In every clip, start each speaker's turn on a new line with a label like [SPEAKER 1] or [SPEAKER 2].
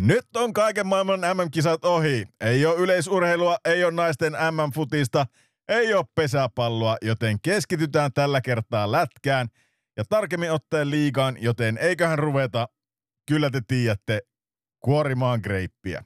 [SPEAKER 1] Nyt on kaiken maailman MM-kisat ohi. Ei ole yleisurheilua, ei ole naisten MM-futista, ei ole pesäpalloa, joten keskitytään tällä kertaa lätkään ja tarkemmin ottaen liigaan, joten eiköhän ruveta, kyllä te tiedätte, kuorimaan greippiä.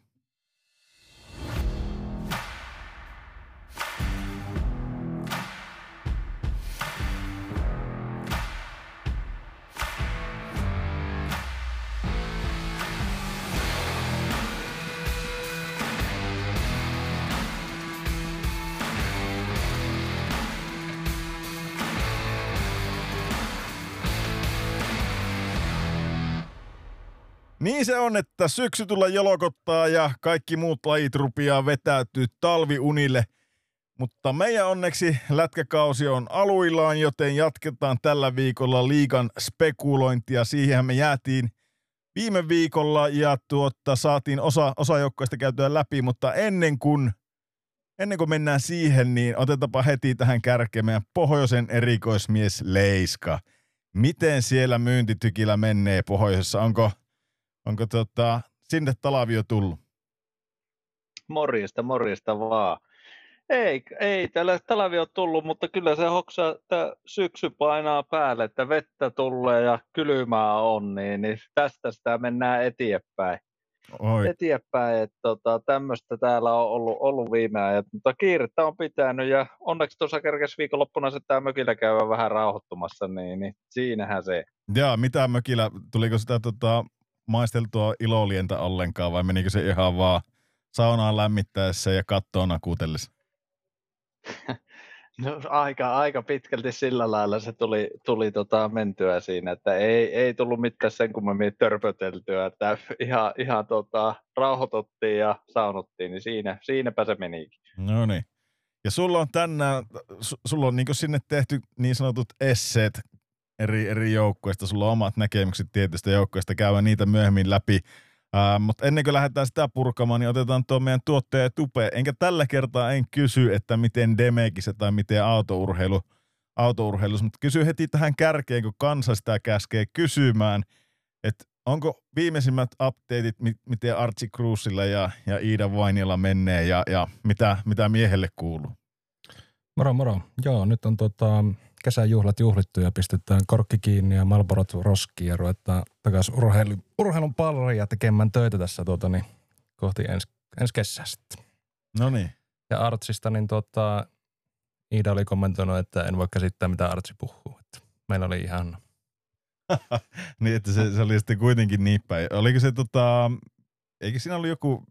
[SPEAKER 1] Niin se on, että syksy tulla jolokottaa ja kaikki muut lajit rupiaa vetäytyy talviunille. Mutta meidän onneksi lätkäkausi on aluillaan, joten jatketaan tällä viikolla liigan spekulointia. Siihen me jäätiin viime viikolla ja tuotta, saatiin osa, osa joukkoista käytyä läpi, mutta ennen kuin, ennen kuin mennään siihen, niin otetaanpa heti tähän kärkeen meidän pohjoisen erikoismies Leiska. Miten siellä myyntitykillä menee pohjoisessa? Onko Onko tota, sinne Talavio tullut?
[SPEAKER 2] Morjesta, morjesta vaan. Ei, ei täällä Talavio tullut, mutta kyllä se hoksa, että syksy painaa päälle, että vettä tulee ja kylmää on, niin, niin tästä sitä mennään eteenpäin. Oi. eteenpäin, että tota, tämmöistä täällä on ollut, ollut viime ajat, mutta kiirettä on pitänyt ja onneksi tuossa kerkesi viikonloppuna se tämä mökillä käydä vähän rauhoittumassa, niin, niin siinähän se.
[SPEAKER 1] Jaa, mitä mökillä, tuliko sitä tota, maisteltua ilolientä ollenkaan vai menikö se ihan vaan saunaan lämmittäessä ja kattoon nakutellessa?
[SPEAKER 2] No, aika, aika pitkälti sillä lailla se tuli, tuli tota mentyä siinä, että ei, ei tullut mitään sen kummemmin törpöteltyä, että ihan, ihan tota, rauhoituttiin ja saunottiin, niin siinä, siinäpä se menikin.
[SPEAKER 1] No niin. Ja sulla on tänään, sulla on niin sinne tehty niin sanotut esseet eri, eri joukkueista. Sulla on omat näkemykset tietystä joukkueista, käydään niitä myöhemmin läpi. Uh, mutta ennen kuin lähdetään sitä purkamaan, niin otetaan tuo meidän tuottaja Tupe. Enkä tällä kertaa en kysy, että miten Demekissä tai miten autourheilu, autourheilussa, mutta kysy heti tähän kärkeen, kun kansa sitä käskee kysymään, että onko viimeisimmät updateit, miten Archie Cruisilla ja, ja Iida Vainilla menee ja, ja mitä, mitä miehelle kuuluu?
[SPEAKER 3] Moro moro. Joo, nyt on tota, kesäjuhlat juhlittu ja pistetään korkki kiinni ja Malborot roskiin ja ruvetaan takaisin urheilu, urheilun palaria tekemään töitä tässä tuota, niin, kohti ens, ensi kesää sitten.
[SPEAKER 1] No niin.
[SPEAKER 3] Ja Artsista, niin tota, Iida oli kommentoinut, että en voi käsittää, mitä Artsi puhuu. Että meillä oli ihan...
[SPEAKER 1] niin, että se, se oli sitten kuitenkin niin päin. Oliko se tota, eikö siinä ollut joku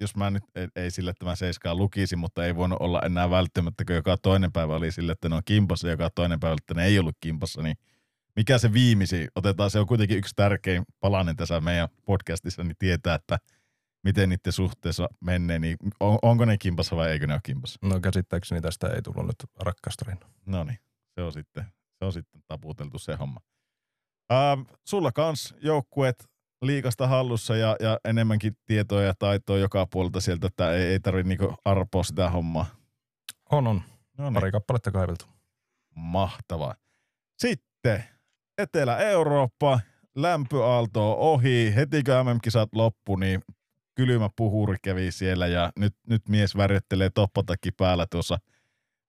[SPEAKER 1] jos mä nyt ei, ei sille tämä seiskaa lukisi, mutta ei voinut olla enää välttämättä, kun joka toinen päivä oli sille, että ne on kimpassa, joka toinen päivä, että ne ei ollut kimpassa, niin mikä se viimisi, otetaan, se on kuitenkin yksi tärkein palanen tässä meidän podcastissa, niin tietää, että miten niiden suhteessa menee, niin on, onko ne kimpassa vai eikö ne ole kimpassa?
[SPEAKER 3] No käsittääkseni tästä ei tullut nyt rakkaustarina.
[SPEAKER 1] No niin, se on sitten, se on sitten taputeltu se homma. Äh, sulla kans joukkueet liikasta hallussa ja, ja enemmänkin tietoa ja taitoa joka puolelta sieltä, että ei, ei tarvitse niinku arpoa sitä hommaa.
[SPEAKER 3] On, on. No niin. Pari kappaletta kaiveltu.
[SPEAKER 1] Mahtavaa. Sitten Etelä-Eurooppa, lämpöaalto ohi. Heti kun MM-kisat loppu, niin kylmä puhuri kävi siellä ja nyt, nyt mies värjettelee toppatakki päällä tuossa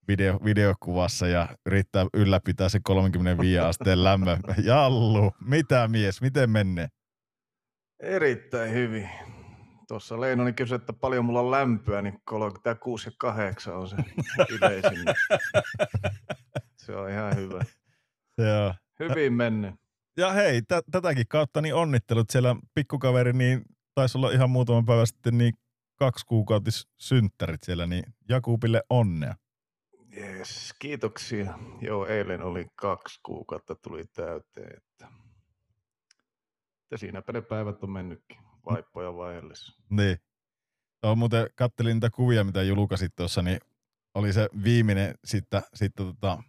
[SPEAKER 1] video, videokuvassa ja yrittää ylläpitää se 35 asteen lämmö. Jallu, mitä mies, miten menee?
[SPEAKER 4] Erittäin hyvin. Tuossa Leinoni kysyi, että paljon mulla on lämpöä, niin 36 ja 8 on se yleisin. se on ihan hyvä.
[SPEAKER 1] Joo.
[SPEAKER 4] Hyvin mennyt.
[SPEAKER 1] Ja hei, t- tätäkin kautta niin onnittelut. Siellä pikkukaveri, niin taisi olla ihan muutama päivä sitten niin kaksi kuukautis synttärit siellä, niin Jakubille onnea.
[SPEAKER 4] Yes, kiitoksia. Joo, eilen oli kaksi kuukautta tuli täyteen. Että ja siinäpä ne päivät on mennytkin, vaippoja vaellessa.
[SPEAKER 1] Niin. On muuten, kattelin niitä kuvia, mitä julkaisit tuossa, niin oli se viimeinen sitten, sitten tota,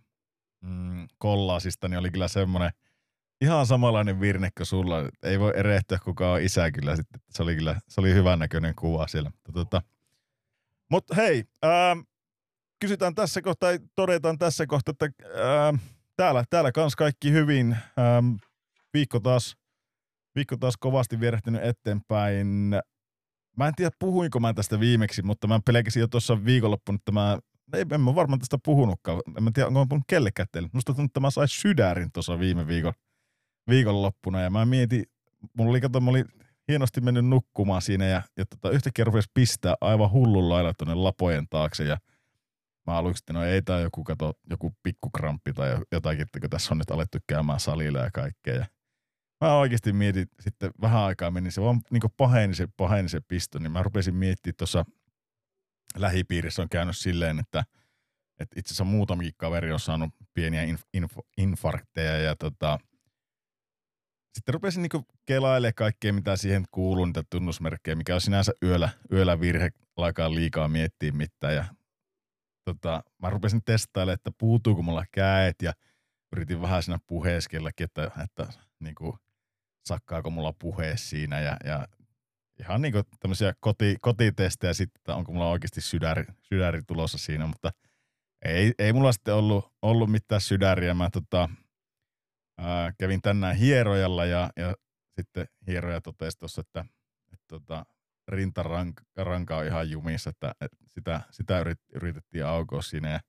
[SPEAKER 1] mm, kollaasista, niin oli kyllä semmoinen ihan samanlainen virne kuin sulla. Ei voi erehtyä kuka on isä kyllä sitten. Se oli kyllä, se oli hyvän näköinen kuva siellä. Mutta tota, mut hei, ää, kysytään tässä kohtaa, todetaan tässä kohtaa, että ää, täällä, täällä kans kaikki hyvin. Ää, viikko taas viikko taas kovasti vierehtynyt eteenpäin. Mä en tiedä, puhuinko mä tästä viimeksi, mutta mä pelkäsin jo tuossa viikonloppuna, että mä, ei, en mä varmaan tästä puhunutkaan. En mä tiedä, onko mä puhunut kellekään teille. Musta tuntuu, että mä sain sydärin tuossa viime viikon, viikonloppuna ja mä mietin, mulla oli, kato, mä olin hienosti mennyt nukkumaan siinä ja, ja tota, yhtäkkiä rupesi pistää aivan hullun lailla tuonne lapojen taakse ja mä aluksi, no ei tää joku, kato, joku pikkukramppi tai jotakin, että kun tässä on nyt alettu käymään salilla ja kaikkea. Ja mä oikeasti mietin, sitten vähän aikaa meni, se vaan niin paheni se, paheni se pisto, niin mä rupesin miettimään tuossa lähipiirissä on käynyt silleen, että, että itse asiassa muutamakin kaveri on saanut pieniä inf, inf, infarkteja ja tota, sitten rupesin niinku kelailemaan kaikkea, mitä siihen kuuluu, niitä tunnusmerkkejä, mikä on sinänsä yöllä, yöllä virhe, alkaa liikaa miettiä mitään. Ja, tota, mä rupesin testailemaan, että puutuuko mulla käet ja yritin vähän siinä puheeskellakin, että, että niinku, sakkaako mulla puhe siinä ja, ja ihan niinku tämmöisiä koti, kotitestejä sitten, että onko mulla oikeasti sydäri, sydäri tulossa siinä, mutta ei, ei mulla sitten ollut, ollut mitään sydäriä. Mä tota, ää, kävin tänään hierojalla ja, ja sitten hieroja totesi tuossa, että, että tota, rintaranka on ihan jumissa, että, että sitä, sitä yrit, yritettiin aukoa siinä ja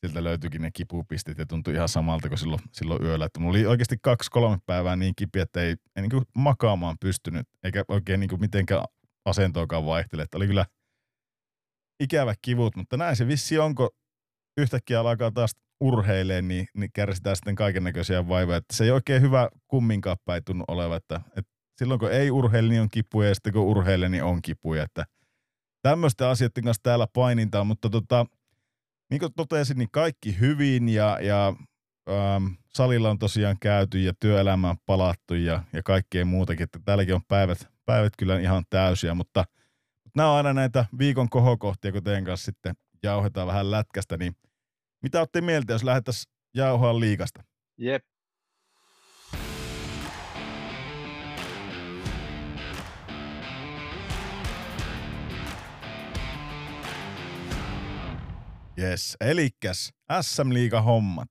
[SPEAKER 1] sieltä löytyikin ne kipupistit ja tuntui ihan samalta kuin silloin, silloin yöllä. Että mulla oli oikeasti kaksi-kolme päivää niin kipiä, että ei, ei niin makaamaan pystynyt, eikä oikein niin mitenkään asentoakaan vaihtele. Että oli kyllä ikävä kivut, mutta näin se vissi onko yhtäkkiä alkaa taas urheilee, niin, niin kärsitään sitten kaiken näköisiä vaivoja. Että se ei oikein hyvä kumminkaan päin tunnu oleva, että, että silloin kun ei urheile, niin on kipuja, ja sitten kun urheilee, niin on kipuja. Että tämmöisten asioiden kanssa täällä painintaa, mutta tota, niin kuin totesin, niin kaikki hyvin ja, ja ähm, salilla on tosiaan käyty ja työelämään palattu ja, ja kaikkea muutakin. Että täälläkin on päivät, päivät kyllä ihan täysiä, mutta, mutta nämä on aina näitä viikon kohokohtia, kun teidän kanssa sitten jauhetaan vähän lätkästä, niin mitä olette mieltä, jos lähdettäisiin jauhaa liikasta?
[SPEAKER 2] Jep.
[SPEAKER 1] Yes, elikäs SM Liiga hommat.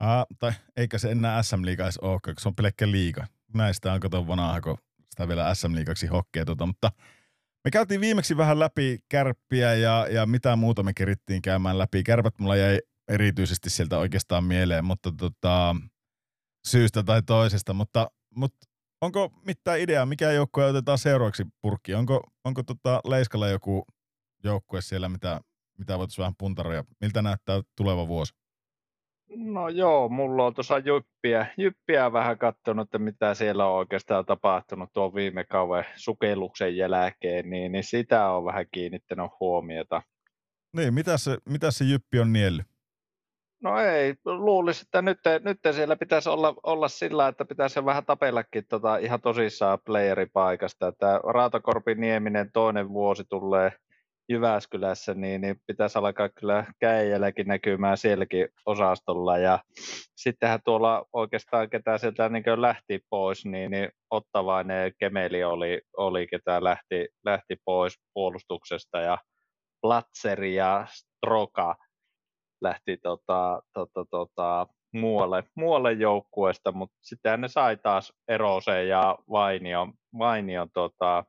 [SPEAKER 1] Ah, tai eikä se enää SM Liiga edes ole, se on pelkkä liiga. Näistä on kato vanhaa, kun sitä vielä SM Liigaksi hokkea, tota, mutta me käytiin viimeksi vähän läpi kärppiä ja, ja mitä muuta me kerittiin käymään läpi. Kärpät mulla jäi erityisesti sieltä oikeastaan mieleen, mutta tota, syystä tai toisesta, mutta, mutta onko mitään ideaa, mikä joukkue otetaan seuraavaksi purkki? Onko, onko tota Leiskalla joku joukkue siellä, mitä, mitä voitaisiin vähän puntaroida? Miltä näyttää tuleva vuosi?
[SPEAKER 2] No joo, mulla on tuossa jyppiä, jyppiä vähän katsonut, että mitä siellä on oikeastaan tapahtunut tuon viime kauden sukelluksen jälkeen, niin, niin sitä on vähän kiinnittänyt huomiota.
[SPEAKER 1] Niin, mitä se, mitä se jyppi on niellyt?
[SPEAKER 2] No ei, luulisin, että nyt, nyt siellä pitäisi olla, olla sillä, että pitäisi vähän tapellakin tota ihan tosissaan playeripaikasta. Että Raatokorpi Nieminen toinen vuosi tulee Jyväskylässä, niin, niin pitäisi alkaa kyllä käijälläkin näkymään sielläkin osastolla. Ja sittenhän tuolla oikeastaan ketä sieltä niin lähti pois, niin, niin Ottavainen Kemeli oli, oli ketä lähti, lähti pois puolustuksesta ja Platseri ja Stroka lähti tota, tota, tota, muualle, muualle joukkueesta, mutta sitten ne sai taas Eroseen ja Vainion, Vainion tota,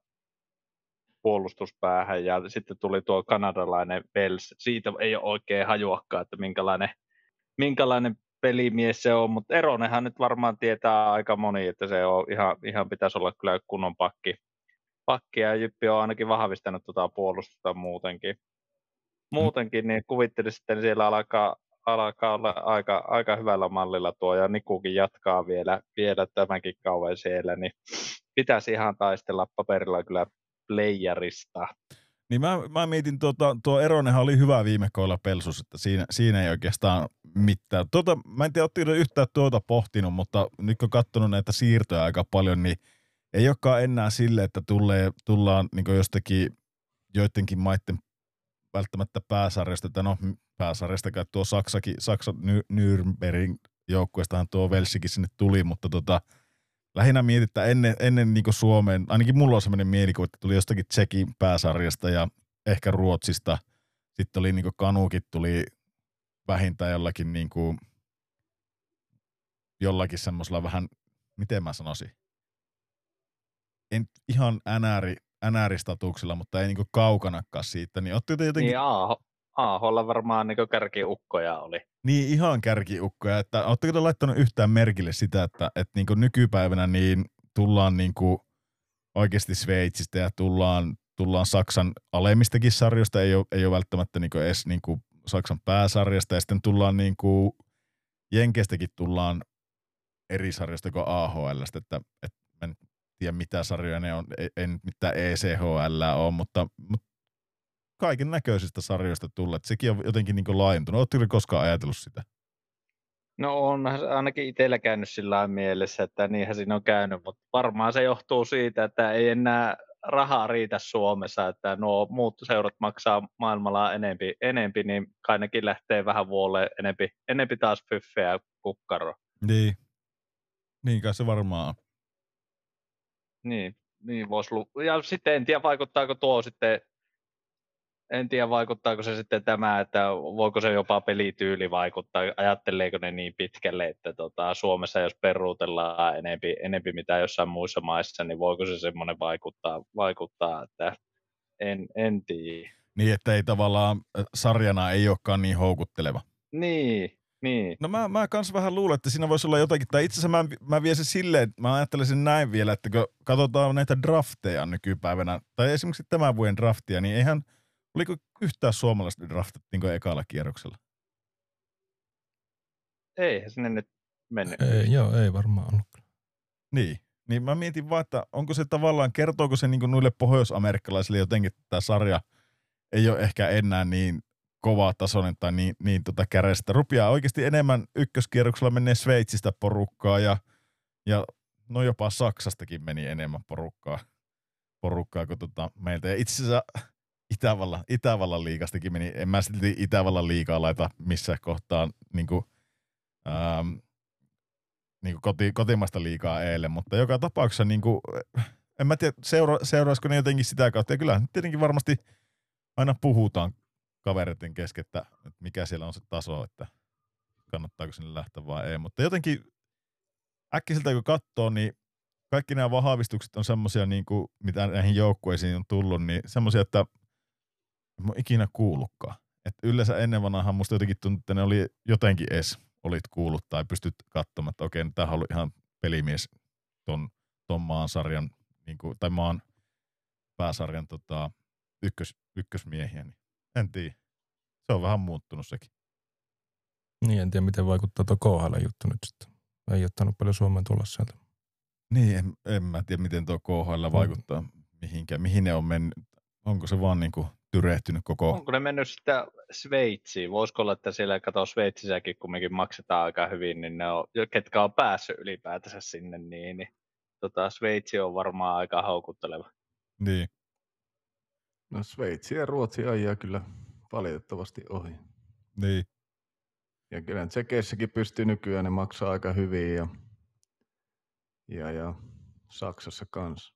[SPEAKER 2] puolustuspäähän ja sitten tuli tuo kanadalainen Wells. Siitä ei ole oikein hajuakaan, että minkälainen, minkälainen pelimies se on, mutta Eronenhan nyt varmaan tietää aika moni, että se on ihan, ihan pitäisi olla kyllä kunnon pakki. pakki ja Jyppi on ainakin vahvistanut tuota puolustusta muutenkin. Muutenkin, niin kuvittelin sitten siellä alkaa, alkaa olla aika, aika hyvällä mallilla tuo, ja Nikukin jatkaa vielä, vielä tämänkin kauan siellä, niin pitäisi ihan taistella paperilla kyllä playerista.
[SPEAKER 1] Niin mä, mä mietin, tuota, tuo Eronenhan oli hyvä viime koilla Pelsus, että siinä, siinä ei oikeastaan mitään. Tuota, mä en tiedä, ottiko yhtään tuota pohtinut, mutta nyt kun katsonut näitä siirtoja aika paljon, niin ei olekaan enää sille, että tulee, tullaan niin jostakin joidenkin maiden välttämättä pääsarjasta, että no pääsarjasta tuo Saksakin, Saksa Nürnbergin joukkueestahan tuo Velsikin sinne tuli, mutta tota, lähinnä mietitään ennen, ennen niin Suomeen, ainakin mulla on sellainen mielikuva, että tuli jostakin Tsekin pääsarjasta ja ehkä Ruotsista. Sitten oli niin Kanukit tuli vähintään jollakin, niin kuin, jollakin semmoisella vähän, miten mä sanoisin, en ihan NR, NR-statuksella, mutta ei niinku kaukanakaan siitä, niin te jotenkin...
[SPEAKER 2] AH, AHlla varmaan niin kärkiukkoja oli.
[SPEAKER 1] Niin ihan kärkiukkoja, että ootteko te laittanut yhtään merkille sitä, että, että niin nykypäivänä niin tullaan niin kuin oikeasti Sveitsistä ja tullaan, tullaan Saksan alemmistakin sarjoista, ei ole, ei ole välttämättä niin edes niin kuin Saksan pääsarjasta ja sitten tullaan niin kuin Jenkeistäkin tullaan eri sarjoista kuin AHL, että, että en tiedä mitä sarjoja ne on, en mitään ECHL ole, mutta, mutta kaiken näköisistä sarjoista tulleet. Sekin on jotenkin niin laajentunut. Oletteko koskaan ajatellut sitä?
[SPEAKER 2] No on ainakin itsellä käynyt sillä mielessä, että niinhän siinä on käynyt, mutta varmaan se johtuu siitä, että ei enää rahaa riitä Suomessa, että nuo muut seurat maksaa maailmalla enempi, enempi niin kai nekin lähtee vähän vuolle enempi, enempi taas pyffeä kukkaro.
[SPEAKER 1] Niin, niin kai se varmaan on.
[SPEAKER 2] Niin, niin voisi lu- Ja sitten en tiedä, vaikuttaako tuo sitten en tiedä vaikuttaako se sitten tämä, että voiko se jopa pelityyli vaikuttaa, ajatteleeko ne niin pitkälle, että tota, Suomessa jos peruutellaan enempi, enempi mitä jossain muissa maissa, niin voiko se semmoinen vaikuttaa, vaikuttaa että en, en tiedä.
[SPEAKER 1] Niin, että ei tavallaan sarjana ei olekaan niin houkutteleva.
[SPEAKER 2] Niin, niin.
[SPEAKER 1] No mä, mä kans vähän luulen, että siinä voisi olla jotakin, tai itse asiassa mä, mä vien sen silleen, mä ajattelisin näin vielä, että kun katsotaan näitä drafteja nykypäivänä, tai esimerkiksi tämän vuoden draftia, niin eihän – Oliko yhtään suomalaista draftattiinko ekalla kierroksella?
[SPEAKER 2] Ei sinne nyt mennyt.
[SPEAKER 3] Ei, joo, ei varmaan ollut.
[SPEAKER 1] Niin, niin mä mietin vaan, että onko se tavallaan, kertooko se niin noille pohjoisamerikkalaisille jotenkin, että tämä sarja ei ole ehkä enää niin kovaa tasoinen tai niin, niin tota kärestä. Rupiaa oikeasti enemmän ykköskierroksella menee Sveitsistä porukkaa ja, ja no jopa Saksastakin meni enemmän porukkaa, porukkaa kuin tota meiltä. Ja itse asiassa Itävallan, Itävallan liikastakin meni. En mä silti Itävallan liikaa laita missä kohtaan niin kuin, ähm, niin kuin koti, kotimaista liikaa eilen, mutta joka tapauksessa niin kuin, en mä tiedä, seura, seuraisiko ne jotenkin sitä kautta. Ja kyllä tietenkin varmasti aina puhutaan kavereiden kesken, että, mikä siellä on se taso, että kannattaako sinne lähteä vai ei. Mutta jotenkin äkkiseltä kun katsoo, niin kaikki nämä vahvistukset on semmoisia, niin mitä näihin joukkueisiin on tullut, niin semmoisia, että mä ikinä kuullutkaan. Et yleensä ennen vanhaan musta jotenkin tuntui, että ne oli jotenkin edes olit kuullut tai pystyt katsomaan, että okei, tämä oli ihan pelimies ton, ton maan sarjan, niin kuin, tai maan pääsarjan tota, ykkös, ykkösmiehiä. Niin en tiedä. Se on vähän muuttunut sekin.
[SPEAKER 3] Niin, en tiedä miten vaikuttaa tuo KHL juttu nyt sitten. Ei ottanut paljon Suomeen tulla sieltä.
[SPEAKER 1] Niin, en, en mä tiedä miten tuo KHL mm. vaikuttaa mm. mihinkään. Mihin ne on mennyt. Onko se vaan niinku tyrehtynyt koko...
[SPEAKER 2] Onko ne mennyt sitä Sveitsiin? Voisiko olla, että siellä kato Sveitsissäkin kumminkin maksetaan aika hyvin, niin ne on, ketkä on päässyt ylipäätänsä sinne, niin, niin tota, Sveitsi on varmaan aika houkutteleva.
[SPEAKER 1] Niin.
[SPEAKER 4] No Sveitsi ja Ruotsi ajaa kyllä valitettavasti ohi.
[SPEAKER 1] Niin.
[SPEAKER 4] Ja kyllä Tsekeissäkin pystyy nykyään, ne maksaa aika hyvin ja, ja, ja Saksassa kanssa.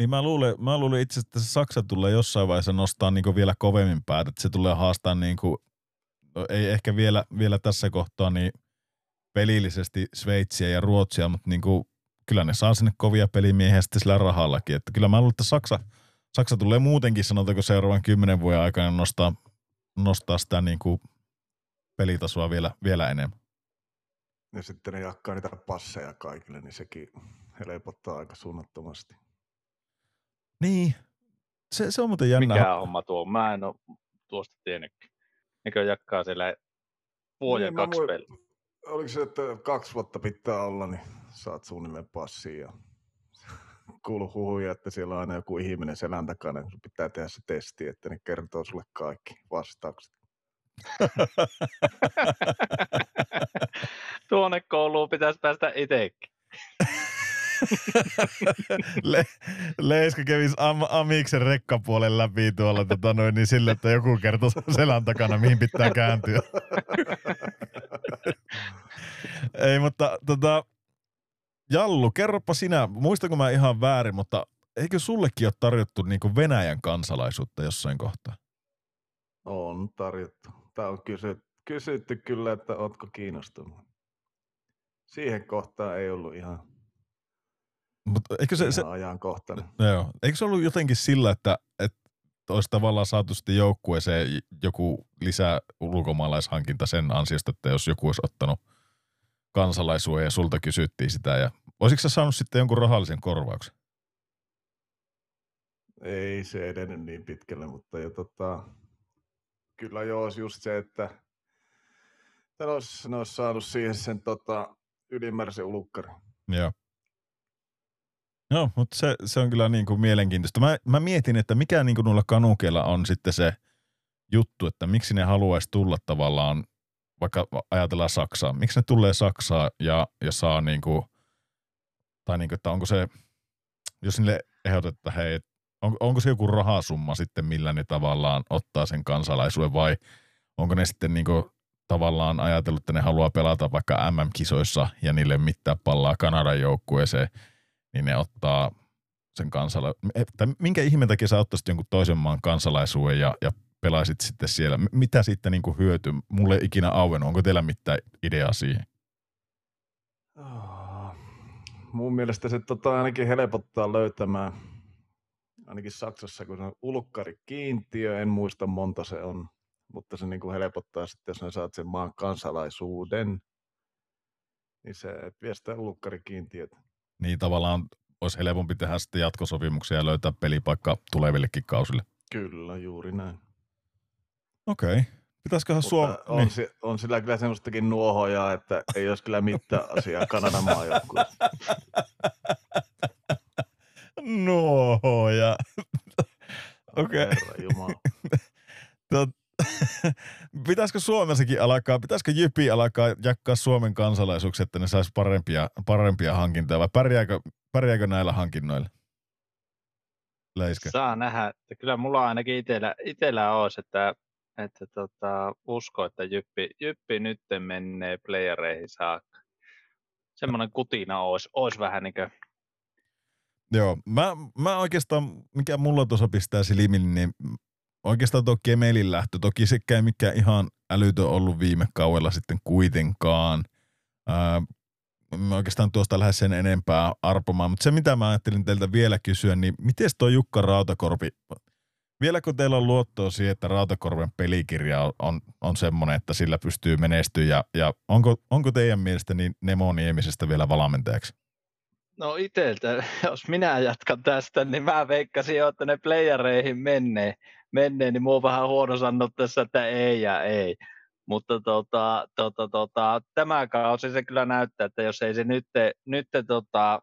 [SPEAKER 1] Niin mä luulen, mä luulen itse että se Saksa tulee jossain vaiheessa nostaa niin vielä kovemmin päät, että se tulee haastaa niin kuin, no ei ehkä vielä, vielä tässä kohtaa niin pelillisesti Sveitsiä ja Ruotsia, mutta niin kuin, kyllä ne saa sinne kovia pelimiehiä sitten sillä rahallakin. Että kyllä mä luulen, että Saksa, Saksa tulee muutenkin, sanotaanko seuraavan kymmenen vuoden aikana nostaa, nostaa sitä niin kuin pelitasoa vielä, vielä enemmän.
[SPEAKER 4] Ja sitten ne jakkaa niitä passeja kaikille, niin sekin helpottaa aika suunnattomasti.
[SPEAKER 1] Niin, se, se on muuten jännä.
[SPEAKER 2] Mikä homma tuo? Mä en ole tuosta tiennytkin. Nekö jakkaa siellä vuoden niin, kaksi peliä?
[SPEAKER 4] Oliko se, että kaksi vuotta pitää olla, niin saat suunnilleen passia ja kuulu huhuja, että siellä on aina joku ihminen selän takana, kun pitää tehdä se testi, että ne kertoo sulle kaikki vastaukset.
[SPEAKER 2] Tuonne kouluun pitäisi päästä itsekin.
[SPEAKER 1] Le- Leiska kävisi Am- Amiksen rekkapuolen läpi tuolla tota noin, niin sille, että joku kertoo selän takana, mihin pitää kääntyä. Ei, mutta tota, Jallu, kerropa sinä, muistanko mä ihan väärin, mutta eikö sullekin ole tarjottu niin Venäjän kansalaisuutta jossain kohtaa?
[SPEAKER 4] On tarjottu. Tämä on kysytty, kysytty kyllä, että ootko kiinnostunut. Siihen kohtaan ei ollut ihan
[SPEAKER 1] Mutta eikö se, se,
[SPEAKER 4] ajankohtainen.
[SPEAKER 1] joo, eikö se ollut jotenkin sillä, että, että olisi tavallaan saatu sitten joukkueeseen joku lisää ulkomaalaishankinta sen ansiosta, että jos joku olisi ottanut kansalaisuuden ja sulta kysyttiin sitä. Ja olisitko sä saanut sitten jonkun rahallisen korvauksen?
[SPEAKER 4] Ei se edennyt niin pitkälle, mutta ja tota, kyllä joo, just se, että ne olisi, ne olisi saanut siihen sen tota, ylimääräisen ulukkarin.
[SPEAKER 1] Joo. Joo, mutta se, se on kyllä niin kuin mielenkiintoista. Mä, mä mietin, että mikä niin kuin noilla kanukeilla on sitten se juttu, että miksi ne haluaisi tulla tavallaan, vaikka ajatellaan Saksaa, miksi ne tulee Saksaa ja, ja saa niin kuin, tai niin kuin, että onko se, jos niille ehdotetaan, hei, on, onko se joku rahasumma sitten, millä ne tavallaan ottaa sen kansalaisuuden vai onko ne sitten niin kuin tavallaan ajatellut, että ne haluaa pelata vaikka MM-kisoissa ja niille mitään pallaa Kanadan joukkueeseen, niin ne ottaa sen kansalaisuuden. Minkä ihmeen takia sä ottaisit jonkun toisen maan kansalaisuuden ja, ja pelaisit sitten siellä? M- Mitä siitä niin kuin? Mulle ei ikinä auennut. Onko teillä mitään ideaa siihen?
[SPEAKER 4] Ah, Mun mielestä se tota, ainakin helpottaa löytämään, ainakin Saksassa, kun se on ulkkarikiintiö, en muista monta se on, mutta se niin kuin helpottaa sitten, jos saat sen maan kansalaisuuden, niin se vie sitä ulkkarikiintiötä.
[SPEAKER 1] Niin tavallaan olisi helpompi tehdä sitten jatkosopimuksia ja löytää pelipaikka tulevillekin kausille.
[SPEAKER 4] Kyllä, juuri näin.
[SPEAKER 1] Okei. Okay. Pitäisiköhän.
[SPEAKER 4] Mutta on, si- on sillä kyllä semmoistakin nuohoja, että ei olisi kyllä mitään asiaa Kanadan maajoukkueessa.
[SPEAKER 1] Nuohoja. Okei. Okay.
[SPEAKER 4] Herra Jumala.
[SPEAKER 1] Tot, pitäisikö Suomessakin alkaa, pitäisikö Jypi alkaa jakaa Suomen kansalaisuuksia, että ne saisi parempia, parempia hankintoja vai pärjääkö, pärjääkö näillä hankinnoilla? Läiskä.
[SPEAKER 2] Saa nähdä, että kyllä mulla ainakin itellä, itellä olisi, että, että tota, usko, että Jyppi, Jyppi nyt menee playereihin saakka. Semmoinen kutina olisi, olisi vähän niin kuin,
[SPEAKER 1] Joo, mä, mä oikeastaan, mikä mulla tuossa pistää silmiin, niin oikeastaan tuo Kemelin lähtö, toki sekä ei mikään ihan älytön ollut viime kaudella sitten kuitenkaan. Ää, oikeastaan tuosta lähde sen enempää arpomaan, mutta se mitä mä ajattelin teiltä vielä kysyä, niin miten tuo Jukka Rautakorpi, vieläkö teillä on luottoa siihen, että Rautakorven pelikirja on, on, on semmoinen, että sillä pystyy menestyä? Ja, ja onko, onko teidän mielestä niin Nemo Niemisestä vielä valmentajaksi?
[SPEAKER 2] no iteltä, jos minä jatkan tästä, niin mä veikkasin jo, että ne playereihin menee, menee niin mua on vähän huono sanoa tässä, että ei ja ei. Mutta tota, tota, tota, tämä kausi se kyllä näyttää, että jos ei se nyt, nyt tota,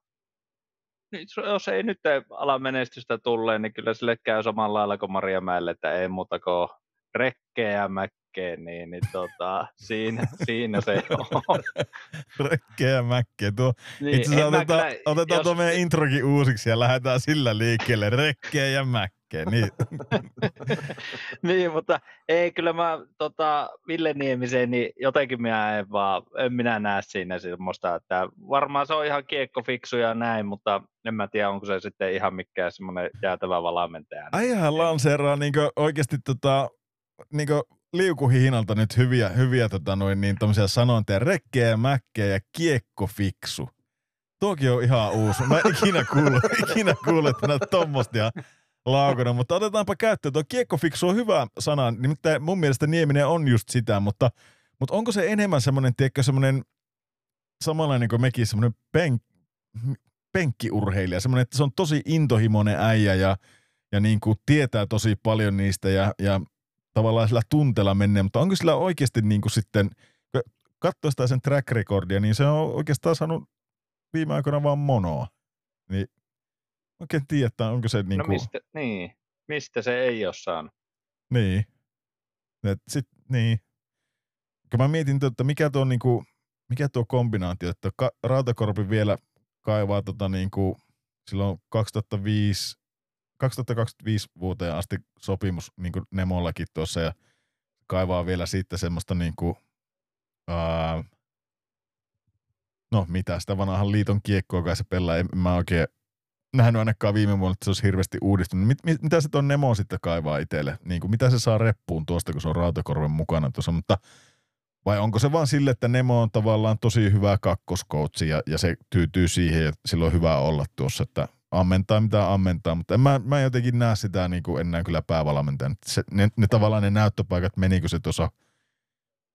[SPEAKER 2] nyt, jos ei nyt ala menestystä tulee, niin kyllä sille käy samalla lailla kuin Maria Mäelle, että ei muuta kuin rekkeä ja mäkkeä, niin, niin tota, siinä, siinä se on.
[SPEAKER 1] Rekkeä ja mäkkeä. Tuo,
[SPEAKER 2] Niin,
[SPEAKER 1] itse asiassa otetaan,
[SPEAKER 2] kyllä-
[SPEAKER 1] otetaan
[SPEAKER 2] jos-
[SPEAKER 1] tuo meidän introkin uusiksi ja lähdetään sillä liikkeelle. Rekkeä ja mäkkeä. Niin.
[SPEAKER 2] niin, mutta ei kyllä mä tota, Ville Niemiseen, niin jotenkin minä en vaan, en minä näe siinä semmoista, että varmaan se on ihan kiekkofiksu ja näin, mutta en mä tiedä, onko se sitten ihan mikään semmoinen jäätävä valmentaja.
[SPEAKER 1] Äijähän lanseeraa niinku oikeasti tota, niinku liukuhihnalta nyt hyviä, hyviä tota noin, niin sanontoja. Rekkeä mäkkeä ja kiekkofiksu. Tuokin on ihan uusi. Mä ikinä kuullut, ikinä kuullut, että näitä ja laukana, mutta otetaanpa käyttöön. Tuo kiekkofiksu on hyvä sana, nimittäin mun mielestä Nieminen on just sitä, mutta, mutta onko se enemmän semmoinen, tiedätkö, semmoinen samanlainen kuin mekin, semmoinen pen, penkkiurheilija, semmoinen, että se on tosi intohimoinen äijä ja, ja niin kuin tietää tosi paljon niistä ja, ja tavallaan sillä tunteella menee, mutta onko sillä oikeasti niin kuin sitten, kun katsoo sitä sen track recordia, niin se on oikeastaan saanut viime aikoina vaan monoa. Niin oikein tiedä, että onko se niin
[SPEAKER 2] no
[SPEAKER 1] kuin,
[SPEAKER 2] mistä, niin, mistä se ei ole saanut?
[SPEAKER 1] niin. Et sit, niin. Kun mä mietin, että mikä tuo, niin kuin, mikä tuo kombinaatio, että Rautakorpi vielä kaivaa tota niin kuin, silloin 2005, 2025 vuoteen asti sopimus niin kuin Nemollakin tuossa ja kaivaa vielä siitä semmoista niin kuin, ää, no mitä, sitä vanhan liiton kiekkoa kai se pelaa, en mä oikein nähnyt ainakaan viime vuonna, että se olisi hirveästi uudistunut. Mit, mit, mitä se tuon Nemo sitten kaivaa itselle? Niin kuin, mitä se saa reppuun tuosta, kun se on Rautakorven mukana tuossa, mutta Vai onko se vaan sille, että Nemo on tavallaan tosi hyvä kakkoskoutsi ja, ja se tyytyy siihen ja silloin on hyvä olla tuossa, että ammentaa mitä ammentaa, mutta en mä, mä en jotenkin näe sitä niin kuin enää kyllä päävalmentajan. Se, ne, ne, tavallaan ne näyttöpaikat menikö se tuossa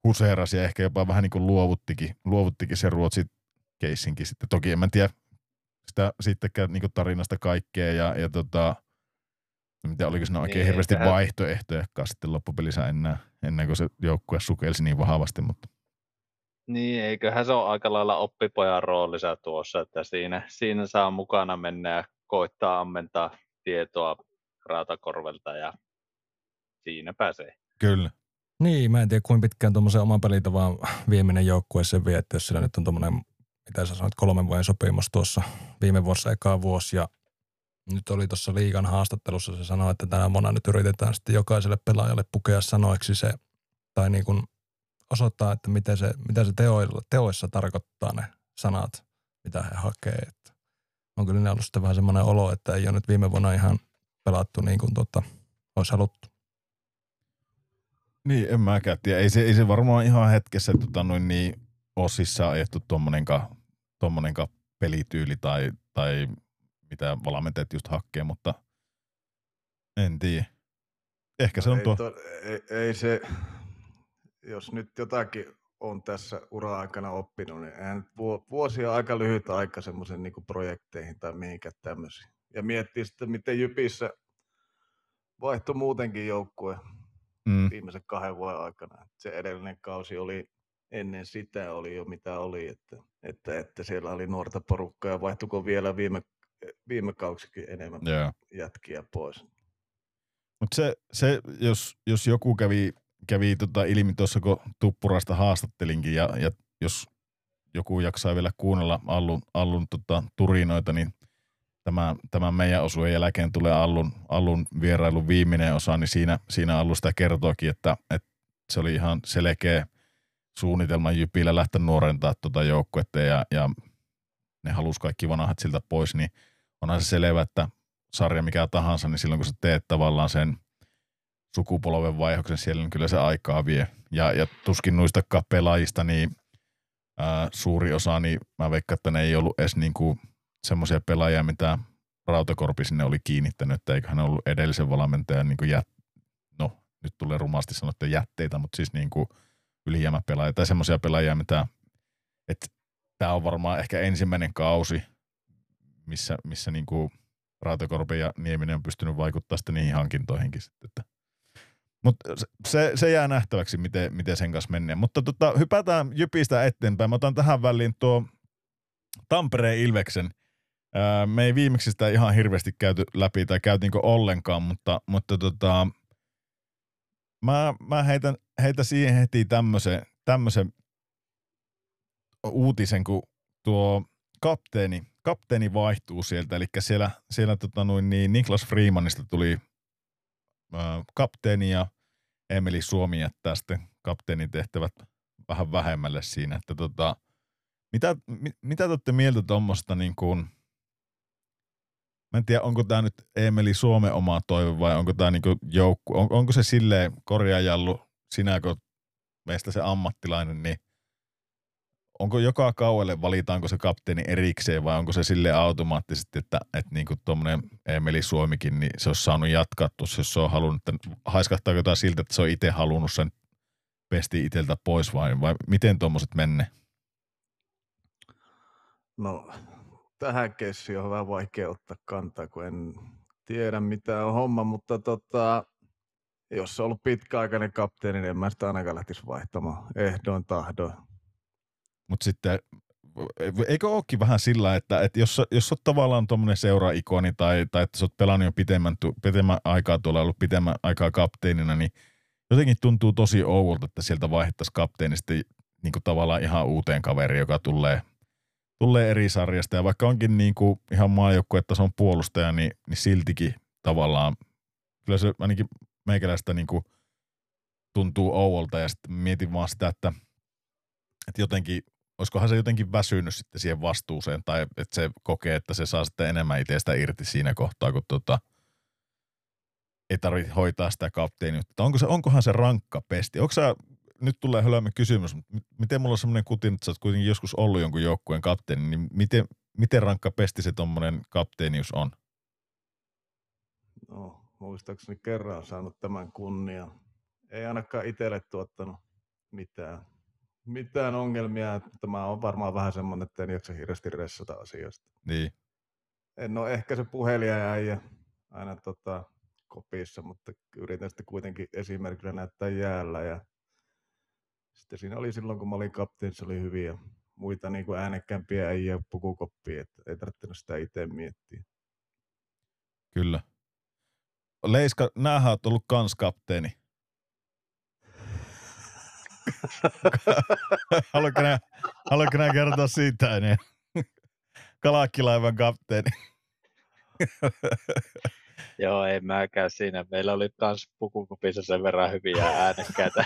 [SPEAKER 1] huseerasi ja ehkä jopa vähän niin kuin luovuttikin, luovuttikin se Ruotsin keissinkin sitten. Toki en mä tiedä sitä sittenkään niin kuin tarinasta kaikkea ja, ja tota, tiedä, oliko siinä oikein niin, hirveästi eiköhän... vaihtoehtoja sitten loppupelissä enää, ennen kuin se joukkue sukelsi niin vahvasti, mutta
[SPEAKER 2] niin, eiköhän se ole aika lailla oppipojan roolissa tuossa, että siinä, siinä saa mukana mennä ja koittaa ammentaa tietoa raatakorvelta ja siinä pääsee.
[SPEAKER 1] Kyllä.
[SPEAKER 3] Niin, mä en tiedä kuinka pitkään tuommoisen oman pelitavan viimeinen joukkue sen vie, että jos sillä nyt on tuommoinen, mitä sä sanoit, kolmen vuoden sopimus tuossa viime vuossa ekaa vuosi ja nyt oli tuossa liigan haastattelussa, se sanoi, että tänä vuonna nyt yritetään sitten jokaiselle pelaajalle pukea sanoiksi se, tai niin kuin osoittaa, että miten se, mitä se teoilla, teoissa tarkoittaa ne sanat, mitä he hakee. Että on kyllä ollut sitten vähän semmoinen olo, että ei ole nyt viime vuonna ihan pelattu niin kuin tota, olisi haluttu.
[SPEAKER 1] Niin, en mäkään tiedä. Ei se, ei se varmaan ihan hetkessä tota, noin niin osissa ajettu tuommoinenkaan tommonenka pelityyli tai, tai mitä valmentajat just hakee, mutta en tiedä. Ehkä se on
[SPEAKER 4] ei
[SPEAKER 1] tuo.
[SPEAKER 4] To, ei, ei, se, jos nyt jotakin on tässä ura-aikana oppinut, niin eihän vuosia aika lyhyt aika semmoisen niin projekteihin tai mihinkään tämmöisiin. Ja miettii sitten, miten Jypissä vaihtui muutenkin joukkue mm. viimeisen kahden vuoden aikana. Se edellinen kausi oli ennen sitä oli jo mitä oli, että, että, että siellä oli nuorta porukkaa ja vaihtuiko vielä viime, viime kausikin enemmän yeah. jätkiä pois.
[SPEAKER 1] Mutta se, se jos, jos joku kävi kävi tota ilmi tuossa, kun Tuppurasta haastattelinkin ja, ja jos joku jaksaa vielä kuunnella Allun, Allun tota, turinoita, niin tämä, tämän meidän osuuden jälkeen tulee Allun, Allun vierailun viimeinen osa, niin siinä, siinä Allu sitä kertoikin, että, että se oli ihan selkeä suunnitelma Jypillä lähteä nuorentaa tuota joukkuetta ja, ja ne halusi kaikki vanhat siltä pois, niin onhan se selvä, että sarja mikä tahansa, niin silloin kun sä teet tavallaan sen sukupolven vaihoksen siellä, niin kyllä se aikaa vie. Ja, ja tuskin noista pelaajista, niin ää, suuri osa, niin mä veikkaan, että ne ei ollut edes niinku semmoisia pelaajia, mitä Rautakorpi sinne oli kiinnittänyt, että eiköhän ne ollut edellisen valmentajan niin jät, no nyt tulee rumasti sanottu jätteitä, mutta siis niin kuin ylijäämäpelaajia tai semmoisia pelaajia, mitä, että tämä on varmaan ehkä ensimmäinen kausi, missä, missä niin kuin Rautakorpi ja Nieminen on pystynyt vaikuttaa sitten niihin hankintoihinkin sitten, että mutta se, se jää nähtäväksi, miten, miten sen kanssa menee. Mutta tota, hypätään Jypistä eteenpäin. Mä otan tähän väliin tuo Tampereen Ilveksen. Ää, me ei viimeksi sitä ihan hirveästi käyty läpi tai käytiinkö ollenkaan, mutta, mutta tota, mä, mä heitän, heitän siihen heti tämmöisen, tämmöisen uutisen, kun tuo kapteeni, kapteeni vaihtuu sieltä, eli siellä, siellä tota noin, niin Niklas Freemanista tuli kapteeni ja Emeli Suomi jättää sitten kapteenin tehtävät vähän vähemmälle siinä. Että tota, mitä, mit, mitä te olette mieltä tuommoista niin kuin, mä en tiedä, onko tämä nyt Emeli Suomen oma toive vai onko tämä niin joukku, on, onko se silleen korjaajallu, sinä kun meistä se ammattilainen, niin onko joka kauelle, valitaanko se kapteeni erikseen vai onko se sille automaattisesti, että, että niin tuommoinen Emeli Suomikin, niin se olisi saanut jatkaa tuossa, jos se on halunnut, että haiskahtaako jotain siltä, että se on itse halunnut sen pesti itseltä pois vai, vai miten tuommoiset menne?
[SPEAKER 4] No tähän keissiin on vähän vaikea ottaa kantaa, kun en tiedä mitä on homma, mutta tota, jos se on ollut pitkäaikainen kapteeni, niin en mä sitä ainakaan lähtisi vaihtamaan ehdoin tahdoin
[SPEAKER 1] mutta sitten eikö olekin vähän sillä, että, että jos, jos olet tavallaan tuommoinen seura-ikoni tai, tai että sä oot pelannut jo pitemmän, pitemmän aikaa tuolla ollut pitemmän aikaa kapteenina, niin jotenkin tuntuu tosi oudolta, että sieltä vaihdettaisiin kapteenista niin kuin tavallaan ihan uuteen kaveriin, joka tulee, tulee eri sarjasta. Ja vaikka onkin niin kuin ihan maajoukkue, että se on puolustaja, niin, niin siltikin tavallaan, kyllä se ainakin meikäläistä niin kuin tuntuu ouolta ja sitten mietin vaan sitä, että, että jotenkin olisikohan se jotenkin väsynyt sitten siihen vastuuseen, tai että se kokee, että se saa sitten enemmän itsestä irti siinä kohtaa, kun tota, ei tarvitse hoitaa sitä kapteeniutta. Onko se, onkohan se rankka pesti? Onko sä, nyt tulee hölmö kysymys, mutta miten mulla on semmoinen kutin, että sä oot kuitenkin joskus ollut jonkun joukkueen kapteeni, niin miten, miten rankka pesti se tommonen kapteenius on?
[SPEAKER 4] No, muistaakseni kerran saanut tämän kunnian. Ei ainakaan itselle tuottanut mitään, mitään ongelmia. Tämä on varmaan vähän semmoinen, että en jaksa hirveästi ressata asioista.
[SPEAKER 1] Niin.
[SPEAKER 4] En ole ehkä se puhelijaäijä aina tota, kopissa, mutta yritän sitten kuitenkin esimerkillä näyttää jäällä. Ja sitten siinä oli silloin, kun mä olin kapteeni, se oli hyviä muita niin kuin äänekkäämpiä äijä pukukoppia, että ei tarvitse sitä itse miettiä.
[SPEAKER 1] Kyllä. Leiska, näähän oot ollut kans kapteeni. haluatko, nää, haluatko nää kertoa siitä? Niin? Kalakkilaivan kapteeni.
[SPEAKER 2] Joo, ei mäkään siinä. Meillä oli kans pukukopissa sen verran hyviä äänekkäitä.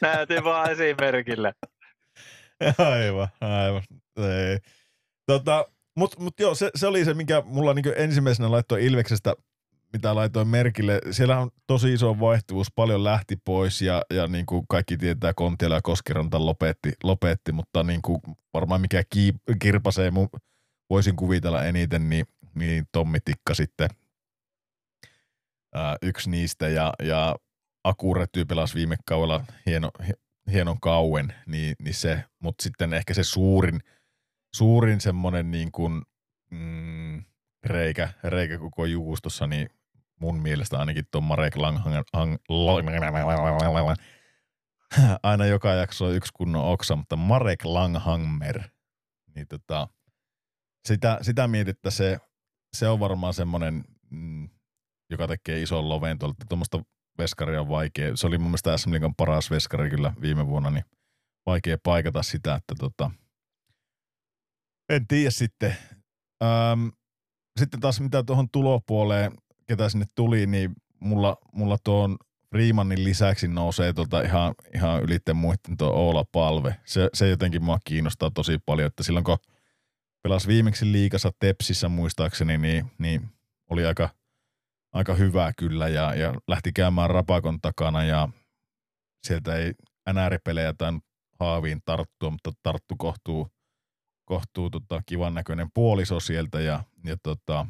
[SPEAKER 2] Näytin vaan esimerkillä.
[SPEAKER 1] Aivan, aivan. Ei. Tota, mutta mut joo, se, se, oli se, mikä mulla niinku ensimmäisenä laittoi Ilveksestä, mitä laitoin merkille. Siellä on tosi iso vaihtuvuus, paljon lähti pois ja, ja niin kuin kaikki tietää, Kontiola ja Koskiranta lopetti, lopetti mutta niin kuin varmaan mikä kirpasee mun voisin kuvitella eniten, niin, niin Tommi Tikka sitten ää, yksi niistä ja, ja Akuretyy pelasi viime kaudella hieno, hienon kauen, niin, niin se, mutta sitten ehkä se suurin, suurin semmoinen niin kuin, mm, reikä, reikä koko juustossa, niin mun mielestä ainakin tuon Marek Langhang, aina joka jakso on yksi kunnon oksa, mutta Marek Langhammer, niin tota, sitä, sitä mietittä se, se on varmaan semmoinen, mm, joka tekee ison loven tuolta. Tuommoista veskaria on vaikea. Se oli mun mielestä SM Liigan paras veskari kyllä viime vuonna, niin vaikea paikata sitä, että tota, en tiedä sitten. Ähm, sitten taas mitä tuohon tulopuoleen, ketä sinne tuli, niin mulla, mulla tuon Freemanin lisäksi nousee tuolta ihan, ihan ylitten muiden tuo Oula Palve. Se, se jotenkin mua kiinnostaa tosi paljon, että silloin kun pelasi viimeksi liikassa Tepsissä muistaakseni, niin, niin oli aika, aika hyvä kyllä ja, ja lähti käymään rapakon takana ja sieltä ei NR-pelejä tai haaviin tarttua, mutta tarttu kohtuu, kohtuu tota, kivan näköinen puoliso sieltä ja, ja tota,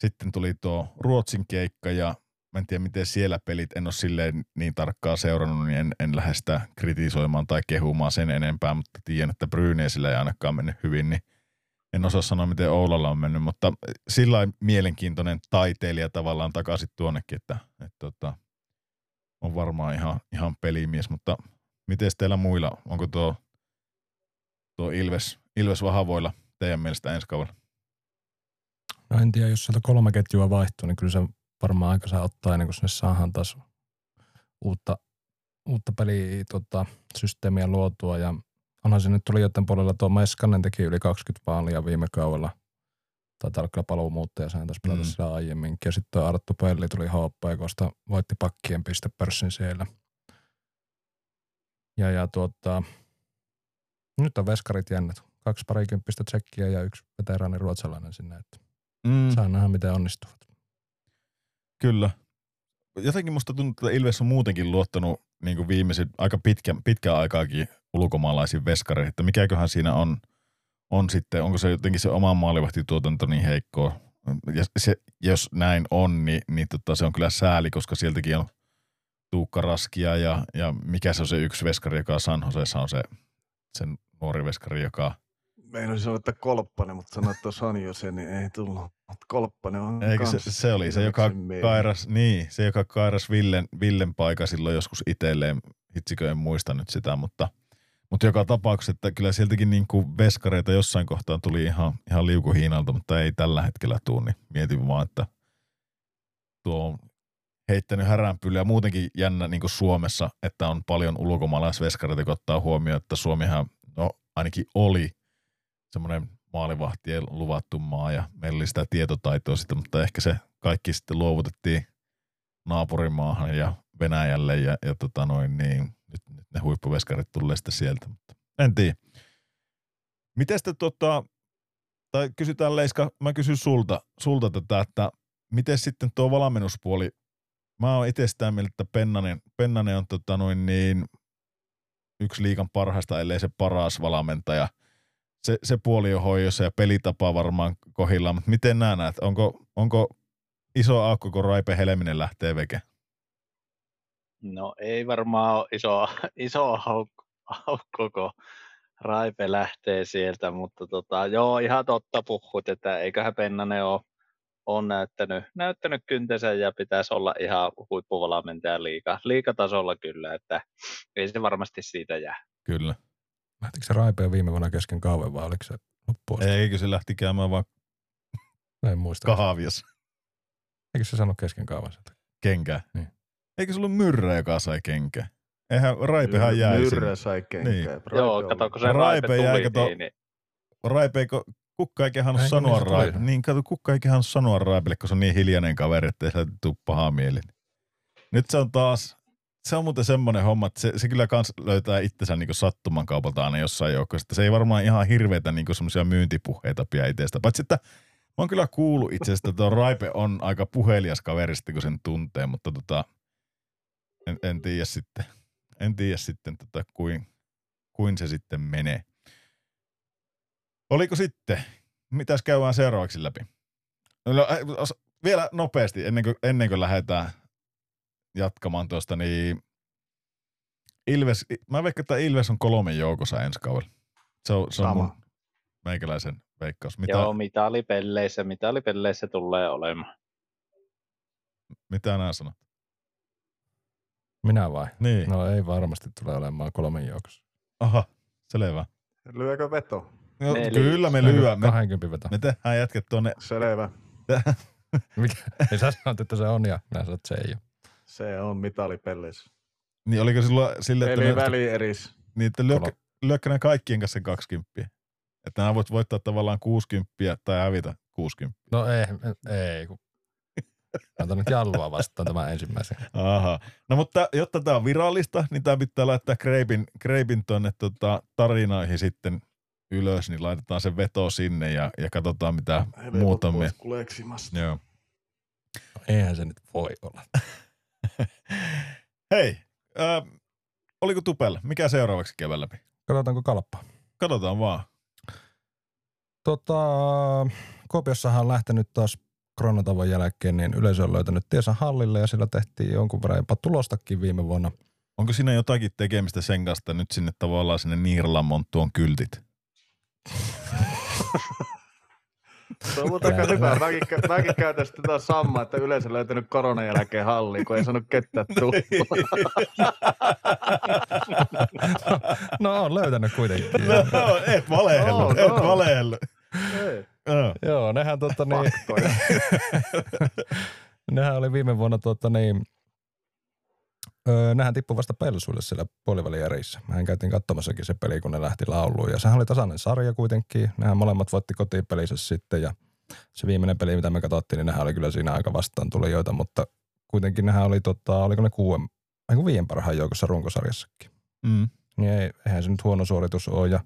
[SPEAKER 1] sitten tuli tuo Ruotsin keikka ja mä en tiedä miten siellä pelit, en ole silleen niin tarkkaan seurannut, niin en, en lähde sitä kritisoimaan tai kehumaan sen enempää, mutta tiedän, että Bryneesillä ei ainakaan mennyt hyvin, niin en osaa sanoa, miten Oulalla on mennyt, mutta sillä mielenkiintoinen taiteilija tavallaan takaisin tuonnekin, että, että, että tota, on varmaan ihan, ihan pelimies, mutta miten teillä muilla, onko tuo, tuo Ilves, Ilves Vahavoilla teidän mielestä ensi kaudella?
[SPEAKER 3] No en tiedä, jos sieltä kolme ketjua vaihtuu, niin kyllä se varmaan aika saa ottaa ennen kuin sinne saadaan taas uutta, uutta peli tota, systeemiä luotua ja onhan se nyt tuli joten puolella tuo Meskanen teki yli 20 maalia viime kaudella. Taitaa olla kyllä paluumuuttaja, sehän taisi pelata mm. sitä aiemminkin. Ja sitten tuo Arttu Pelli tuli HPKsta, voitti pakkien pistepörssin siellä. Ja, ja tuota, nyt on veskarit jännät. Kaksi parikymppistä tsekkiä ja yksi veteraani ruotsalainen sinne. Että mm. Saa nähdä, miten onnistuvat.
[SPEAKER 1] Kyllä. Jotenkin musta tuntuu, että Ilves on muutenkin luottanut niin kuin aika pitkä, pitkään aikaakin ulkomaalaisiin veskareihin, että mikäköhän siinä on, on sitten, onko se jotenkin se oma maalivahtituotanto niin heikkoa. Ja se, jos näin on, niin, niin tota, se on kyllä sääli, koska sieltäkin on Tuukka Raskia ja, ja mikä se on se yksi veskari, joka San Joseessa on se sen nuori veskari, joka
[SPEAKER 4] Meinasin sanoa, että Kolppanen, mutta sanoit, että San Jose, niin ei tullut. Mutta Kolppanen on
[SPEAKER 1] Eikö se, se, oli se, joka kairas, niin, se, joka kairas Villen, Villen paikka silloin joskus itselleen. Hitsikö en muista nyt sitä, mutta – mutta joka tapauksessa, että kyllä sieltäkin niin kuin veskareita jossain kohtaa tuli ihan, ihan liukuhiinalta, mutta ei tällä hetkellä tuu, niin mietin vaan, että tuo on heittänyt häränpylyä. Muutenkin jännä niin kuin Suomessa, että on paljon ulkomaalaisveskareita, kun ottaa huomioon, että Suomihan no, ainakin oli semmoinen maalivahtien luvattu maa ja meillä oli sitä tietotaitoa sitten, mutta ehkä se kaikki sitten luovutettiin naapurimaahan ja Venäjälle ja, ja tota noin, niin nyt, nyt ne huippuveskarit tulee sitten sieltä, mutta en tiedä. Miten sitten tota, tai kysytään Leiska, mä kysyn sulta, sulta tätä, että miten sitten tuo valmennuspuoli, mä oon itse sitä mieltä, että Pennanen, Pennanen on tota noin niin, yksi liikan parhaista, ellei se paras valmentaja. Se, se puoli on hoidossa ja pelitapa varmaan kohillaan, mutta miten nämä näet? Onko, onko iso aukko, kun Raipe Helminen lähtee veke?
[SPEAKER 2] No ei varmaan ole iso, iso aukko, aukko, kun Raipe lähtee sieltä, mutta tota, joo, ihan totta puhut, että eiköhän Pennanen ole on näyttänyt, näyttänyt kyntensä ja pitäisi olla ihan huippuvalmentaja liika, liikatasolla kyllä, että ei se varmasti siitä jää.
[SPEAKER 1] Kyllä.
[SPEAKER 3] Lähtikö se Raipe viime vuonna kesken kauan vai oliko se loppuun?
[SPEAKER 1] Eikö se lähti käymään vaan
[SPEAKER 3] En muista.
[SPEAKER 1] kahviassa
[SPEAKER 3] Eikö se sano kesken kauan sitä?
[SPEAKER 1] kenkää?
[SPEAKER 3] Niin.
[SPEAKER 1] Eikö se ollut Myrrä, joka sai kenkää? Eihän Raipehan jäi.
[SPEAKER 4] Myrrä sai kenkää.
[SPEAKER 1] Niin.
[SPEAKER 4] Raipe
[SPEAKER 2] Joo, kato, kun se
[SPEAKER 1] Raipe
[SPEAKER 2] Raipe,
[SPEAKER 1] jäi,
[SPEAKER 2] tuli,
[SPEAKER 1] kato-
[SPEAKER 2] niin, niin
[SPEAKER 1] Raipe, eikö, kukka ei kehannut sanoa
[SPEAKER 3] niin tuli?
[SPEAKER 1] Raipe. Niin, kato, kukka ei kehannut sanoa Raipelle, kun se on niin hiljainen kaveri, että ei tule pahaa mieli. Nyt se on taas, se on muuten semmoinen homma, että se, se kyllä kans löytää itsensä niin sattuman kaupalta aina jossain joukossa. Se ei varmaan ihan hirveitä niin semmoisia myyntipuheita pidä itsestä. Paitsi, että mä oon kyllä kuullut itse asiassa, että tuo Raipe on aika puhelias kaveri sitten, kun sen tuntee, mutta tota, en, en tiedä sitten, en tiedä sitten tota, kuin, kuin se sitten menee. Oliko sitten, mitäs käydään seuraavaksi läpi? No, äh, os- vielä nopeasti, ennen kuin, ennen kuin lähdetään jatkamaan tuosta, niin Ilves, mä veikkaan, että Ilves on kolmen joukossa ensi kaudella. Se on, se on
[SPEAKER 4] Sama.
[SPEAKER 1] mun meikäläisen veikkaus. Mitä,
[SPEAKER 2] joo, mitalipelleissä, mitalipelleissä tulee olemaan.
[SPEAKER 1] mitä nämä sanot?
[SPEAKER 3] Minä vai?
[SPEAKER 1] Niin. No.
[SPEAKER 3] No ei varmasti tule olemaan kolmen joukossa.
[SPEAKER 1] Aha, selvä.
[SPEAKER 4] Lyökö veto?
[SPEAKER 1] No,
[SPEAKER 2] Neljä.
[SPEAKER 1] kyllä me lyömme.
[SPEAKER 3] 20 veto.
[SPEAKER 1] Me tehdään jätket tuonne.
[SPEAKER 4] Selvä.
[SPEAKER 3] Mikä? Ei sä sanot, että se on ja minä sanon, että se ei ole.
[SPEAKER 4] Se on mitalipelleissä.
[SPEAKER 1] Niin oliko silloin sille, että,
[SPEAKER 4] Eli
[SPEAKER 1] ne,
[SPEAKER 4] väli eris.
[SPEAKER 1] niin, että lyökkö,
[SPEAKER 3] Kolo.
[SPEAKER 1] lyökkö ne kaikkien kanssa sen 20? Että nämä voit voittaa tavallaan 60 tai hävitä 60.
[SPEAKER 3] No ei, ei. Kun... Antaa nyt jallua vastaan tämän ensimmäisen.
[SPEAKER 1] Aha. No mutta jotta tämä on virallista, niin tämä pitää laittaa Kreipin, Kreipin tuonne tota, tarinoihin sitten ylös, niin laitetaan se veto sinne ja, ja katsotaan mitä muuta me. Joo.
[SPEAKER 3] No, eihän se nyt voi olla.
[SPEAKER 1] Hei, äh, oliko Tupel? Mikä seuraavaksi kevään läpi?
[SPEAKER 3] Katsotaanko kalppaa?
[SPEAKER 1] Katsotaan vaan.
[SPEAKER 3] Tota, Kuopiossahan on lähtenyt taas koronatavon jälkeen, niin yleisö on löytänyt tiensä hallille ja sillä tehtiin jonkun verran jopa tulostakin viime vuonna.
[SPEAKER 1] Onko siinä jotakin tekemistä sen kanssa, että nyt sinne tavallaan sinne Niiralan tuon kyltit?
[SPEAKER 4] Se on muuten aika hyvä. Mäkin, kä- mäkin käytän sitten taas samaa, että yleensä löytänyt koronan jälkeen halliin, kun ei saanut ketään tulla.
[SPEAKER 3] No on löytänyt kuitenkin.
[SPEAKER 1] no, et valehellu,
[SPEAKER 4] Oh,
[SPEAKER 1] et
[SPEAKER 4] no.
[SPEAKER 1] valehellu.
[SPEAKER 4] Ei,
[SPEAKER 1] Joo.
[SPEAKER 3] Joo, nehän, tota, niin, nehän oli viime vuonna tota, niin, öö, nehän tippui vasta pelsuille siellä puolivälijärissä. Mehän käytiin katsomassakin se peli, kun ne lähti lauluun. Ja sehän oli tasainen sarja kuitenkin. Nehän molemmat voitti kotipelissä sitten ja se viimeinen peli, mitä me katsottiin, niin nehän oli kyllä siinä aika vastaan tulijoita, mutta kuitenkin nehän oli, tota, oliko ne kuuden, ei kun viien parhaan joukossa runkosarjassakin.
[SPEAKER 1] Mm.
[SPEAKER 3] Niin ei, eihän se nyt huono suoritus ole ja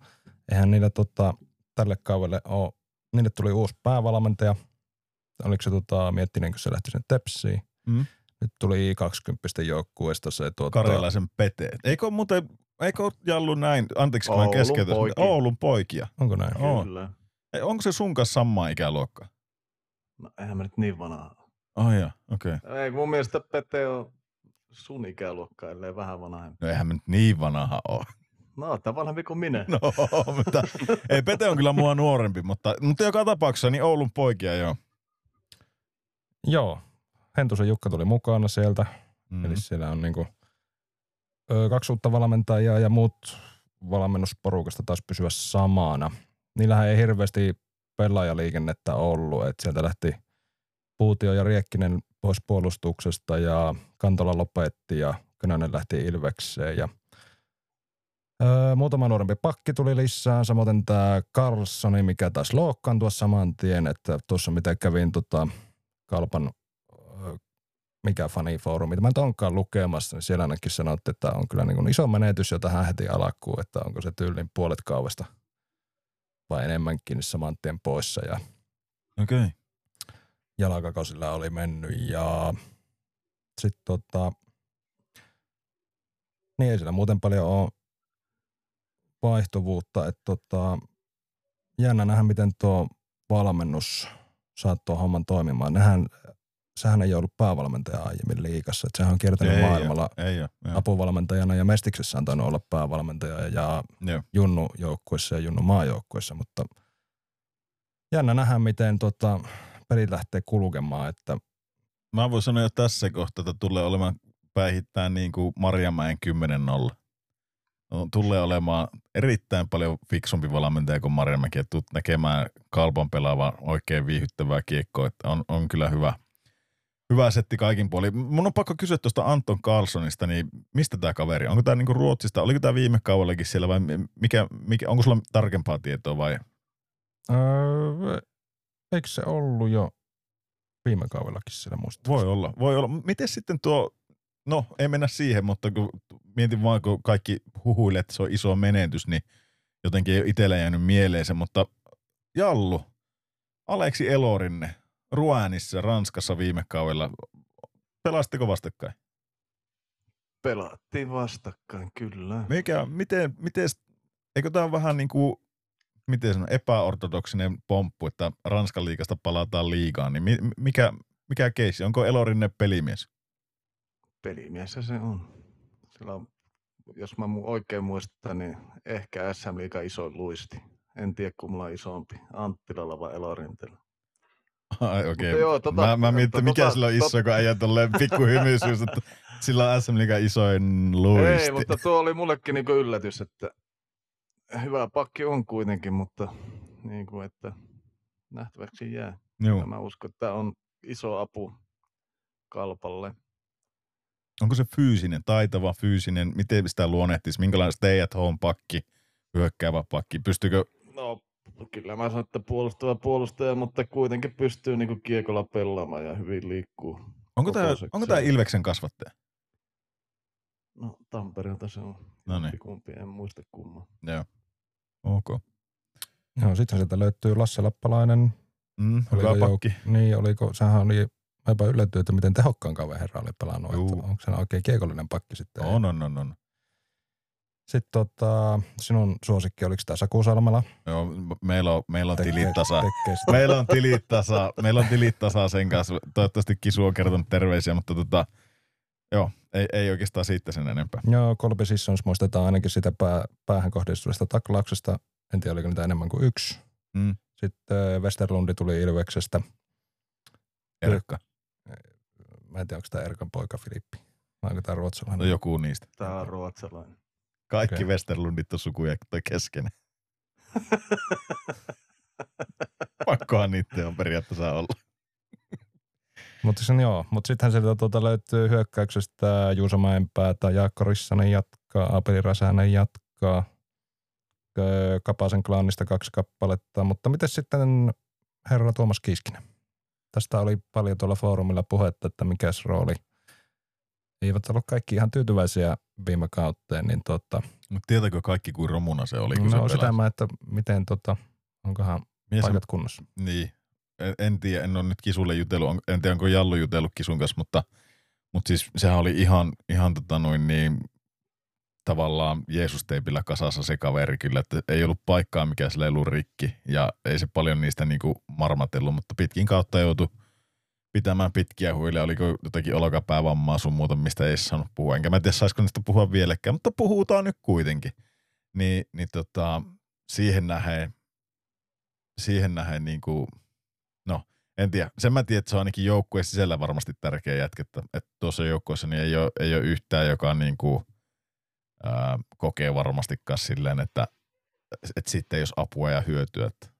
[SPEAKER 3] eihän niillä tota, tälle kaudelle ole, niille tuli uusi päävalmentaja. Oliko se tota, miettinen, kun se lähti sen tepsiin.
[SPEAKER 1] Mm.
[SPEAKER 3] Nyt tuli 20 joukkueesta se tuota,
[SPEAKER 1] Karjalaisen Pete. Eikö muuten, eikö Jallu näin, anteeksi kun mä keskeytän,
[SPEAKER 4] poikia.
[SPEAKER 1] Oulun poikia.
[SPEAKER 3] Onko näin?
[SPEAKER 1] On.
[SPEAKER 4] Kyllä.
[SPEAKER 1] Ei, onko se sun kanssa samaa ikäluokkaa?
[SPEAKER 4] No, eihän mä nyt niin vanha.
[SPEAKER 1] Oh okei. Okay.
[SPEAKER 4] Ei, mun mielestä Pete on sun ikäluokka, ellei vähän vanhempi.
[SPEAKER 1] No eihän mä nyt niin vanha ole.
[SPEAKER 4] No, oot vanhempi kuin minä.
[SPEAKER 1] No, mutta ei, Pete on kyllä mua nuorempi, mutta, mutta joka tapauksessa niin Oulun poikia joo.
[SPEAKER 3] Joo. Hentusen Jukka tuli mukana sieltä.
[SPEAKER 1] Mm.
[SPEAKER 3] Eli siellä on niinku, ö, kaksi uutta valmentajaa ja muut valmennusporukasta taas pysyä samana. Niillähän ei hirveästi pelaajaliikennettä ollut. Et sieltä lähti Puutio ja Riekkinen pois puolustuksesta ja Kantola lopetti ja Könönen lähti Ilvekseen ja Öö, muutama nuorempi pakki tuli lisää, samoin tämä Carlsoni, mikä taas loukkaantui saman tien, että tuossa mitä kävin tota, Kalpan mikä fanifoorumi, mitä mä nyt onkaan lukemassa, niin siellä ainakin sanottiin, että on kyllä niin kuin iso menetys jo tähän heti alkuun, että onko se tyylin puolet kaudesta vai enemmänkin niin saman tien poissa ja
[SPEAKER 1] Okei. Okay.
[SPEAKER 3] jalkakausilla oli mennyt ja Sitten tota, niin ei siellä muuten paljon ole vaihtuvuutta, että tota, jännä nähdä, miten tuo valmennus saa tuon homman toimimaan. Nehän, sehän ei ollut päävalmentaja aiemmin liikassa, että sehän on kiertänyt
[SPEAKER 1] Ei
[SPEAKER 3] maailmalla
[SPEAKER 1] Ei ole. joo.
[SPEAKER 3] apuvalmentajana ja Mestiksessä on tainnut olla päävalmentaja ja
[SPEAKER 1] Joo.
[SPEAKER 3] Junnu joukkuissa ja Junnu maajoukkuissa, mutta jännä nähdä, miten tota, peli lähtee kulkemaan, että
[SPEAKER 1] Mä voin sanoa jo tässä kohtaa, että tulee olemaan päihittäin niin kuin Marjamäen 10-0. No, tulee olemaan erittäin paljon fiksumpi valmentaja kuin Marjamäki, että tulet näkemään kalpan pelaava oikein viihyttävää kiekkoa, että on, on kyllä hyvä, hyvä setti kaikin puolin. Mun on pakko kysyä tuosta Anton Carlsonista, niin mistä tämä kaveri? Onko tämä niinku Ruotsista? Oliko tämä viime kaudellakin siellä vai mikä, mikä, onko sulla tarkempaa tietoa vai?
[SPEAKER 3] öö, eikö se ollut jo viime kaudellakin siellä muistaakseni?
[SPEAKER 1] Voi olla, voi olla. Miten sitten tuo, no ei mennä siihen, mutta kun mietin vaan, kun kaikki huhuilee, että se on iso menetys, niin jotenkin ei ole itsellä jäänyt mieleen se, mutta Jallu, Aleksi Elorinne, Ruänissa, Ranskassa viime kaudella, pelastiko vastakkain?
[SPEAKER 4] Pelattiin vastakkain, kyllä.
[SPEAKER 1] Mikä, miten, miten, eikö tämä vähän niin kuin, miten sanon, epäortodoksinen pomppu, että Ranskan liigasta palataan liigaan, niin mi- mikä, mikä keissi, onko Elorinne pelimies?
[SPEAKER 4] Pelimiessä se on. Sillä on, jos mä oikein muistan, niin ehkä SM Liiga isoin luisti. En tiedä, kumma on isompi, Anttilalla vai Elorintella.
[SPEAKER 1] Ai okei.
[SPEAKER 4] Mutta joo, tota-
[SPEAKER 1] mä, mä mietin, mikä
[SPEAKER 4] tota-
[SPEAKER 1] sillä on
[SPEAKER 4] tot-
[SPEAKER 1] iso, kun äijä tolleen pikku hymyisyys, että sillä on SM Liigan isoin luisti.
[SPEAKER 4] Ei, mutta tuo oli mullekin niinku yllätys, että hyvä pakki on kuitenkin, mutta niin kuin, että nähtäväksi jää.
[SPEAKER 1] Joo.
[SPEAKER 4] Ja mä uskon, että tämä on iso apu kalpalle.
[SPEAKER 1] Onko se fyysinen, taitava fyysinen, miten sitä luonnehtisi, minkälainen stay at home pakki, hyökkäävä pakki, pystyykö,
[SPEAKER 4] No, kyllä mä sanon, että puolustava puolustaja, mutta kuitenkin pystyy niinku kiekolla pelaamaan ja hyvin liikkuu.
[SPEAKER 1] onko tämä, onko tämä. Ilveksen kasvattaja?
[SPEAKER 4] No, Tampereelta se on.
[SPEAKER 1] No niin,
[SPEAKER 4] Kumpi, en muista kumman.
[SPEAKER 1] joo. Ok.
[SPEAKER 3] Joo, sitten sieltä löytyy Lasse Lappalainen.
[SPEAKER 1] Mm,
[SPEAKER 3] Oliko
[SPEAKER 1] hyvä
[SPEAKER 3] jouk-
[SPEAKER 1] pakki.
[SPEAKER 3] Niin, oliko, sehän oli aika yllättynyt, että miten tehokkaan kaveri herra oli pelannut. Että onko se oikein kiekollinen pakki sitten?
[SPEAKER 1] On, on, on, on.
[SPEAKER 3] Sitten tota, sinun suosikki, oliko tämä Saku Salmela?
[SPEAKER 1] Joo, meillä on, meillä on
[SPEAKER 3] Tekee-
[SPEAKER 1] tilit tasa.
[SPEAKER 3] tekee sitä.
[SPEAKER 1] Meillä on tilit tasa, meillä on tilit tasa sen kanssa. Toivottavasti Kisu on kertonut terveisiä, mutta tota, joo, ei, ei oikeastaan siitä sen enempää.
[SPEAKER 3] Joo, Kolby Sissons muistetaan ainakin sitä pää, päähän kohdistuvasta taklauksesta. En tiedä, oliko niitä enemmän kuin yksi.
[SPEAKER 1] Mm.
[SPEAKER 3] Sitten Westerlundi tuli Ilveksestä.
[SPEAKER 1] Erkka,
[SPEAKER 3] Mä en tiedä, onko tämä Erkan poika Filippi. Vai onko tämä ruotsalainen?
[SPEAKER 1] no joku niistä.
[SPEAKER 4] Tää on ruotsalainen.
[SPEAKER 1] Kaikki okay. Westerlundit on sukuja toi kesken. Pakkohan niitä on periaatteessa olla.
[SPEAKER 3] Mutta sen joo, mutta sittenhän sieltä tuota löytyy hyökkäyksestä Juuso Mäenpää tai Jaakko Rissanen jatkaa, Apeli Räsänen jatkaa, Kapasen klaanista kaksi kappaletta, mutta miten sitten herra Tuomas Kiiskinen? Tästä oli paljon tuolla foorumilla puhetta, että mikäs rooli. Eivät ollut kaikki ihan tyytyväisiä viime kautteen, niin tota,
[SPEAKER 1] Mutta tietääkö kaikki kuin romuna se oli, kun se
[SPEAKER 3] no sitä mä, että miten tota, onkohan
[SPEAKER 1] Mies on,
[SPEAKER 3] paikat kunnossa.
[SPEAKER 1] niin, en, en tiedä, en ole nyt Kisulle jutellut, on- en tiedä onko Jallu jutellut Kisun kanssa, mutta, mutta siis sehän oli ihan, ihan tota noin niin, tavallaan Jeesus-teipillä kasassa se kaveri kyllä, että ei ollut paikkaa, mikä sille ei ollut rikki ja ei se paljon niistä niinku marmatellut, mutta pitkin kautta joutui pitämään pitkiä huilia, oliko jotakin olkapäävammaa sun muuta, mistä ei saanut puhua. Enkä mä tiedä, saisiko niistä puhua vieläkään, mutta puhutaan nyt kuitenkin. Niin, niin tota, siihen nähden, siihen nähden niin kuin, no en tiedä. Sen mä tiedän, että se on ainakin joukkueen sisällä varmasti tärkeä jätkä, että, tuossa joukkueessa niin ei, ole, ei ole yhtään, joka niin kuin, ää, kokee varmastikaan silleen, että, että sitten ei jos apua ja hyötyä. Että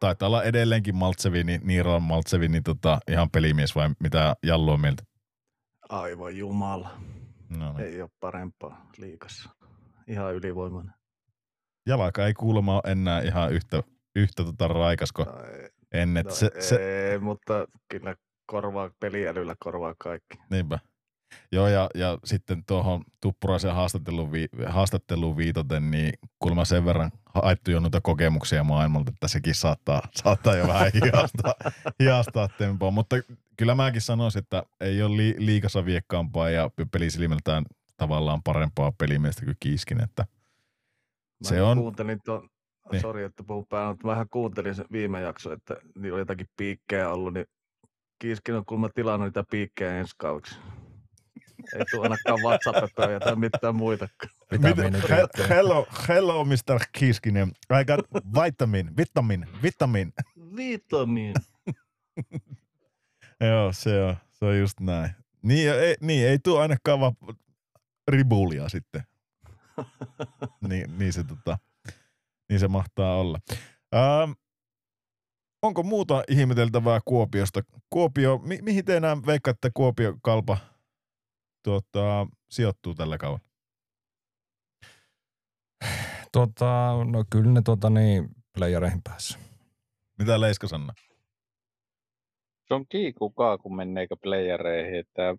[SPEAKER 1] taitaa olla edelleenkin Maltsevi, niin Niiran Maltsevi, niin tota, ihan pelimies vai mitä Jallu on mieltä?
[SPEAKER 4] Aivan jumala.
[SPEAKER 1] No, niin.
[SPEAKER 4] Ei ole parempaa liikassa. Ihan ylivoimainen.
[SPEAKER 1] Jalaka ei kuulemma ole enää ihan yhtä, yhtä tota raikasko
[SPEAKER 4] No, ei,
[SPEAKER 1] ennen.
[SPEAKER 4] no,
[SPEAKER 1] se, se,
[SPEAKER 4] ei, mutta kyllä korvaa, peliälyllä korvaa kaikki.
[SPEAKER 1] Niinpä. Joo, ja, ja sitten tuohon Tuppuraisen haastatteluun, vi, haastatteluun viitoten, niin kuulemma sen verran haettu jo noita kokemuksia maailmalta, että sekin saattaa, saattaa jo vähän hiastaa, hiastaa tempoa. Mutta kyllä mäkin sanoisin, että ei ole li, liikassa viekkaampaa ja pelisilmältään tavallaan parempaa pelimiestä kuin Kiiskinen. Että
[SPEAKER 4] Mä
[SPEAKER 1] se on,
[SPEAKER 4] kuuntelin tuon,
[SPEAKER 1] Niin.
[SPEAKER 4] niin. sori että puhun päällä, mutta vähän kuuntelin sen viime jakso, että niillä oli jotakin piikkejä ollut, niin Kiiskin on kuulemma tilannut niitä piikkejä ensi kaudeksi. Ei tule ainakaan WhatsApp-pöjä tai mitään muitakaan.
[SPEAKER 3] Vitamiini
[SPEAKER 1] He- hello, hello, Mr. Kiiskinen. I got vitamin, vitamin, vitamin.
[SPEAKER 4] Vitamiin.
[SPEAKER 1] Joo, se on, se on just näin. Niin, ei, niin ei tule ainakaan vaan ribulia sitten. niin, niin, se, tota, niin se mahtaa olla. Ähm, onko muuta ihmeteltävää Kuopiosta? Kuopio, mi- mihin te enää veikkaatte Kuopio kalpa tuota, sijoittuu tällä kaudella?
[SPEAKER 3] Tota, no kyllä ne tota niin, playereihin päässä.
[SPEAKER 1] Mitä Leiska sanoo?
[SPEAKER 2] Se on kiikukaa, kun menneekö playereihin, että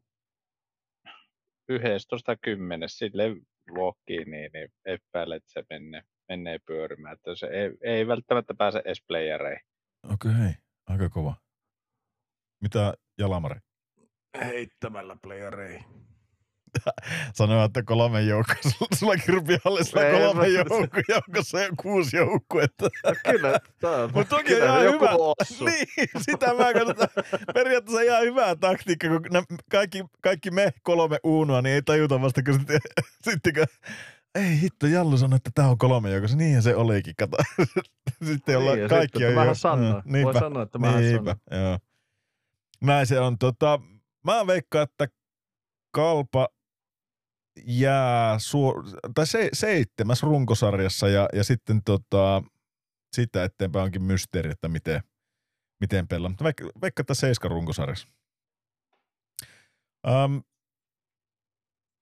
[SPEAKER 2] 11 10 sille luokkiin, niin, niin epäilen, että se menee, menee pyörimään. Että se ei, ei välttämättä pääse edes playereihin.
[SPEAKER 1] Okei, okay, aika kova. Mitä Jalamari?
[SPEAKER 4] Heittämällä playereihin.
[SPEAKER 1] Sanoa, että kolme joukkoa. Sulla kirpiallessa
[SPEAKER 4] Ei,
[SPEAKER 1] kolme
[SPEAKER 4] mä-
[SPEAKER 1] joukkoa, joukossa on kuusi joukkuetta.
[SPEAKER 4] No kyllä, tää on,
[SPEAKER 1] Mut toki on ihan hyvä.
[SPEAKER 4] ossu.
[SPEAKER 1] Niin, sitä mä katsotaan. Periaatteessa ihan hyvä taktiikka, kun kaikki, kaikki me kolme uunoa, niin ei tajuta vasta, kun sitten, sitten kun, ei hitto, Jallu sanoi, että tämä on kolme joukossa. Niinhän se olikin, kato. Sitten ollaan
[SPEAKER 4] Niin,
[SPEAKER 1] kaikki
[SPEAKER 4] sitten,
[SPEAKER 1] on jo-
[SPEAKER 4] sanoin.
[SPEAKER 1] Mm,
[SPEAKER 4] Voi sanoa, että mähän
[SPEAKER 1] Niinpä, joo. Näin se on. Tota, mä veikkaan, että Kalpa jää suo, tai se, seitsemäs runkosarjassa ja, ja sitten tota, sitä eteenpäin onkin mysteeri, että miten, miten pelaa. Mutta veikka, veikka, että seiska runkosarjassa. Um,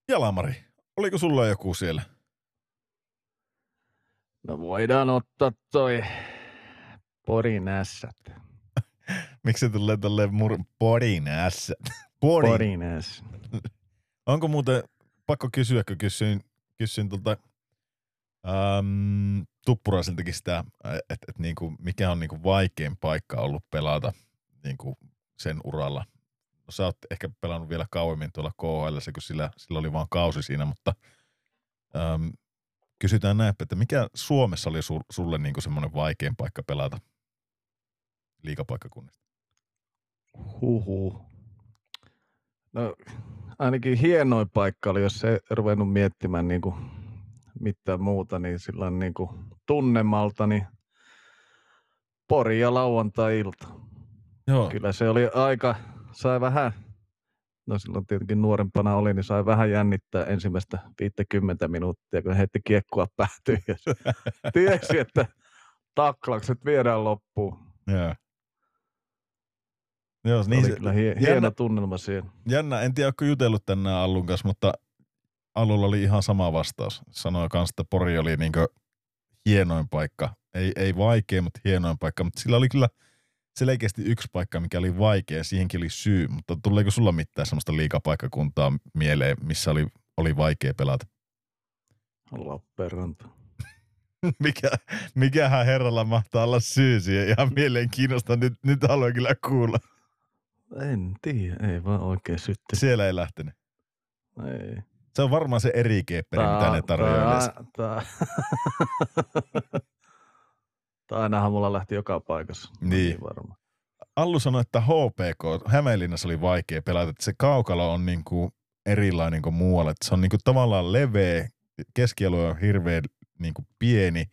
[SPEAKER 1] Jalamari, oliko sulla joku siellä?
[SPEAKER 4] No voidaan ottaa toi Porin ässät.
[SPEAKER 1] Miksi se tulee tolleen mur- Porin ässät? Porin.
[SPEAKER 4] Porin ässät.
[SPEAKER 1] Onko muuten, pakko kysyä, kun kysyin, kysyin tuolta Tuppuraisiltakin sitä, että et niinku, mikä on niinku vaikein paikka ollut pelata niinku sen uralla. No, sä oot ehkä pelannut vielä kauemmin tuolla KHL, kun sillä, sillä oli vaan kausi siinä, mutta äm, kysytään näin, että mikä Suomessa oli su, sulle niinku semmoinen vaikein paikka pelata liikapaikkakunnista?
[SPEAKER 4] Huhu. No ainakin hienoin paikka oli, jos ei ruvennut miettimään niin kuin mitään muuta, niin sillä niin kuin tunnemalta, niin Pori ja lauantai-ilta.
[SPEAKER 1] Joo,
[SPEAKER 4] Kyllä se oli aika, sai vähän, no silloin tietenkin nuorempana oli, niin sai vähän jännittää ensimmäistä 50 minuuttia, kun heitti kiekkoa päätyyn ja tiesi, että taklaukset viedään loppuun.
[SPEAKER 1] joo. Joo,
[SPEAKER 4] Se
[SPEAKER 1] niin
[SPEAKER 4] oli
[SPEAKER 1] se,
[SPEAKER 4] kyllä hie-
[SPEAKER 1] jännä-
[SPEAKER 4] hieno tunnelma siihen.
[SPEAKER 1] Jännä, en tiedä, onko jutellut tänään Allun kanssa, mutta Allulla oli ihan sama vastaus. Sanoi kanssa, että Pori oli niin hienoin paikka. Ei, ei vaikea, mutta hienoin paikka. Mutta sillä oli kyllä selkeästi yksi paikka, mikä oli vaikea. Siihenkin oli syy. Mutta tuleeko sulla mitään sellaista liikapaikkakuntaa mieleen, missä oli, oli vaikea pelata?
[SPEAKER 4] Lappeenranta.
[SPEAKER 1] Mikä, mikähän herralla mahtaa olla syy siihen? Ihan mielenkiinnosta. Nyt, nyt haluan kyllä kuulla.
[SPEAKER 4] En tiedä, ei vaan oikein sytty.
[SPEAKER 1] Siellä ei lähtenyt.
[SPEAKER 4] Ei.
[SPEAKER 1] Se on varmaan se eri kepperi, mitä ne tarjoilee.
[SPEAKER 4] Tää, tää, tää ainahan mulla lähti joka paikassa. Mä
[SPEAKER 1] Niin.
[SPEAKER 4] varma.
[SPEAKER 1] Allu sanoi, että HPK, Hämeenlinnassa oli vaikea pelata, että se kaukalo on niinku erilainen kuin muualla. Että se on niinku tavallaan leveä, keskialue on hirveän niinku pieni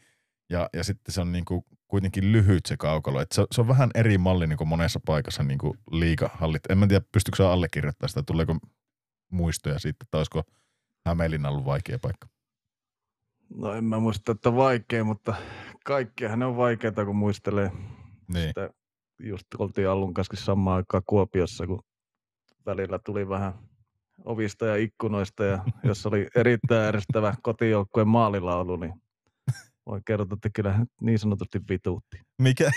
[SPEAKER 1] ja, ja sitten se on niinku kuitenkin lyhyt se kaukalo. Et se, se, on vähän eri malli niinku monessa paikassa niinku liikahallit. En mä tiedä, pystyykö sä allekirjoittamaan sitä, tuleeko muistoja siitä, että olisiko Hämeenlinna ollut vaikea paikka.
[SPEAKER 4] No en mä muista, että vaikea, mutta kaikkihan ne on vaikeita, kun muistelee.
[SPEAKER 1] Niin.
[SPEAKER 4] Sitä, just oltiin Allun kanssa samaan aikaan Kuopiossa, kun välillä tuli vähän ovista ja ikkunoista, ja jos oli erittäin ärsyttävä kotijoukkueen maalilaulu, niin voin kertoa, että kyllä niin sanotusti vituutti.
[SPEAKER 1] Mikä,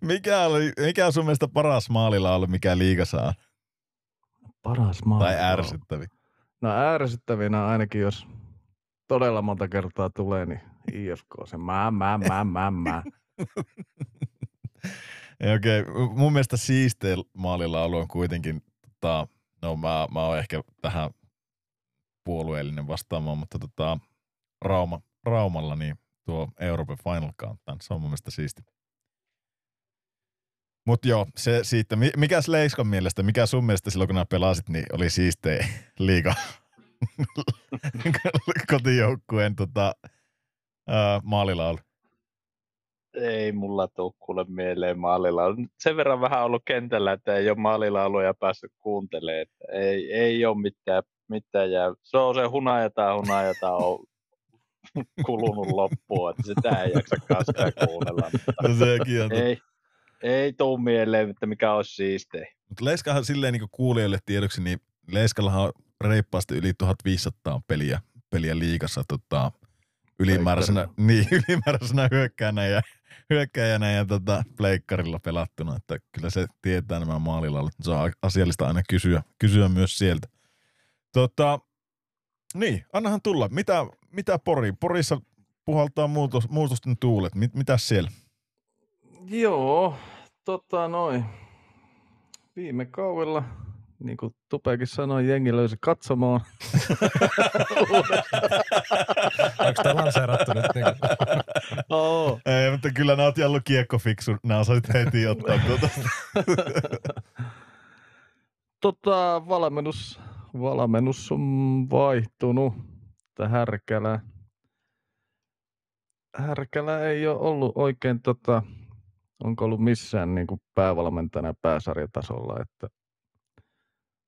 [SPEAKER 1] mikä, oli, mikä on sun mielestä paras maalilla ollut, mikä liiga saa?
[SPEAKER 4] Paras
[SPEAKER 1] Tai
[SPEAKER 4] maalilaulu.
[SPEAKER 1] ärsyttävi?
[SPEAKER 4] No ärsyttävinä ainakin, jos todella monta kertaa tulee, niin IFK se mä, mä, mä, mä, mä.
[SPEAKER 1] Ei Okei, mun mielestä siistein maalilaulu on kuitenkin, tota, no mä, mä oon ehkä tähän puolueellinen vastaamaan, mutta tota, Rauma, Raumalla niin tuo Euroopan Final Countdown, se on mun mielestä siisti. Mut joo, se siitä. Mi- Mikäs Leiskan mielestä, mikä sun mielestä silloin kun nämä pelasit, niin oli siistei liiga kotijoukkueen tota, ää, maalilaulu.
[SPEAKER 2] Ei mulla tuu kuule mieleen maalilaulu. Sen verran vähän ollut kentällä, että ei ole maalilauluja päässyt kuuntelemaan. Ei, ei ole mitään, mitään jää. Se on se hunajata hunajata on kulunut loppuun, että sitä ei jaksa kaskaa kuunnella. Mutta
[SPEAKER 1] No sekin on.
[SPEAKER 2] ei, ei tuu mieleen, että mikä olisi siisteä.
[SPEAKER 1] Mutta Leiskahan silleen niin kuulijoille tiedoksi, niin Leiskallahan on reippaasti yli 1500 peliä, peliä liikassa tota, ylimääräisenä, niin, ylimääräisenä hyökkäänä ja, hyökkäjänä ja tota, pleikkarilla pelattuna, että kyllä se tietää nämä maalilla, se on asiallista aina kysyä, kysyä myös sieltä. Tota, niin, annahan tulla. Mitä, mitä Pori? Porissa puhaltaa muutos, muutosten tuulet. Mit, mitäs siellä?
[SPEAKER 4] Joo, tota noin. Viime kaudella, niin kuin Tupekin sanoi, jengi löysi katsomaan.
[SPEAKER 3] Onko tämä lanseerattu nyt? Niin
[SPEAKER 4] Oo.
[SPEAKER 1] Ei, mutta kyllä nää oot Jallu kiekkofiksu. Nää osasit heti ottaa tuota.
[SPEAKER 4] tota, valmennus, valmennus on vaihtunut. Tää Härkälä. Härkälä ei ole ollut oikein, tota, onko ollut missään niin kuin päävalmentajana pääsarjatasolla, että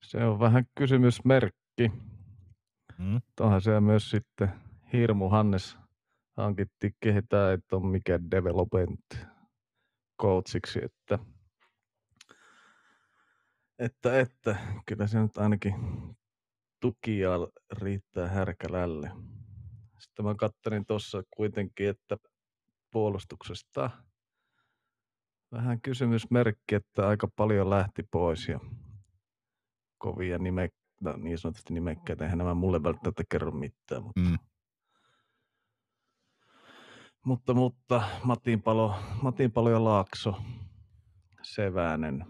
[SPEAKER 4] se on vähän kysymysmerkki.
[SPEAKER 1] Mm.
[SPEAKER 4] Onhan siellä myös sitten Hirmu Hannes hankittiin kehetään, että on mikä development coachiksi, että, että, että kyllä se nyt ainakin tukia riittää härkälälle. Sitten mä kattelin tuossa kuitenkin, että puolustuksesta vähän kysymysmerkki, että aika paljon lähti pois ja kovia nime, no, niin sanotusti nimekkäitä, eihän nämä mulle välttämättä kerro mitään, mutta
[SPEAKER 1] Mm.
[SPEAKER 4] Mutta, mutta Matin Palo, Matin Palo ja Laakso, Sevänen.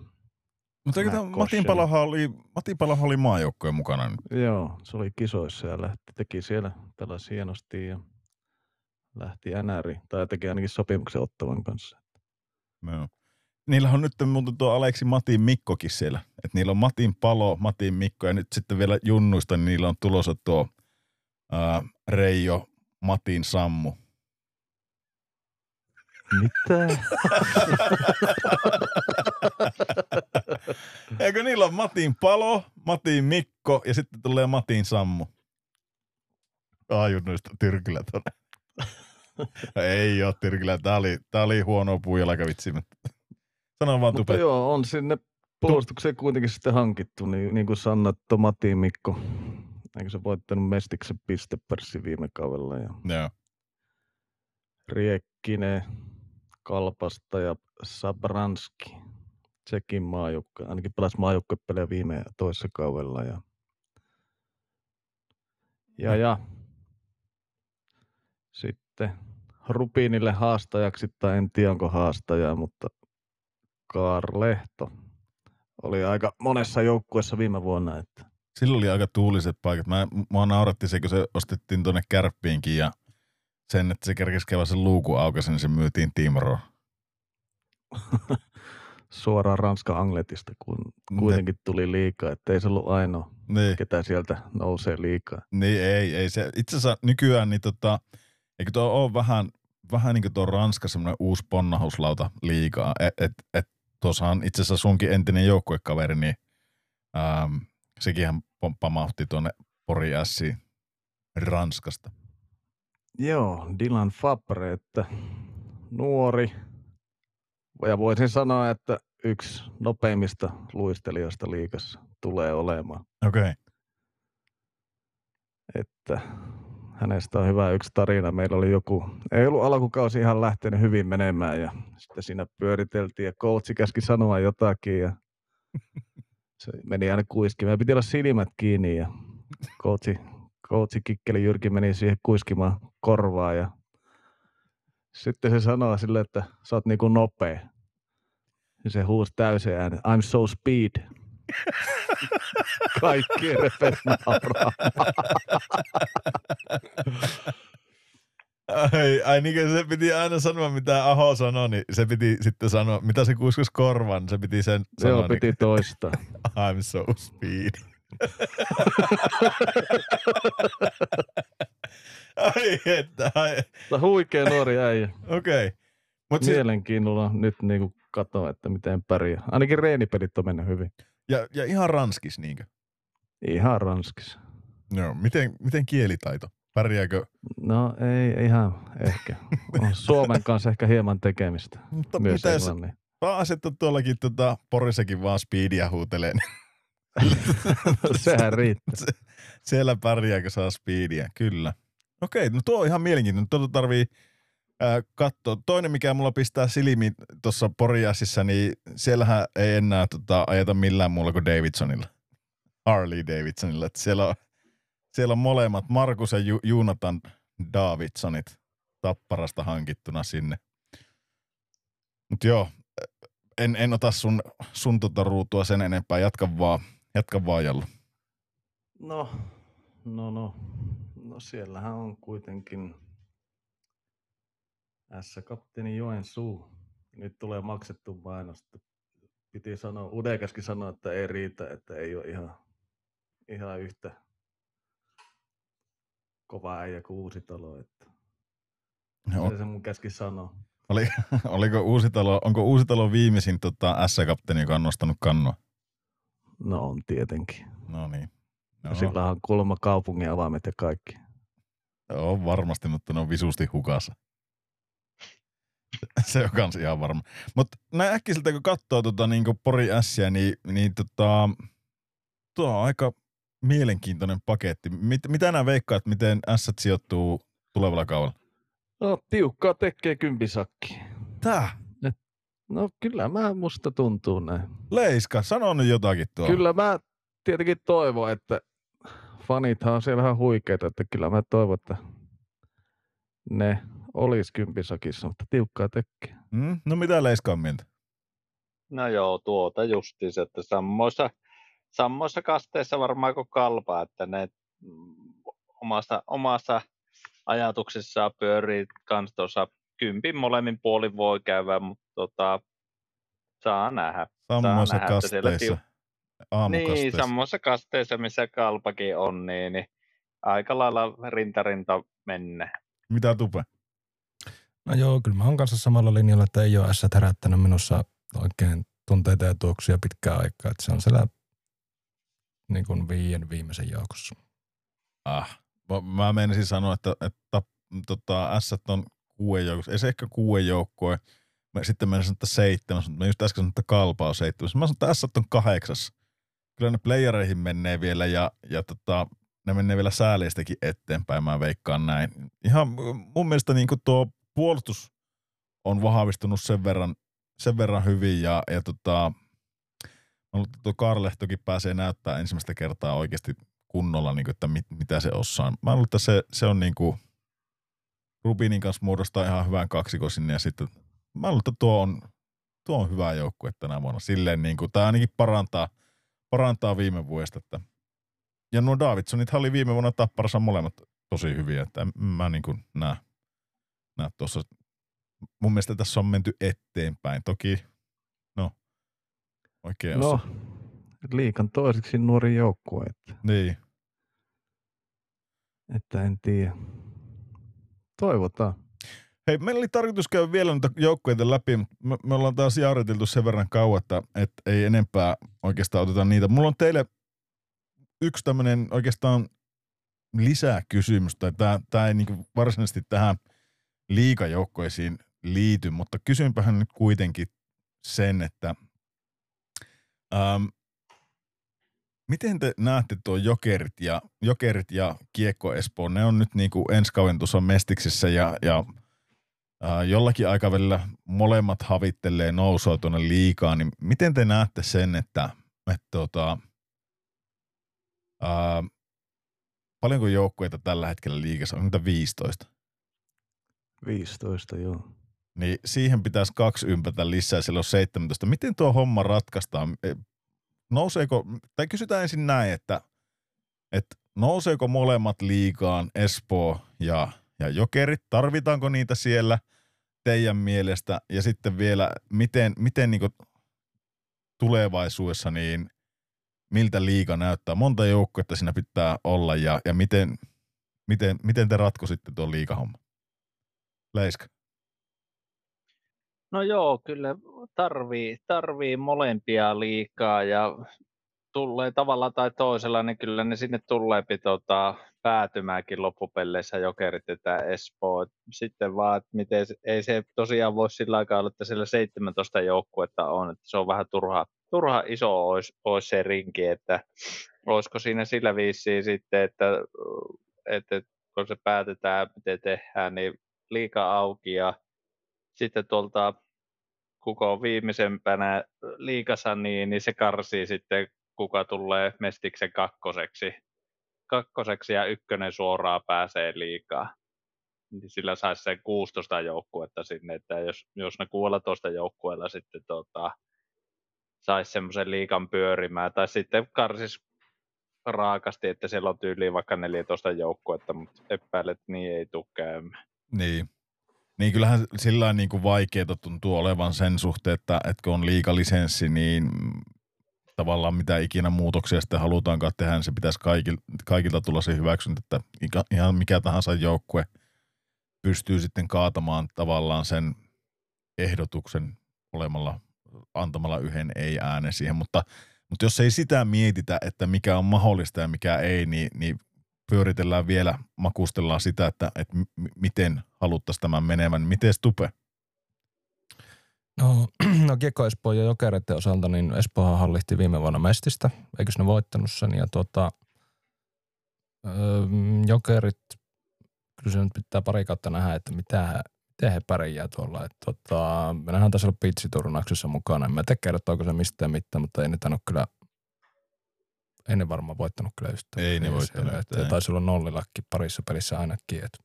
[SPEAKER 1] Mutta Matin. Palohan oli, Matin Palohan oli maajoukkojen mukana nyt.
[SPEAKER 4] Joo, se oli kisoissa ja lähti, teki siellä pelasi hienosti ja lähti NR, tai teki ainakin sopimuksen ottavan kanssa.
[SPEAKER 1] Joo. Niillä on nyt muuten tuo Aleksi Matin Mikkokin siellä. Et niillä on Matin Palo, Matin Mikko ja nyt sitten vielä junnuista, niin niillä on tulossa tuo ää, Reijo, Matin Sammu.
[SPEAKER 4] Mitä?
[SPEAKER 1] Eikö niillä on Matin Palo, Matin Mikko ja sitten tulee Matin Sammu. Ah, junnuista Tyrkylä tonne. Ei oo Tyrkylä, tää oli, tää oli huono puujalkavitsi. mutta Sano vaan
[SPEAKER 4] Mutta
[SPEAKER 1] tupe.
[SPEAKER 4] joo, on sinne puolustukseen kuitenkin sitten hankittu, niin, niin kuin sanoit, tuo Matin Mikko, eikö se voittanut Mestiksen pistepörssin viime kaudella ja
[SPEAKER 1] Joo.
[SPEAKER 4] Riekkinen, Kalpasta ja Sabranski. Tsekin maajoukkue, ainakin pelasi maajoukkuepelejä viime ja toisessa kaudella. Ja, ja, ja. sitten Rupinille haastajaksi, tai en tiedä onko haastajaa, mutta Kaar Lehto oli aika monessa joukkueessa viime vuonna. Että
[SPEAKER 1] Silloin oli aika tuuliset paikat. Mä, mua nauratti se, kun se ostettiin tuonne kärppiinkin ja sen, että se kerkesi käydä sen luukun aukaisen, niin se myytiin Timroon.
[SPEAKER 4] suoraan Ranska Angletista, kun kuitenkin tuli liikaa, että ei se ollut ainoa,
[SPEAKER 1] Niin,
[SPEAKER 4] ketä sieltä nousee liikaa.
[SPEAKER 1] niin ei, ei se. Itse asiassa nykyään, niin tota, eikö tuo ole vähän, vähän niin kuin tuo Ranska semmoinen uusi ponnahuslauta liikaa. Et, et, et tuossahan itse asiassa sunkin entinen joukkuekaveri, niin ähm, sekinhän pamahti tuonne Pori Ranskasta.
[SPEAKER 4] Joo, Dylan Fabre, että nuori. Ja voisin sanoa, että yksi nopeimmista luistelijoista liikassa tulee olemaan.
[SPEAKER 1] Okei. Okay.
[SPEAKER 4] Että hänestä on hyvä yksi tarina. Meillä oli joku, ei ollut alkukausi ihan lähtenyt hyvin menemään ja sitten siinä pyöriteltiin ja coachi käski sanoa jotakin ja se meni aina kuiskimaan. Piti olla silmät kiinni ja coachi, coachi Kikkeli Jyrki meni siihen kuiskimaan korvaa ja sitten se sanoo sille, että sä oot niinku nopea. Ja se huusi täysin äänen, I'm so speed. Kaikki repes nauraa.
[SPEAKER 1] Ai, ai niin kuin se piti aina sanoa, mitä Aho sanoi, niin se piti sitten sanoa, mitä se kuiskus korvan, se piti sen sanoa.
[SPEAKER 4] Joo, piti toistaa.
[SPEAKER 1] Niin, I'm so speed. Ai että, ai.
[SPEAKER 4] Huikea nuori äijä.
[SPEAKER 1] Okei. Okay. Mut siis,
[SPEAKER 4] Mielenkiinnolla nyt niinku katsoa, että miten pärjää. Ainakin reenipelit on mennyt hyvin.
[SPEAKER 1] ja, ja ihan ranskis niinkö?
[SPEAKER 4] Ihan ranskissa.
[SPEAKER 1] Joo, miten, miten kielitaito? Pärjääkö?
[SPEAKER 4] No ei ihan ehkä. On Suomen kanssa ehkä hieman tekemistä.
[SPEAKER 1] Mutta
[SPEAKER 4] Myös
[SPEAKER 1] mitä jos asettu tuollakin tota, Porissakin vaan speedia huutelee,
[SPEAKER 4] Sehän riittää.
[SPEAKER 1] siellä pärjääkö saa speedia, kyllä. Okei, no tuo on ihan mielenkiintoinen. Tuota tarvii ää, katsoa. Toinen, mikä mulla pistää silmiin tuossa Poriasissa, niin siellähän ei enää tota, ajeta millään muulla kuin Davidsonilla. Harley Davidsonilla. Et siellä, on, siellä on molemmat, Markus ja Ju- Jonathan Davidsonit tapparasta hankittuna sinne. Mutta joo, en, en ota sun, sun tota ruutua sen enempää. Jatka vaan, jatka vaan Jallu.
[SPEAKER 4] No, no, no. No siellähän on kuitenkin S-kapteeni Joensuu. Nyt tulee maksettu mainosta. Piti sanoa, Udekaskin sanoa, että ei riitä, että ei ole ihan, ihan yhtä kova äijä kuin Uusitalo. Että
[SPEAKER 1] Joo.
[SPEAKER 4] se, se mun käski sanoa.
[SPEAKER 1] Oli, oliko Uusitalo, onko Uusitalo viimeisin tota, S-kapteeni, joka on nostanut kannua?
[SPEAKER 4] No on tietenkin.
[SPEAKER 1] No niin.
[SPEAKER 4] No.
[SPEAKER 1] No,
[SPEAKER 4] Sillä on kuulemma kaupungin avaimet ja kaikki.
[SPEAKER 1] on varmasti, mutta ne on visusti hukassa. Se on kans ihan varma. Mutta näin äkkiseltä kun katsoo tota, niin Pori Ässiä, niin, niin tota, tuo on aika mielenkiintoinen paketti. Mit, mitä nämä veikkaat, miten ässät sijoittuu tulevalla kaudella?
[SPEAKER 4] No tiukkaa tekee kympisakki.
[SPEAKER 1] Tää,
[SPEAKER 4] No kyllä mä musta tuntuu näin.
[SPEAKER 1] Leiska, sano nyt jotakin tuo.
[SPEAKER 4] Kyllä mä tietenkin toivon, että fanithan on siellä ihan huikeita, että kyllä mä toivon, että ne olisi kympisakissa, mutta tiukkaa tekee.
[SPEAKER 1] Mm? No mitä Leiska on mieltä?
[SPEAKER 2] No joo, tuota justiinsa, että samoissa, samoissa kasteissa varmaan kuin kalpa, että ne mm, omassa, omassa ajatuksissaan pyörii kans tuossa kympin molemmin puolin voi käydä, mutta tota, saa nähdä. Siellä
[SPEAKER 1] kasteissa.
[SPEAKER 2] tiu- Niin, samoissa kasteissa, missä kalpakin on, niin, niin aika lailla rintarinta mennä.
[SPEAKER 1] Mitä tupe?
[SPEAKER 3] No joo, kyllä mä oon kanssa samalla linjalla, että ei ole S herättänyt minussa oikein tunteita ja tuoksuja pitkään aikaa. Että se on siellä niin kuin viien viimeisen joukossa.
[SPEAKER 1] Ah. Mä, mä menisin sanoa, että, että tota, S on kuuden joukossa. Ei se ehkä kuuden joukkoa. Mä sitten menisin, että seitsemäs, mä just äsken sanoin, että kalpa on seitsemäs. Mä sanoin, että S on kahdeksas. Kyllä ne playereihin menee vielä ja, ja tota, ne menee vielä sääleistäkin eteenpäin, mä veikkaan näin. Ihan mun mielestä niin tuo puolustus on vahvistunut sen verran, sen verran hyvin ja, ja tota, mä että tuo Karlehtokin pääsee näyttää ensimmäistä kertaa oikeasti kunnolla, niin kuin, että mit, mitä se osaa. Mä luulen, että se, se on niin kuin, Rubinin kanssa muodostaa ihan hyvän kaksikon sinne ja sitten mä luulen, että tuo on, tuo on hyvä joukkue tänä vuonna. Silleen niin kuin, tai ainakin parantaa, parantaa viime vuodesta. Että. Ja nuo Davidsonit oli viime vuonna tapparassa molemmat tosi hyviä, että mä niin kuin näe, näe tuossa. Mun mielestä tässä on menty eteenpäin. Toki, no, oikein
[SPEAKER 4] No,
[SPEAKER 1] osa.
[SPEAKER 4] liikan toiseksi nuori joukkue, että,
[SPEAKER 1] Niin.
[SPEAKER 4] että en tiedä. Toivotaan.
[SPEAKER 1] Hei, meillä oli tarkoitus käydä vielä noita joukkueita läpi, me, me ollaan taas jaariteltu sen verran kauan, että, että ei enempää oikeastaan oteta niitä. Mulla on teille yksi tämmöinen oikeastaan lisäkysymys, tai tämä, tämä ei niin varsinaisesti tähän liikajoukkoisiin liity, mutta kysynpähän nyt kuitenkin sen, että ähm, miten te näette tuo Jokerit ja, Jokerit ja Kiekko Espoo, ne on nyt niin kuin ensi kauden tuossa Mestiksessä ja, ja ää, jollakin aikavälillä molemmat havittelee nousua tuonne liikaa, niin miten te näette sen, että, että tota, ää, paljonko joukkueita tällä hetkellä liikassa, on niitä 15?
[SPEAKER 4] 15, joo.
[SPEAKER 1] niin siihen pitäisi kaksi ympätä lisää, siellä on 17. Miten tuo homma ratkaistaan? Nouseeko, tai kysytään ensin näin, että, että nouseeko molemmat liikaan, Espoo ja, ja Jokerit, tarvitaanko niitä siellä teidän mielestä, ja sitten vielä, miten, miten niin tulevaisuudessa, niin miltä liiga näyttää, monta joukkuetta siinä pitää olla, ja, ja miten, miten, miten te ratkoisitte tuon liigahomman? Leiska.
[SPEAKER 2] No joo, kyllä tarvii, tarvii molempia liikaa ja tulee tavalla tai toisella, niin kyllä ne sinne tulee tota, päätymäänkin loppupeleissä jokerit ja Espoo. Sitten vaan, että miten, ei se tosiaan voi sillä aikaa olla, että siellä 17 joukkuetta on, että se on vähän turha, turha iso olisi, olisi se rinki, että olisiko siinä sillä viisiin sitten, että, että kun se päätetään, miten tehdään, niin liika auki ja sitten tuolta kuka on viimeisempänä liikassa, niin, niin se karsii sitten, kuka tulee Mestiksen kakkoseksi. Kakkoseksi ja ykkönen suoraan pääsee liikaa. Niin sillä saisi sen 16 joukkuetta sinne, että jos, jos ne 16 joukkueella sitten tota, saisi semmoisen liikan pyörimään, tai sitten karsis raakasti, että siellä on tyyliin vaikka 14 joukkuetta, mutta epäilet, niin ei tule käymään.
[SPEAKER 1] Niin. Niin kyllähän sillä niin kuin vaikeaa tuntuu olevan sen suhteen, että, että kun on liikalisenssi, niin tavallaan mitä ikinä muutoksia sitten halutaankaan tehdä, niin se pitäisi kaikilta, kaikilta tulla se hyväksyntä, että ihan mikä tahansa joukkue pystyy sitten kaatamaan tavallaan sen ehdotuksen olemalla, antamalla yhden ei-äänen siihen, mutta, mutta jos ei sitä mietitä, että mikä on mahdollista ja mikä ei, niin, niin pyöritellään vielä, makustellaan sitä, että, että miten haluttaisiin tämän menevän. Miten Stupe?
[SPEAKER 3] No, no Kiekko Espoo ja Jokereiden osalta, niin Espoohan hallihti viime vuonna Mestistä, eikö ne voittanut sen, ja tuota, öö, Jokerit, kyllä se nyt pitää pari kautta nähdä, että mitä, miten he pärjää tuolla. Et, tota, me nähdään tässä olla pitsiturnauksessa mukana. En mä tiedä, kertooko se mistään mitään, mutta ei ne tainnut kyllä ei ne varmaan voittanut kyllä yhtään.
[SPEAKER 1] Ei ne voittanut.
[SPEAKER 3] Että taisi olla nollilakki parissa pelissä ainakin. Että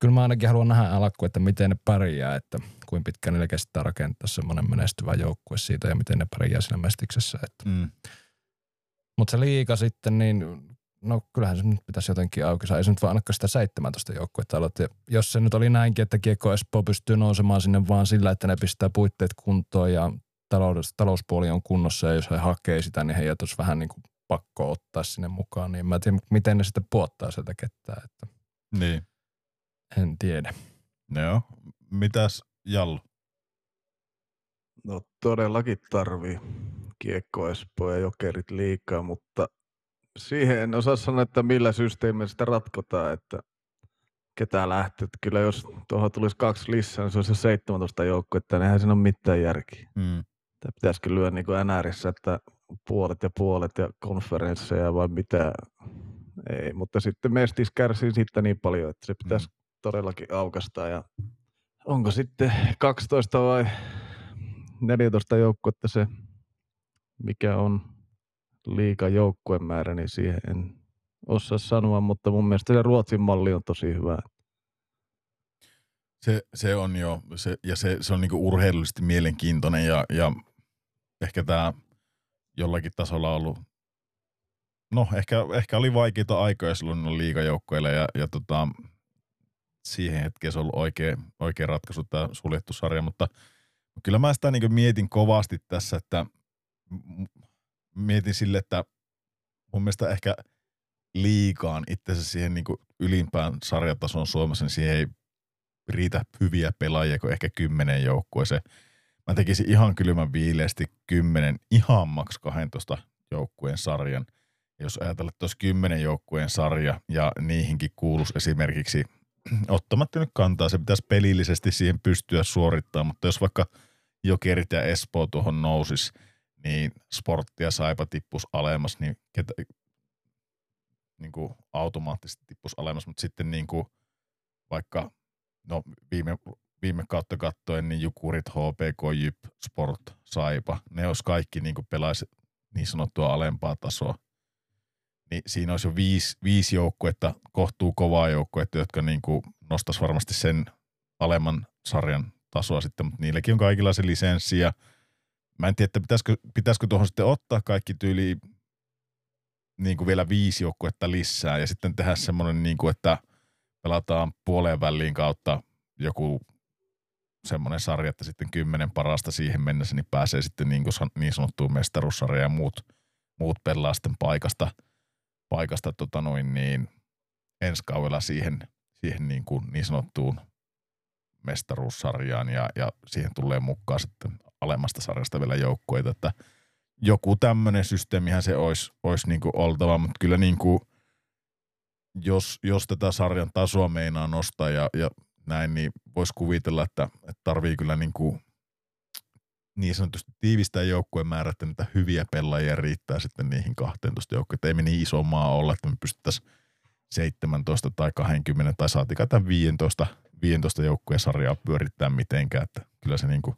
[SPEAKER 3] kyllä mä ainakin haluan nähdä alkuun, että miten ne pärjää, että kuinka pitkään niille kestää rakentaa semmoinen menestyvä joukkue siitä ja miten ne pärjää siinä mestiksessä. Että. Mm. Mutta se liika sitten, niin no kyllähän se nyt pitäisi jotenkin auki saa. Ei se nyt vaan ainakaan sitä 17 joukkuetta aloittaa. Jos se nyt oli näinkin, että Kiekko Espoo pystyy nousemaan sinne vaan sillä, että ne pistää puitteet kuntoon ja talous, talouspuoli on kunnossa ja jos he hakee sitä, niin heidät olisi vähän niin kuin pakko ottaa sinne mukaan, niin mä en tiedä, miten ne sitten puottaa sieltä kettää. Että
[SPEAKER 1] niin.
[SPEAKER 3] En tiedä.
[SPEAKER 1] Joo. Mitäs Jallu?
[SPEAKER 4] No todellakin tarvii kiekko Espoo ja jokerit liikaa, mutta siihen en osaa sanoa, että millä systeemillä sitä ratkotaan, että ketä lähtee. Että kyllä jos tuohon tulisi kaksi lisää, niin se olisi 17 joukkuetta, niin eihän siinä ole mitään järkeä. Mm. Tämä pitäisikö lyödä niin kuin NRissä, että puolet ja puolet ja konferensseja vai mitä. Ei, mutta sitten Mestis kärsii siitä niin paljon, että se pitäisi mm. todellakin aukastaa. Ja onko sitten 12 vai 14 joukkuetta se, mikä on liika joukkueen määrä, niin siihen en osaa sanoa, mutta mun mielestä se Ruotsin malli on tosi hyvä.
[SPEAKER 1] Se, se on jo, se, ja se, se on niinku urheilullisesti mielenkiintoinen ja, ja ehkä tämä jollakin tasolla ollut, no ehkä, ehkä oli vaikeita aikoja silloin liigajoukkoille ja, ja tota, siihen hetkeen se on ollut oikea, oikea ratkaisu tämä suljettu sarja, mutta kyllä mä sitä niin mietin kovasti tässä, että mietin sille, että mun mielestä ehkä liikaan itse siihen niin ylimpään sarjatason Suomessa, niin siihen ei riitä hyviä pelaajia kuin ehkä kymmenen joukkueeseen. Mä tekisin ihan kylmän viileästi 10, ihan maks 12 joukkueen sarjan. Ja jos ajatellaan, että olisi 10 joukkueen sarja ja niihinkin kuuluisi esimerkiksi, ottamatta nyt kantaa, se pitäisi pelillisesti siihen pystyä suorittamaan, mutta jos vaikka Jokerit ja Espoo tuohon nousis, niin sporttia saipa tippus alemmas, niin, ketä, niin kuin automaattisesti tippus alemmas, mutta sitten niin kuin vaikka no viime viime kautta kattoen, niin Jukurit, HPK, Jyp, Sport, Saipa, ne olisi kaikki niin pelaisi niin sanottua alempaa tasoa. Niin siinä olisi jo viisi, viisi joukkuetta, kohtuu kovaa joukkuetta, jotka niin nostaisi varmasti sen alemman sarjan tasoa sitten, mutta niilläkin on kaikilla se lisenssi ja mä en tiedä, että pitäisikö, pitäisikö tuohon sitten ottaa kaikki tyyli niin kuin vielä viisi joukkuetta lisää ja sitten tehdä semmoinen, niin kuin, että pelataan puoleen väliin kautta joku semmoinen sarja, että sitten kymmenen parasta siihen mennessä, niin pääsee sitten niin, niin sanottuun mestaruussarjaan ja muut, muut pelaa sitten paikasta, paikasta tota noin niin, ensi kaudella siihen, siihen niin, kuin niin sanottuun mestaruussarjaan ja, ja siihen tulee mukaan sitten alemmasta sarjasta vielä joukkueita, että joku tämmöinen systeemihän se olisi, olisi niin kuin oltava, mutta kyllä niin kuin, jos, jos tätä sarjan tasoa meinaa nostaa ja, ja näin, niin voisi kuvitella, että, että tarvii kyllä niin, kuin niin sanotusti tiivistää joukkueen määrä, että niitä hyviä pelaajia riittää sitten niihin 12 joukkueet. Ei me niin iso maa olla, että me pystyttäisiin 17 tai 20 tai saatikaan tämän 15, 15 joukkueen sarjaa pyörittää mitenkään, että kyllä se niin kuin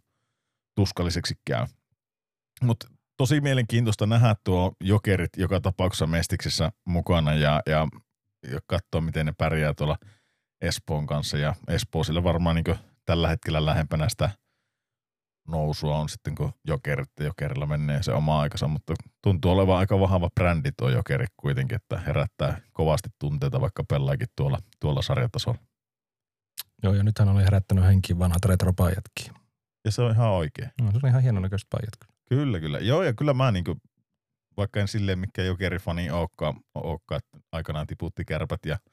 [SPEAKER 1] tuskalliseksi käy. Mutta tosi mielenkiintoista nähdä tuo jokerit joka tapauksessa Mestiksessä mukana ja, ja, ja katsoa, miten ne pärjää tuolla – Espoon kanssa ja Espoo sille varmaan niin tällä hetkellä lähempänä sitä nousua on sitten, kun jokerit ja jokerilla menee se oma aikansa, mutta tuntuu olevan aika vahva brändi tuo jokeri kuitenkin, että herättää kovasti tunteita, vaikka pelaakin tuolla, tuolla sarjatasolla.
[SPEAKER 3] Joo, ja nythän oli herättänyt henkiin vanhat retropajatkin.
[SPEAKER 1] Ja se on ihan oikein.
[SPEAKER 3] No, se on ihan hienon näköistä pajat.
[SPEAKER 1] Kyllä, kyllä. Joo, ja kyllä mä niin kuin, vaikka en silleen mikä jokerifani olekaan, olekaan, että aikanaan tiputti kärpät ja –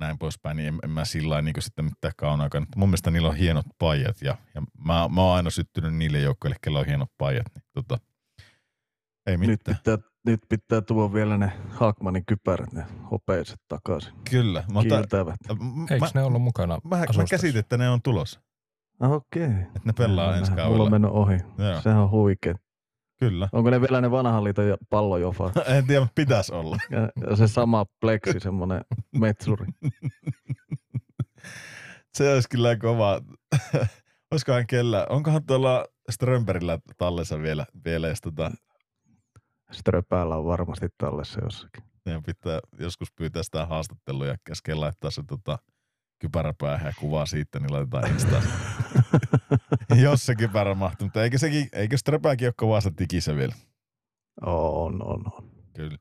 [SPEAKER 1] näin poispäin, niin en, en mä sillä niin sitten mitään kauan aikaa. Mun mielestä niillä on hienot pajat ja, ja mä, mä oon aina syttynyt niille joukkoille, kellä on hienot pajat. Niin, tota, ei mitään.
[SPEAKER 4] Nyt pitää, nyt pitää tuoda vielä ne Hakmanin kypärät, ne hopeiset takaisin.
[SPEAKER 1] Kyllä.
[SPEAKER 3] Mutta, Eikö mä, ne ollut mukana
[SPEAKER 1] Mä, mä käsitin, että ne on tulossa.
[SPEAKER 4] Okei. Okay.
[SPEAKER 1] Että ne pelaa ensi kaudella.
[SPEAKER 4] Mulla on mennyt ohi. Joo. Sehän on huikea.
[SPEAKER 1] Kyllä.
[SPEAKER 4] Onko ne vielä ne vanhan liiton pallojofa?
[SPEAKER 1] en tiedä, pitäisi olla.
[SPEAKER 4] Ja se sama pleksi, semmoinen metsuri.
[SPEAKER 1] se olisi kyllä kova. Olisikohan kellä, onkohan tuolla Strömberillä tallessa vielä, vielä jos tota...
[SPEAKER 4] Ströpäällä on varmasti tallessa jossakin.
[SPEAKER 1] Ja pitää joskus pyytää sitä haastattelua ja käsken laittaa se tota, kypäräpäähän ja kuvaa siitä, niin laitetaan Instaan. Jos se kypärä mahtuu. Mutta eikö, sekin, eikö Strepääkin ole kovassa tikissä vielä?
[SPEAKER 4] On, on, on.
[SPEAKER 1] Kyllä.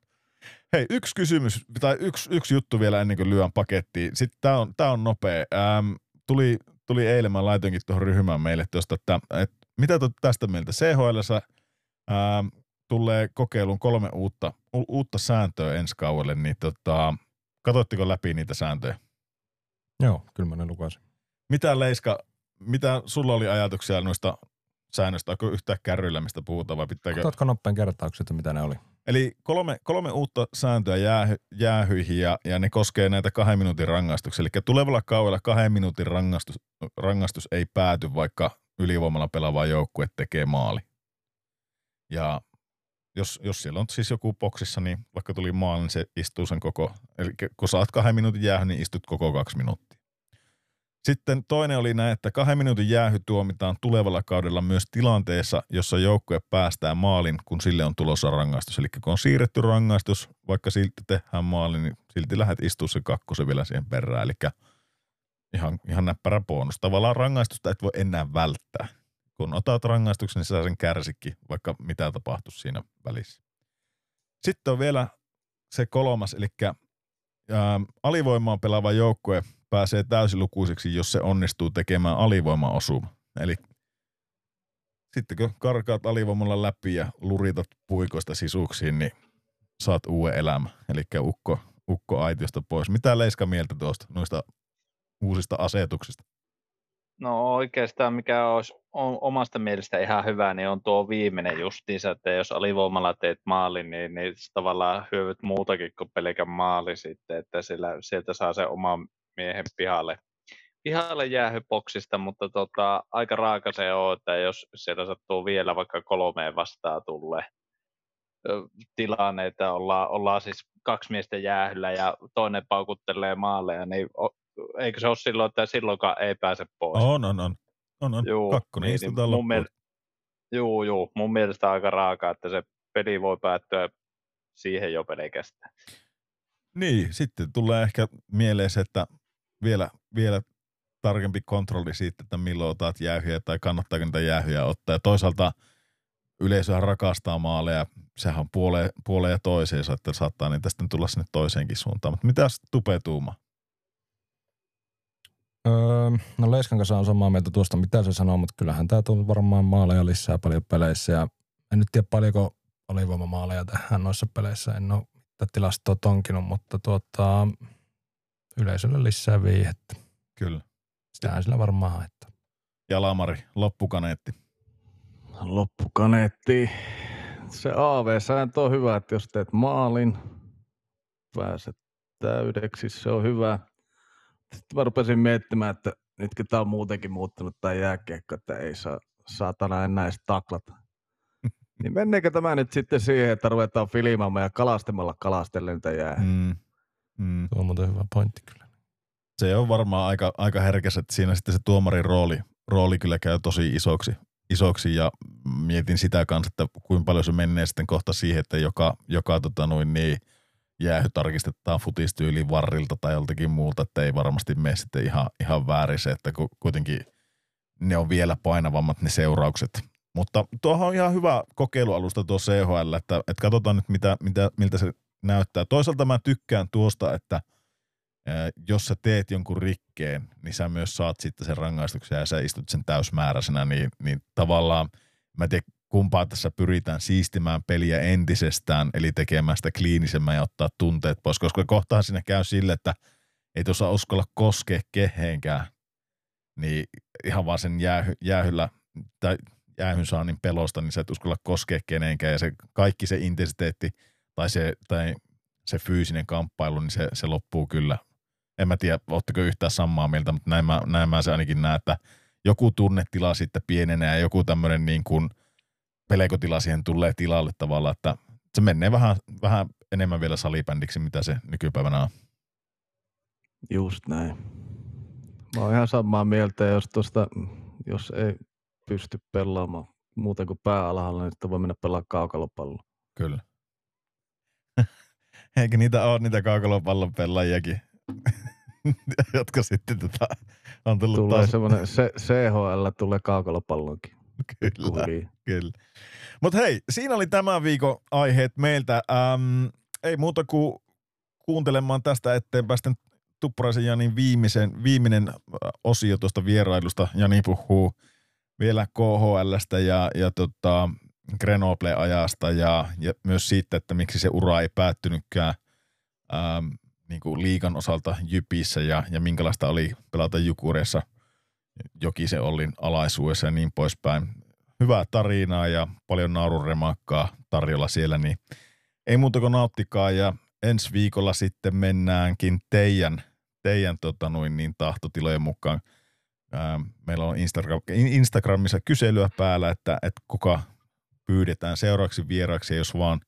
[SPEAKER 1] Hei, yksi kysymys, tai yksi, yksi juttu vielä ennen kuin lyön pakettiin. Sitten tämä on, tää on nopea. Ähm, tuli, tuli eilen, mä laitoinkin tuohon ryhmään meille tuosta, että, että mitä tästä mieltä? CHL ähm, tulee kokeiluun kolme uutta, u, uutta sääntöä ensi kaudelle, niin tota, katsoitteko läpi niitä sääntöjä?
[SPEAKER 3] Joo, kyllä mä ne lukasin.
[SPEAKER 1] Mitä Leiska, mitä sulla oli ajatuksia noista säännöistä? Onko yhtään kärryillä, mistä puhutaan vai pitääkö?
[SPEAKER 3] Katsotko nopean kertaukset, että mitä ne oli?
[SPEAKER 1] Eli kolme, kolme uutta sääntöä jäähy, jäähyihin ja, ja ne koskee näitä kahden minuutin rangaistuksia. Eli tulevalla kaudella kahden minuutin rangaistus, rangaistus ei pääty, vaikka ylivoimalla pelaava joukkue tekee maali. Ja jos, jos siellä on siis joku boksissa, niin vaikka tuli maali, niin se istuu sen koko, eli kun saat kahden minuutin jäähy, niin istut koko kaksi minuuttia. Sitten toinen oli näin, että kahden minuutin jäähy tuomitaan tulevalla kaudella myös tilanteessa, jossa joukkue päästää maalin, kun sille on tulossa rangaistus. Eli kun on siirretty rangaistus, vaikka silti tehdään maali, niin silti lähdet istua se kakkosen vielä siihen perään. Eli ihan, ihan näppärä bonus. Tavallaan rangaistusta et voi enää välttää kun otat rangaistuksen, niin sä sen kärsikki, vaikka mitä tapahtuu siinä välissä. Sitten on vielä se kolmas, eli ää, alivoimaa pelaava joukkue pääsee täysilukuiseksi, jos se onnistuu tekemään alivoimaosuma. Eli sitten kun karkaat alivoimalla läpi ja luritat puikoista sisuksiin, niin saat uuden elämän. Eli ukko, ukko aitiosta pois. Mitä Leiska mieltä tuosta noista uusista asetuksista?
[SPEAKER 2] No oikeastaan mikä olisi omasta mielestä ihan hyvä, niin on tuo viimeinen justiinsa, että jos alivoimalla teet maalin, niin, niin tavallaan hyövyt muutakin kuin pelkän maali sitten, että sillä, sieltä saa se oma miehen pihalle, pihalle jäähyboksista, mutta tota, aika raaka se on, että jos siellä sattuu vielä vaikka kolmeen vastaan tulee tilanne, että ollaan, ollaan siis kaksi miestä jäähyllä ja toinen paukuttelee maaleja, niin eikö se ole silloin, että silloinkaan ei pääse pois?
[SPEAKER 1] On, on, on. on, on. Juu, Kakkonen niin, istutaan niin mun miel...
[SPEAKER 2] Juu, juu. Mun mielestä aika raaka, että se peli voi päättyä siihen jo pelkästään.
[SPEAKER 1] Niin, sitten tulee ehkä mieleen se, että vielä, vielä tarkempi kontrolli siitä, että milloin otat jäähyjä tai kannattaako niitä jäähyjä ottaa. Ja toisaalta yleisöhän rakastaa maaleja, sehän on puoleen, puoleen ja toiseen, että saattaa niitä sitten tulla sinne toiseenkin suuntaan. Mutta mitä Tupe tuuma?
[SPEAKER 3] Öö, no Leiskan kanssa on samaa mieltä tuosta, mitä se sanoo, mutta kyllähän tämä tulee varmaan maaleja lisää paljon peleissä. Ja en nyt tiedä paljonko alivoimamaaleja tähän noissa peleissä. En ole tilastoa tonkinut, mutta tuota, yleisölle lisää viihettä.
[SPEAKER 1] Kyllä.
[SPEAKER 3] Sitähän sillä varmaan haettaa.
[SPEAKER 1] Ja Lamari, loppukaneetti.
[SPEAKER 4] Loppukaneetti. Se AV-sääntö on hyvä, että jos teet maalin, pääset täydeksi, se on hyvä. Sitten mä rupesin miettimään, että nyt kun tämä on muutenkin muuttunut tämä jääkiekko, että ei saa saatana enää edes taklata. niin menneekö tämä nyt sitten siihen, että ruvetaan filmaamaan ja kalastamalla kalastellen niitä jää?
[SPEAKER 1] Mm. Mm.
[SPEAKER 3] Tuo on muuten hyvä pointti kyllä.
[SPEAKER 1] Se on varmaan aika, aika herkäs, että siinä sitten se tuomarin rooli, rooli kyllä käy tosi isoksi, isoksi ja mietin sitä kanssa, että kuinka paljon se menee sitten kohta siihen, että joka, joka tota noin niin, jäähy tarkistetaan futistyyliin varrilta tai joltakin muulta, että ei varmasti mene sitten ihan, ihan väärin se, että kuitenkin ne on vielä painavammat ne seuraukset. Mutta tuohon on ihan hyvä kokeilualusta tuo CHL, että, että katsotaan nyt mitä, mitä, miltä se näyttää. Toisaalta mä tykkään tuosta, että jos sä teet jonkun rikkeen, niin sä myös saat sitten sen rangaistuksen ja sä istut sen täysmääräisenä, niin, niin tavallaan mä en tiedä kumpaa tässä pyritään siistimään peliä entisestään, eli tekemään sitä kliinisemmän ja ottaa tunteet pois, koska kohtahan sinne käy sille, että ei tuossa uskalla koskea keheenkään, niin ihan vaan sen jäähy, jäähyllä tai jäähyn saannin pelosta, niin sä et uskalla koskea kenenkään ja se kaikki se intensiteetti tai se, tai se fyysinen kamppailu, niin se, se loppuu kyllä. En mä tiedä, ootteko yhtään samaa mieltä, mutta näin mä, näin mä se ainakin näen, että joku tunnetila sitten pienenee ja joku tämmöinen niin kuin pelekotila siihen tulee tilalle tavalla, että se menee vähän, vähän enemmän vielä salibändiksi, mitä se nykypäivänä on.
[SPEAKER 4] Just näin. Mä oon ihan samaa mieltä, jos, tosta, jos ei pysty pelaamaan muuten kuin pääalhaalla, niin voi mennä pelaamaan kaukalopalloa.
[SPEAKER 1] Kyllä. Eikö niitä ole niitä kaukalopallon pelaajiakin, jotka sitten tota, on tullut
[SPEAKER 4] Tulee
[SPEAKER 1] taas...
[SPEAKER 4] semmoinen CHL tulee kaukalopallonkin.
[SPEAKER 1] Kyllä, kyllä. Mutta hei, siinä oli tämän viikon aiheet meiltä. Ähm, ei muuta kuin kuuntelemaan tästä eteenpäin sitten Tuppuraisen Janin viimeisen, viimeinen osio tuosta vierailusta. Jani puhuu vielä KHLstä ja, ja tota, Grenoble-ajasta ja, ja myös siitä, että miksi se ura ei päättynytkään ähm, niin kuin liikan osalta Jypissä ja, ja minkälaista oli pelata Jukureessa Jokisen Ollin alaisuudessa ja niin poispäin. Hyvää tarinaa ja paljon naururemakkaa tarjolla siellä, niin ei muuta kuin nauttikaa ja ensi viikolla sitten mennäänkin teidän, teidän tota noin, niin tahtotilojen mukaan. Ää, meillä on Instagram, Instagramissa kyselyä päällä, että, että kuka pyydetään seuraavaksi vieraaksi, ja jos vaan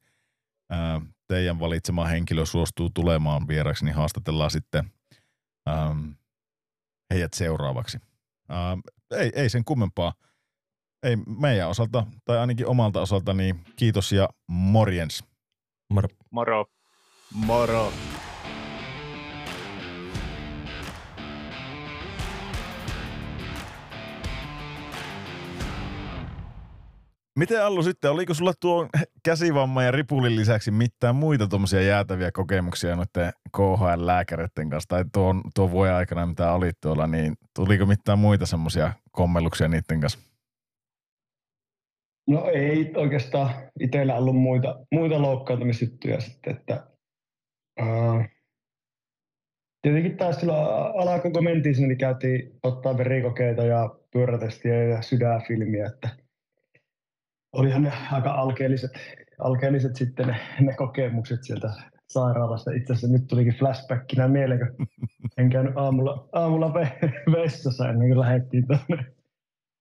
[SPEAKER 1] ää, teidän valitsema henkilö suostuu tulemaan vieraksi, niin haastatellaan sitten ää, heidät seuraavaksi. Ää, ei, ei sen kummempaa. Ei meidän osalta, tai ainakin omalta osalta, niin kiitos ja morjens.
[SPEAKER 3] Moro.
[SPEAKER 2] Moro.
[SPEAKER 4] Moro.
[SPEAKER 1] Miten Allu sitten, oliko sulla tuo käsivamma ja ripulin lisäksi mitään muita tuommoisia jäätäviä kokemuksia noiden KHL-lääkäreiden kanssa tai tuon, tuon vuoden aikana, mitä olit tuolla, niin tuliko mitään muita semmoisia kommelluksia niiden kanssa?
[SPEAKER 5] No ei oikeastaan itsellä ollut muita, muita loukkaantumisjuttuja sitten, että uh, tietenkin taas silloin alkuun kun mentiin sinne, niin käytiin ottaa verikokeita ja pyörätestiä ja sydänfilmiä, että olihan ne aika alkeelliset, alkeelliset sitten ne, ne kokemukset sieltä sairaalasta. Itse asiassa nyt tulikin flashbackinä mieleen, kun en käynyt aamulla, aamulla vessassa ennen kuin lähdettiin tuonne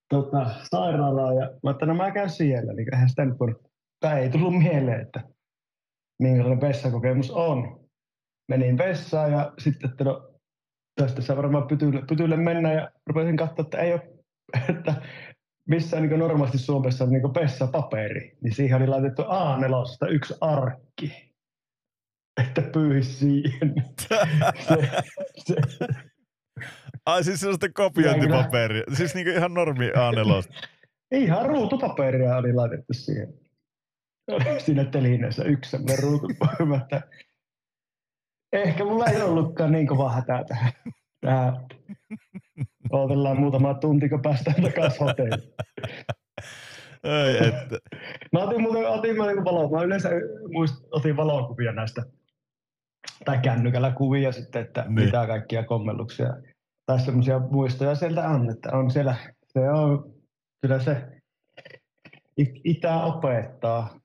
[SPEAKER 5] tota, sairaalaan. Ja mä että no mä käyn siellä, niin eihän sitä nyt voinut, tai ei tullut mieleen, että minkälainen vessakokemus on. Menin vessaan ja sitten, että no, tästä saa varmaan pytylle, pytylle mennä ja rupesin katsoa, että ei ole, että missä niin normaalisti Suomessa on niin pessapaperi, niin siihen oli laitettu A4 yksi arkki, että pyyhisi siihen. se, se,
[SPEAKER 1] Ai siis sellaista kopiointipaperia. Siis niinku ihan normi A4.
[SPEAKER 5] Ihan ruutupaperia oli laitettu siihen. Siinä telineessä yksi semmoinen ruutupaperia. Ehkä mulla ei ollutkaan niin kova hätä tähän. tähän. Odotellaan muutama tunti, kun päästään takaisin hotelliin.
[SPEAKER 1] Ei, että.
[SPEAKER 5] Mä otin muuten otin mä niin valo. Mä yleensä muist, otin valokuvia näistä tai kännykällä kuvia sitten, että
[SPEAKER 1] niin.
[SPEAKER 5] mitä kaikkia kommelluksia tai semmoisia muistoja sieltä on, että on siellä, se on, kyllä se it- itä opettaa.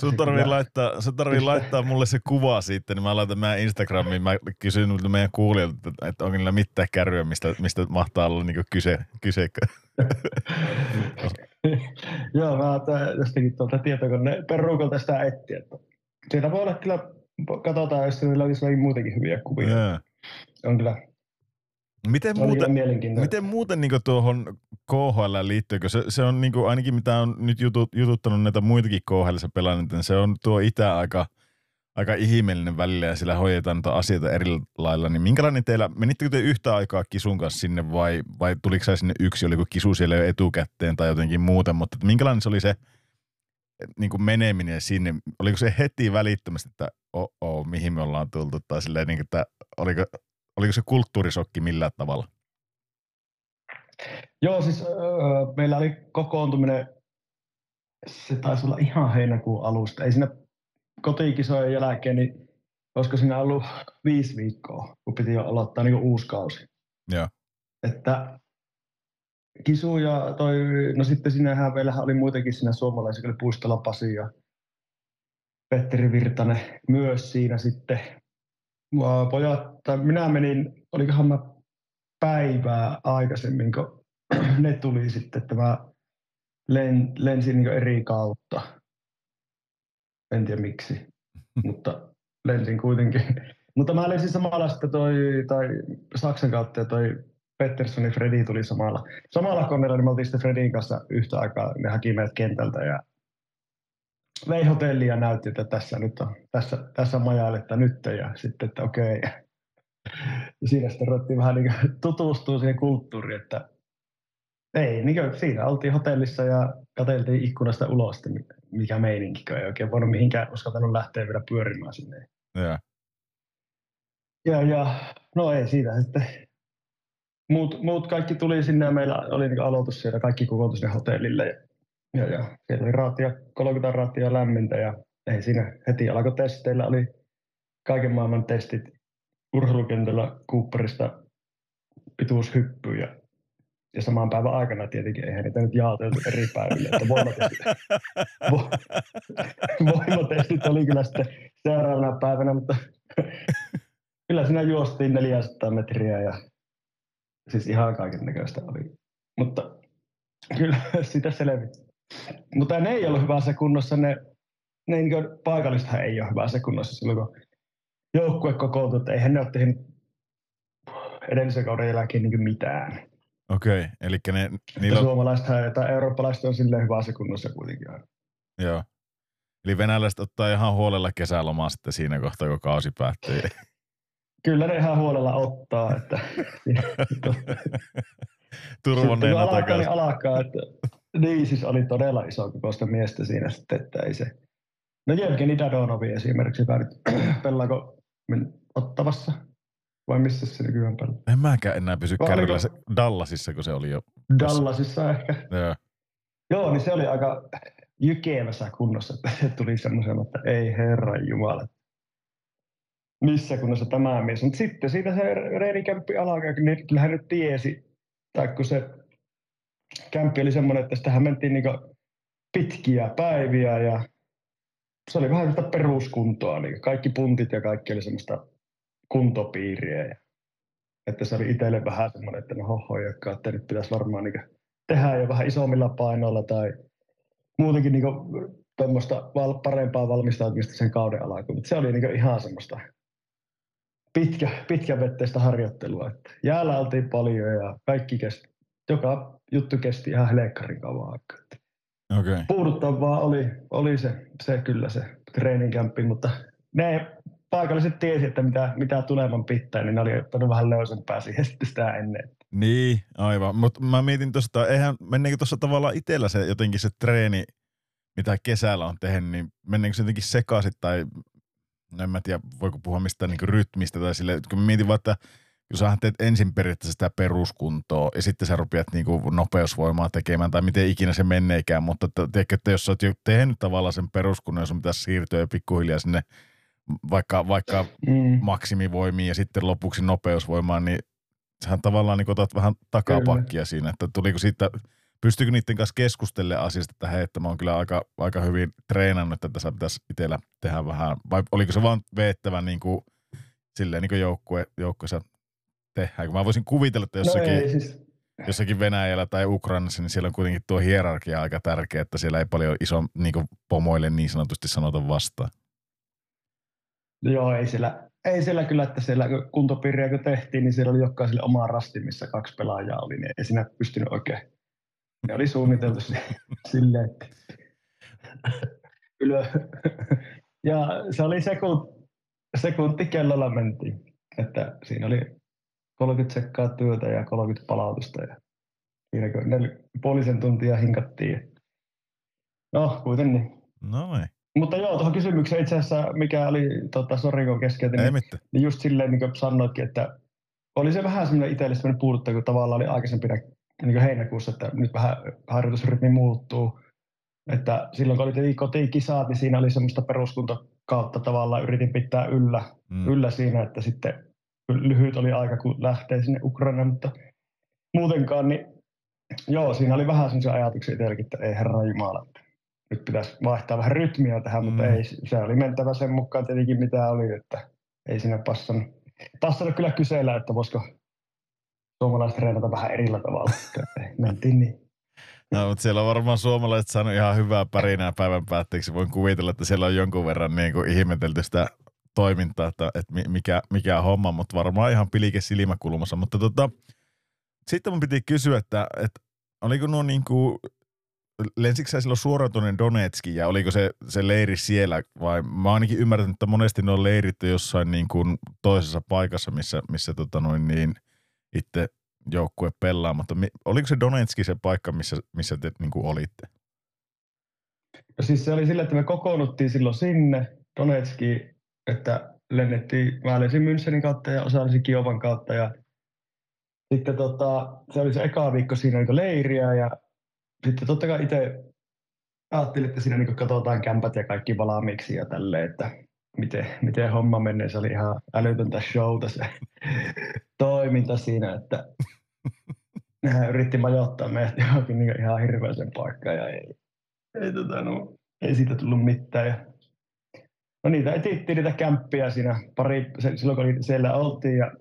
[SPEAKER 1] Sun tarvii,
[SPEAKER 5] kyllä-
[SPEAKER 1] laittaa, sun tarvii laittaa mulle se kuva siitä, niin mä laitan meidän Instagramiin. Mä kysyn meidän kuulijoilta, että- onko niillä mitään kärryä, mistä, mistä mahtaa olla niin kyse. kyse.
[SPEAKER 5] Joo, mä otan jostakin tuolta tietokoneen peruukolta sitä etsiä. Että siitä voi olla kyllä, katsotaan, jos siellä olisi muutenkin hyviä kuvia.
[SPEAKER 1] Joo.
[SPEAKER 5] On kyllä,
[SPEAKER 1] Miten muuten, miten muuten niin tuohon KHL liittyykö? Se, se on niin ainakin mitä on nyt jutu, jututtanut näitä muitakin KHL pelanneita, niin se on tuo itä aika, aika ihmeellinen välillä ja sillä hoidetaan asioita eri lailla. Niin minkälainen teillä, menittekö te yhtä aikaa kisun kanssa sinne vai, vai tuliko sinne yksi, oliko kisu siellä jo etukäteen tai jotenkin muuten, mutta minkälainen se oli se niin kuin meneminen sinne, oliko se heti välittömästi, että oh, mihin me ollaan tultu, tai silleen, niin kuin, että oliko, oliko se kulttuurisokki millään tavalla?
[SPEAKER 5] Joo, siis öö, meillä oli kokoontuminen, se taisi olla ihan heinäkuun alusta. Ei siinä kotikisojen jälkeen, niin olisiko siinä ollut viisi viikkoa, kun piti jo aloittaa niin uusi kausi.
[SPEAKER 1] Joo.
[SPEAKER 5] Että kisu ja toi, no sitten sinähän meillähän oli muitakin siinä suomalaisia, oli Puistola Pasi ja Petteri Virtanen myös siinä sitten. Pojat, tai minä menin, olikohan mä päivää aikaisemmin, kun ne tuli sitten, että mä len, lensin niin eri kautta. En tiedä miksi, mutta lensin kuitenkin. mutta mä lensin samalla sitten toi, tai Saksan kautta ja toi Pettersson ja Fredi tuli samalla. Samalla koneella niin me oltiin sitten Fredin kanssa yhtä aikaa, ne haki meidät kentältä ja vei hotellia ja näytti, että tässä nyt on, tässä, tässä majailetta nyt ja sitten, että okei. Ja siinä sitten ruvettiin vähän niin tutustua siihen kulttuuriin, että ei, niin kuin siinä oltiin hotellissa ja katseltiin ikkunasta ulos, mikä meininki, kun ei oikein voinut mihinkään uskaltanut lähteä vielä pyörimään sinne.
[SPEAKER 1] Joo.
[SPEAKER 5] Ja, ja no ei siitä sitten. Muut, muut kaikki tuli sinne ja meillä oli niin aloitus siellä, kaikki kokoontui sinne hotellille. Ja, ja, siellä oli raatia, 30 raatia lämmintä ja ei siinä heti alkoi testeillä, oli kaiken maailman testit urheilukentällä Cooperista pituushyppy ja, ja saman päivän aikana tietenkin, eihän niitä nyt jaoteltu eri päiville, että voimatestit, vo, voimatestit oli kyllä sitten seuraavana päivänä, mutta kyllä siinä juostiin 400 metriä ja siis ihan kaiken näköistä oli. Mutta kyllä sitä selvisi. Mutta ne ei ollut hyvässä kunnossa, ne, ne niin paikallisethan ei ole hyvässä kunnossa silloin, kun joukkue kokoontui, että eihän ne ole tehnyt edellisen kauden jälkeen niin mitään.
[SPEAKER 1] Okei, okay, eli ne,
[SPEAKER 5] Niillä Suomalaiset tai eurooppalaiset on silleen hyvässä kunnossa kuitenkin aina.
[SPEAKER 1] joo. Eli venäläiset ottaa ihan huolella kesälomaa sitten siinä kohtaa, kun kausi päättyy.
[SPEAKER 5] Kyllä ne ihan huolella ottaa, että Sitten kun
[SPEAKER 1] Turvonneena
[SPEAKER 5] alkaa, niin
[SPEAKER 1] takaisin.
[SPEAKER 5] alkaa. Että, niin, siis oli todella iso kokoista miestä siinä sitten, että ei se. No Jevgeni Dadonovi esimerkiksi, joka nyt pelaako Ottavassa vai missä se nykyään pelaa?
[SPEAKER 1] En mäkään enää pysy
[SPEAKER 5] Vai
[SPEAKER 1] kärryllä se Dallasissa, kun se oli jo.
[SPEAKER 5] Dallasissa ehkä.
[SPEAKER 1] Joo.
[SPEAKER 5] Joo, niin se oli aika jykevässä kunnossa, että se tuli semmoisen, että ei herra jumala. Missä kunnossa tämä mies. Mutta sitten siitä se reenikämppi alkaa, niin kyllähän nyt tiesi, tai kun se kämppi oli semmoinen, että sitähän mentiin niinku pitkiä päiviä ja se oli vähän sitä peruskuntoa, niin kaikki puntit ja kaikki oli semmoista kuntopiiriä. Ja, että se oli itselle vähän semmoinen, että no hoho, joka, että nyt pitäisi varmaan niin tehdä jo vähän isommilla painoilla tai muutenkin niin tuommoista val- parempaa valmistautumista sen kauden alkuun. Mutta se oli niin ihan semmoista pitkä, pitkävetteistä harjoittelua. Että jäällä oltiin paljon ja kaikki kesti, joka juttu kesti ihan helekkarin kauan aikaa.
[SPEAKER 1] Okay.
[SPEAKER 5] puuduttavaa oli, oli se, se kyllä se treeninkämppi, mutta ne paikalliset tiesi, että mitä, mitä tuleman pitää, niin ne oli ottanut vähän löysempää siihen sitten sitä ennen.
[SPEAKER 1] Niin, aivan. Mutta mä mietin tuosta, eihän, menneekö tuossa tavallaan itsellä se jotenkin se treeni, mitä kesällä on tehnyt, niin menneekö se jotenkin sekaisin tai en mä tiedä, voiko puhua mistään niin rytmistä tai sille, kun mä mietin vaan, että sä teet ensin periaatteessa sitä peruskuntoa ja sitten sä rupeat niinku nopeusvoimaa tekemään tai miten ikinä se menneekään, mutta tiedätkö, että jos sä oot jo tehnyt tavallaan sen peruskunnon ja sun pitäisi siirtyä jo pikkuhiljaa sinne vaikka, vaikka mm. maksimivoimiin ja sitten lopuksi nopeusvoimaan, niin sähän tavallaan niin otat vähän takapakkia kyllä. siinä, että tuliko siitä, pystyykö niiden kanssa keskustelemaan asiasta, että hei, että mä oon kyllä aika, aika hyvin treenannut, että tässä pitäisi itsellä tehdä vähän, vai oliko se vaan veettävä niin kuin, silleen niin kuin joukkue, joukkueessa tehdään. Mä voisin kuvitella, että jossakin, no ei, siis... jossakin Venäjällä tai Ukrainassa, niin siellä on kuitenkin tuo hierarkia aika tärkeä, että siellä ei paljon iso niin pomoille niin sanotusti sanota vastaan.
[SPEAKER 5] Joo, ei siellä, ei siellä kyllä, että siellä kuntopiiriä kun tehtiin, niin siellä oli jokaiselle oma rasti, missä kaksi pelaajaa oli, niin ei siinä pystynyt oikein. Ne oli suunniteltu silleen, että ylö. Ja se oli sekunti, sekunti kellolla mentiin. Että siinä oli 30 sekkaa työtä ja 30 palautusta. Ja siinä nel, puolisen tuntia hinkattiin. No, kuitenkin.
[SPEAKER 1] No niin.
[SPEAKER 5] Mutta joo, tuohon kysymykseen itse asiassa, mikä oli, tota, sori kun keskeytin,
[SPEAKER 1] niin,
[SPEAKER 5] niin just silleen niin kuin sanoitkin, että oli se vähän semmoinen itselle semmoinen puudutta, kun tavallaan oli aikaisempina niin heinäkuussa, että nyt vähän harjoitusrytmi muuttuu. Että silloin kun oli kotikisat, niin siinä oli semmoista peruskuntokautta tavallaan yritin pitää yllä, mm. yllä siinä, että sitten lyhyt oli aika, kun lähtee sinne Ukrainaan, mutta muutenkaan, niin joo, siinä oli vähän sellaisia ajatuksia itselläkin, että ei herra Jumala, nyt pitäisi vaihtaa vähän rytmiä tähän, mm. mutta ei, se oli mentävä sen mukaan tietenkin mitä oli, että ei siinä passannut, passannut kyllä kysellä, että voisiko suomalaiset treenata vähän erillä tavalla. Mentiin niin.
[SPEAKER 1] No, mutta siellä on varmaan suomalaiset saanut ihan hyvää pärinää päivän päätteeksi. Voin kuvitella, että siellä on jonkun verran niin kuin ihmetelty sitä toimintaa, että, että mikä, mikä homma, mutta varmaan ihan pilike silmäkulmassa. Mutta tota, sitten mun piti kysyä, että, että oliko nuo niin kuin, lensikö sä silloin suoraan tuonne Donetskiin ja oliko se, se leiri siellä vai mä ainakin ymmärtänyt, että monesti leirit on jossain niin kuin toisessa paikassa, missä, missä tota noin niin itse joukkue pelaa, mutta mi, oliko se Donetski se paikka, missä, missä te niin kuin olitte?
[SPEAKER 5] No siis se oli sillä, että me kokoonnuttiin silloin sinne Donetskiin että lennettiin, mä Münchenin kautta ja osa lensi Kiovan kautta ja sitten tota, se oli se eka viikko siinä niin leiriä ja sitten totta kai itse ajattelin, että siinä niin katsotaan kämpät ja kaikki valmiiksi ja tälleen, että miten, miten homma menee. Se oli ihan älytöntä showta se toiminta siinä, että nehän yritti majoittaa meidät johonkin niin ihan hirveäsen paikkaan ja ei, ei, tota, no, ei siitä tullut mitään. Ja No niitä etittiin niitä kämppiä siinä pari, se, silloin kun siellä oltiin ja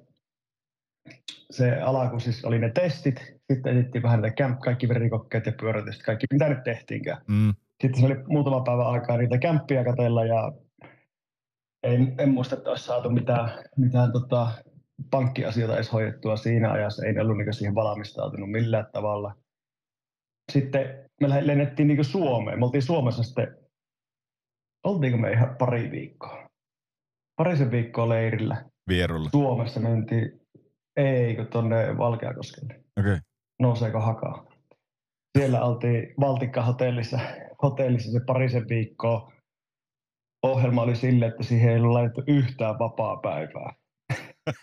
[SPEAKER 5] se alaku siis oli ne testit, sitten etittiin vähän niitä kämp, kaikki verikokkeet ja pyörätestit, kaikki mitä nyt tehtiinkään. Mm. Sitten se oli muutama päivä aikaa niitä kämppiä katella ja en, en muista, että olisi saatu mitään, mitään tota, pankkiasioita edes hoidettua siinä ajassa. Ei ollut niin siihen valmistautunut millään tavalla. Sitten me lennettiin niin Suomeen. Me oltiin Suomessa sitten oltiinko me ihan pari viikkoa? Parisen viikkoa leirillä.
[SPEAKER 1] Vierulla.
[SPEAKER 5] Suomessa mentiin, eikö tonne Valkeakoskelle.
[SPEAKER 1] Okei. Okay.
[SPEAKER 5] Nouseeko hakaa. Siellä oltiin Valtikka-hotellissa hotellissa se parisen viikkoa. Ohjelma oli sille, että siihen ei ollut laitettu yhtään vapaa päivää.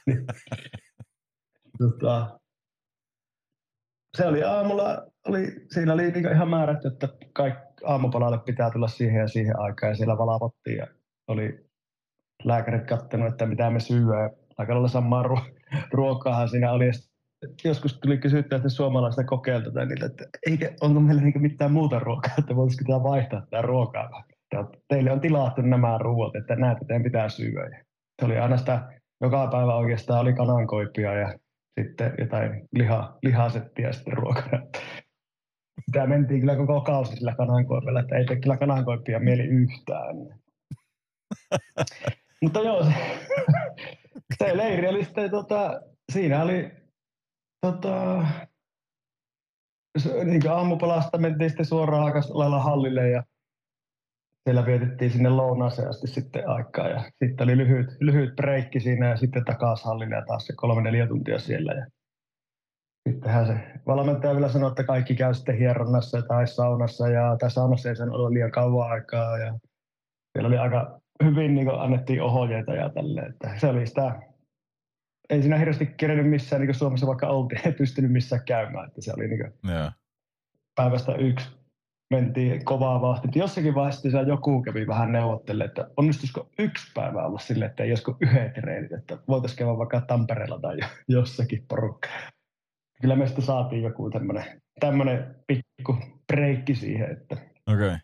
[SPEAKER 5] tota, se oli aamulla, oli, siinä oli niin ihan määrätty, että kaikki aamupalalle pitää tulla siihen ja siihen aikaan ja siellä valvottiin ja oli lääkärit kattanut, että mitä me syödään. Aika lailla samaa ruo- ruokaahan siinä oli. Joskus tuli kysyttyä, että suomalaista kokeilta niitä, että eikä, onko meillä niinku mitään muuta ruokaa, että voisiko tämä vaihtaa tämä ruokaa. Teille on tilattu nämä ruoat, että näitä teidän pitää syödä. Se oli aina sitä, joka päivä oikeastaan oli kanankoipia ja sitten jotain liha, lihasettiä sitten ruokana. Tämä mentiin kyllä koko kausi sillä kanankoipella, että ei tee kyllä kanankoippia mieli yhtään. Mutta joo, se, se leiri oli sitten, tota, siinä oli tota, niin aamupalasta mentiin sitten suoraan aika lailla hallille ja siellä vietettiin sinne lounaaseen asti sitten aikaa ja sitten oli lyhyt, lyhyt breikki siinä ja sitten takaisin hallille ja taas se kolme neljä tuntia siellä. Ja sittenhän se valmentaja vielä sanoi, että kaikki käy sitten hieronnassa tai saunassa ja tai saunassa ei saanut olla liian kauan aikaa ja siellä oli aika hyvin niin annettiin ohjeita ja tälleen, että se oli sitä, ei siinä hirveästi kerennyt missään niin Suomessa vaikka oltiin, ei pystynyt missään käymään, että se oli niin
[SPEAKER 1] Joo.
[SPEAKER 5] päivästä yksi mentiin kovaa vahtia. Jossakin vaiheessa joku kävi vähän neuvottelemaan, että onnistuisiko yksi päivä olla sille, että ei olisiko yhdet treenit, että voitaisiin käydä vaikka Tampereella tai jossakin porukka. Kyllä me sitten saatiin joku tämmöinen, tämmöinen pikku breikki siihen, että,
[SPEAKER 1] Okei. Okay.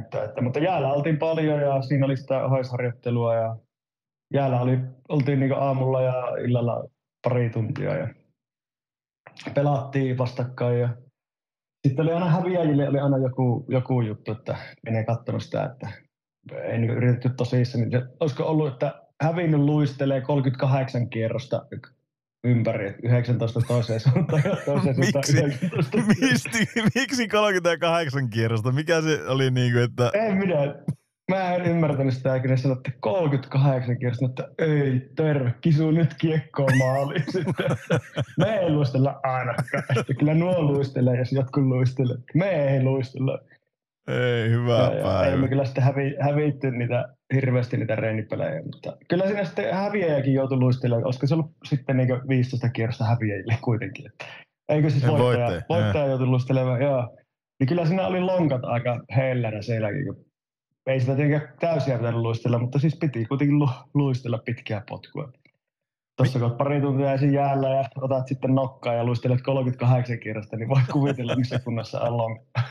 [SPEAKER 5] että, että, mutta jäällä oltiin paljon ja siinä oli sitä oheisharjoittelua ja jäällä oli, oltiin niin aamulla ja illalla pari tuntia ja pelattiin vastakkain ja sitten oli aina häviäjille oli aina joku, joku juttu, että en ei katsonut sitä, että ei niin yritetty tosissaan. Niin olisiko ollut, että hävinnyt luistelee 38 kierrosta ympäri, että 19 toiseen suuntaan ja toiseen suuntaan
[SPEAKER 1] Miksi?
[SPEAKER 5] 19.
[SPEAKER 1] Misti, miksi 38 kierrosta? Mikä se oli niin kuin, että...
[SPEAKER 5] Ei minä. Mä en ymmärtänyt sitä, kun ne sanoi, että 38 kierrosta, että ei terve, kisu nyt kiekkoon maaliin sitten. Me ei luistella ainakaan. Että kyllä nuo luistelee, jos jotkut luistelee. Me ei luistella.
[SPEAKER 1] Ei, hyvä
[SPEAKER 5] Ja, ja, ei
[SPEAKER 1] päivä.
[SPEAKER 5] me kyllä sitten hävi, hävitty niitä, hirveästi niitä reenipelejä, mutta kyllä siinä sitten häviäjäkin joutui luistelemaan, olisiko se ollut sitten niin 15 kierrosta häviäjille kuitenkin. Että, eikö siis
[SPEAKER 1] Ja
[SPEAKER 5] voittaja,
[SPEAKER 1] voittaja,
[SPEAKER 5] voittaja joutui luistelemaan, joo. Niin kyllä siinä oli lonkat aika hellänä sielläkin, kun ei sitä tietenkään täysiä pitänyt luistella, mutta siis piti kuitenkin lu, luistella pitkää potkua. Tuossa kun pari tuntia ensin jäällä ja otat sitten nokkaa ja luistelet 38 kierrosta, niin voit kuvitella, missä kunnossa on long-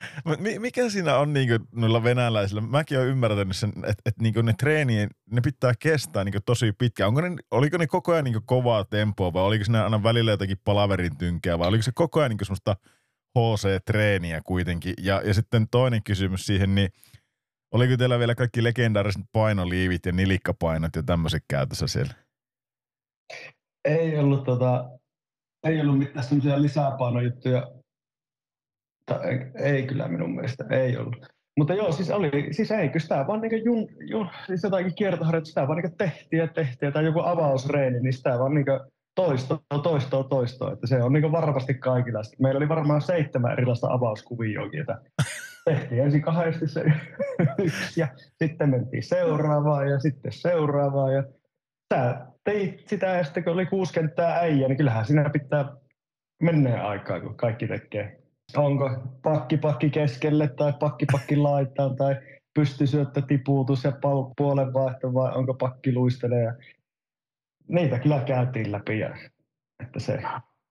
[SPEAKER 1] Mikä siinä on niinku noilla venäläisillä? Mäkin olen ymmärtänyt sen, että et niinku ne treenien, ne pitää kestää niinku tosi pitkään. Onko ne, oliko ne koko ajan niinku kovaa tempoa vai oliko siinä aina välillä jotakin palaverin tynkää vai oliko se koko ajan niinku semmoista HC-treeniä kuitenkin? Ja, ja sitten toinen kysymys siihen, niin oliko teillä vielä kaikki legendaariset painoliivit ja nilikkapainot ja tämmöiset käytössä siellä?
[SPEAKER 5] ei ollut, tota, ei ollut mitään semmoisia lisäpainojuttuja. Tai ei, ei, kyllä minun mielestä, ei ollut. Mutta joo, siis, oli, siis ei, kyllä sitä vaan niin jun, jun, siis jotakin kiertoharjoitusta, sitä vaan niin tehtiin ja tehtiin, tai joku avausreeni, niin sitä vaan niin toistoa, toistoa, toistoa. Että se on niin varmasti kaikilla. Meillä oli varmaan seitsemän erilaista avauskuvioakin, että tehtiin ensin kahdesti se yksi ja sitten mentiin seuraavaan ja sitten seuraavaan ja sä teit sitä ja sitten kun oli kuusi kenttää äijä, niin kyllähän siinä pitää mennä aikaa, kun kaikki tekee. Onko pakki pakki keskelle tai pakki pakki laitaan tai pystysyöttö tipuutus ja pal- puolenvaihto vai onko pakki luistelee. Ja niitä kyllä käytiin läpi ja että se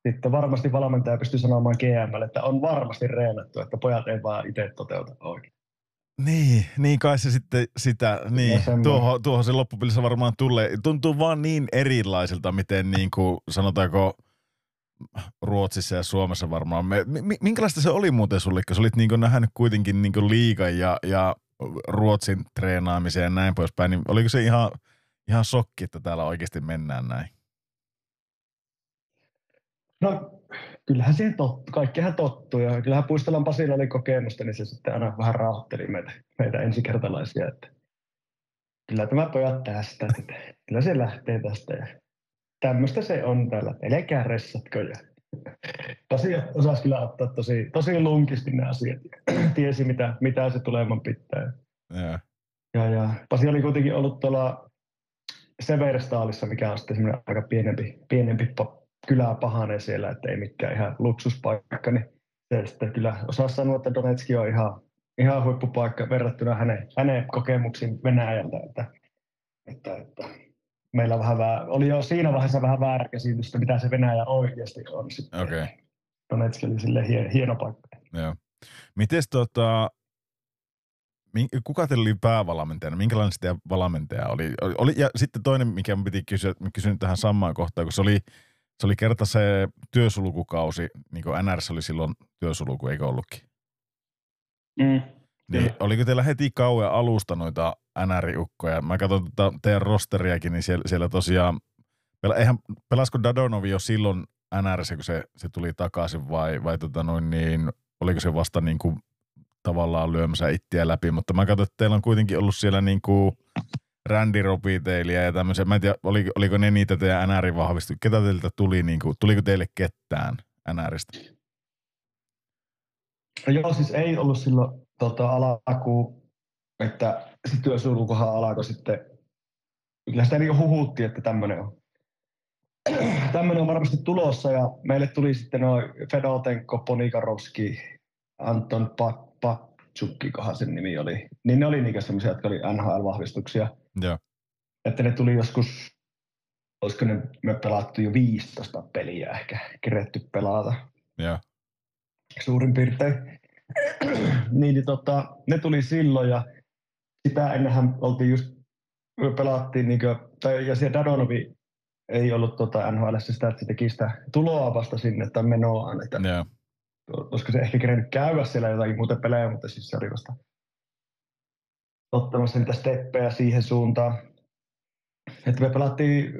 [SPEAKER 5] sitten varmasti valmentaja pystyy sanomaan GMlle, että on varmasti reenattu, että pojat ei vaan itse toteuta oikein.
[SPEAKER 1] Niin, niin kai se sitten sitä, niin, tuohon, tuohon se loppupelissä varmaan tulee. Tuntuu vaan niin erilaiselta, miten niin kuin, sanotaanko Ruotsissa ja Suomessa varmaan. Me, mi, minkälaista se oli muuten sulle, kun sä olit niin nähnyt kuitenkin niin kuin liigan ja, ja Ruotsin treenaamiseen ja näin poispäin, niin oliko se ihan, ihan shokki, että täällä oikeasti mennään näin?
[SPEAKER 5] No kyllähän siihen tottu, kaikkihan tottuu ja kyllähän Puistelan Pasilla oli kokemusta, niin se sitten aina vähän rauhoitteli meitä, meitä ensikertalaisia, että kyllä tämä pojat tästä, että kyllä se lähtee tästä ja tämmöistä se on täällä, älkää ressatko ja Pasi osasi kyllä ottaa tosi, tosi lunkisti ne asiat tiesi mitä, mitä se tuleman pitää.
[SPEAKER 1] Joo.
[SPEAKER 5] Ja, ja Pasi oli kuitenkin ollut tuolla Severstaalissa, mikä on sitten semmoinen aika pienempi, pienempi kylä pahanen siellä, että ei mikään ihan luksuspaikka, niin se sitten kyllä osaa sanoa, että Donetski on ihan, ihan huippupaikka verrattuna hänen, hänen kokemuksiin Venäjältä, että, että, että meillä on vähän väär, oli jo siinä vaiheessa vähän väärä käsitystä, mitä se Venäjä oikeasti on sitten.
[SPEAKER 1] Okei.
[SPEAKER 5] Donetski oli sille hieno, hieno paikka.
[SPEAKER 1] Joo. Mites tota, kuka teillä oli päävalmentajana? Minkälainen sitä valmentaja oli? oli? oli? Ja sitten toinen, mikä piti kysyä, mä kysyn tähän samaan kohtaan, kun se oli, se oli kerta se työsulkukausi, niin kuin NRS oli silloin työsulku, eikö ollutkin?
[SPEAKER 5] Mm.
[SPEAKER 1] Niin
[SPEAKER 5] Kyllä.
[SPEAKER 1] oliko teillä heti kauan alusta noita NR-ukkoja? Mä katson tota teidän rosteriakin, niin siellä, siellä tosiaan, pela, eihän, pelasko Dadonovi jo silloin NRS, kun se, se tuli takaisin vai, vai tota noin, niin oliko se vasta niin kuin tavallaan lyömässä ittiä läpi, mutta mä katson, että teillä on kuitenkin ollut siellä niin kuin Randy Robitailia ja tämmöisiä. Mä en tiedä, oliko, oliko ne niitä teidän NRin vahvistu. Ketä teiltä tuli, niin kuin, tuliko teille ketään NRistä?
[SPEAKER 5] Joo, siis ei ollut silloin tota, alaku, että se työsulkuhan alkoi sitten, kyllä sitä niin huhutti, että tämmöinen on. tämmöinen on varmasti tulossa ja meille tuli sitten noin Fedotenko, Ponikarovski, Anton Patsukki, kohan sen nimi oli. Niin ne oli niitä semmoisia, jotka oli NHL-vahvistuksia.
[SPEAKER 1] Joo.
[SPEAKER 5] Että ne tuli joskus, olisiko ne, me pelattu jo 15 peliä ehkä, keretty pelata
[SPEAKER 1] Joo.
[SPEAKER 5] suurin piirtein. Niin, niin tota, ne tuli silloin ja sitä ennenhän oltiin just, me pelattiin, niin kuin, tai, ja siellä Dadonovi ei ollut tota NHL sitä, että se teki sitä tuloa vasta sinne tai menoaan. Että,
[SPEAKER 1] Joo.
[SPEAKER 5] olisiko se ehkä kerennyt käydä siellä jotakin muuta pelejä, mutta siis se oli vasta ottamassa niitä steppejä siihen suuntaan. Että me pelattiin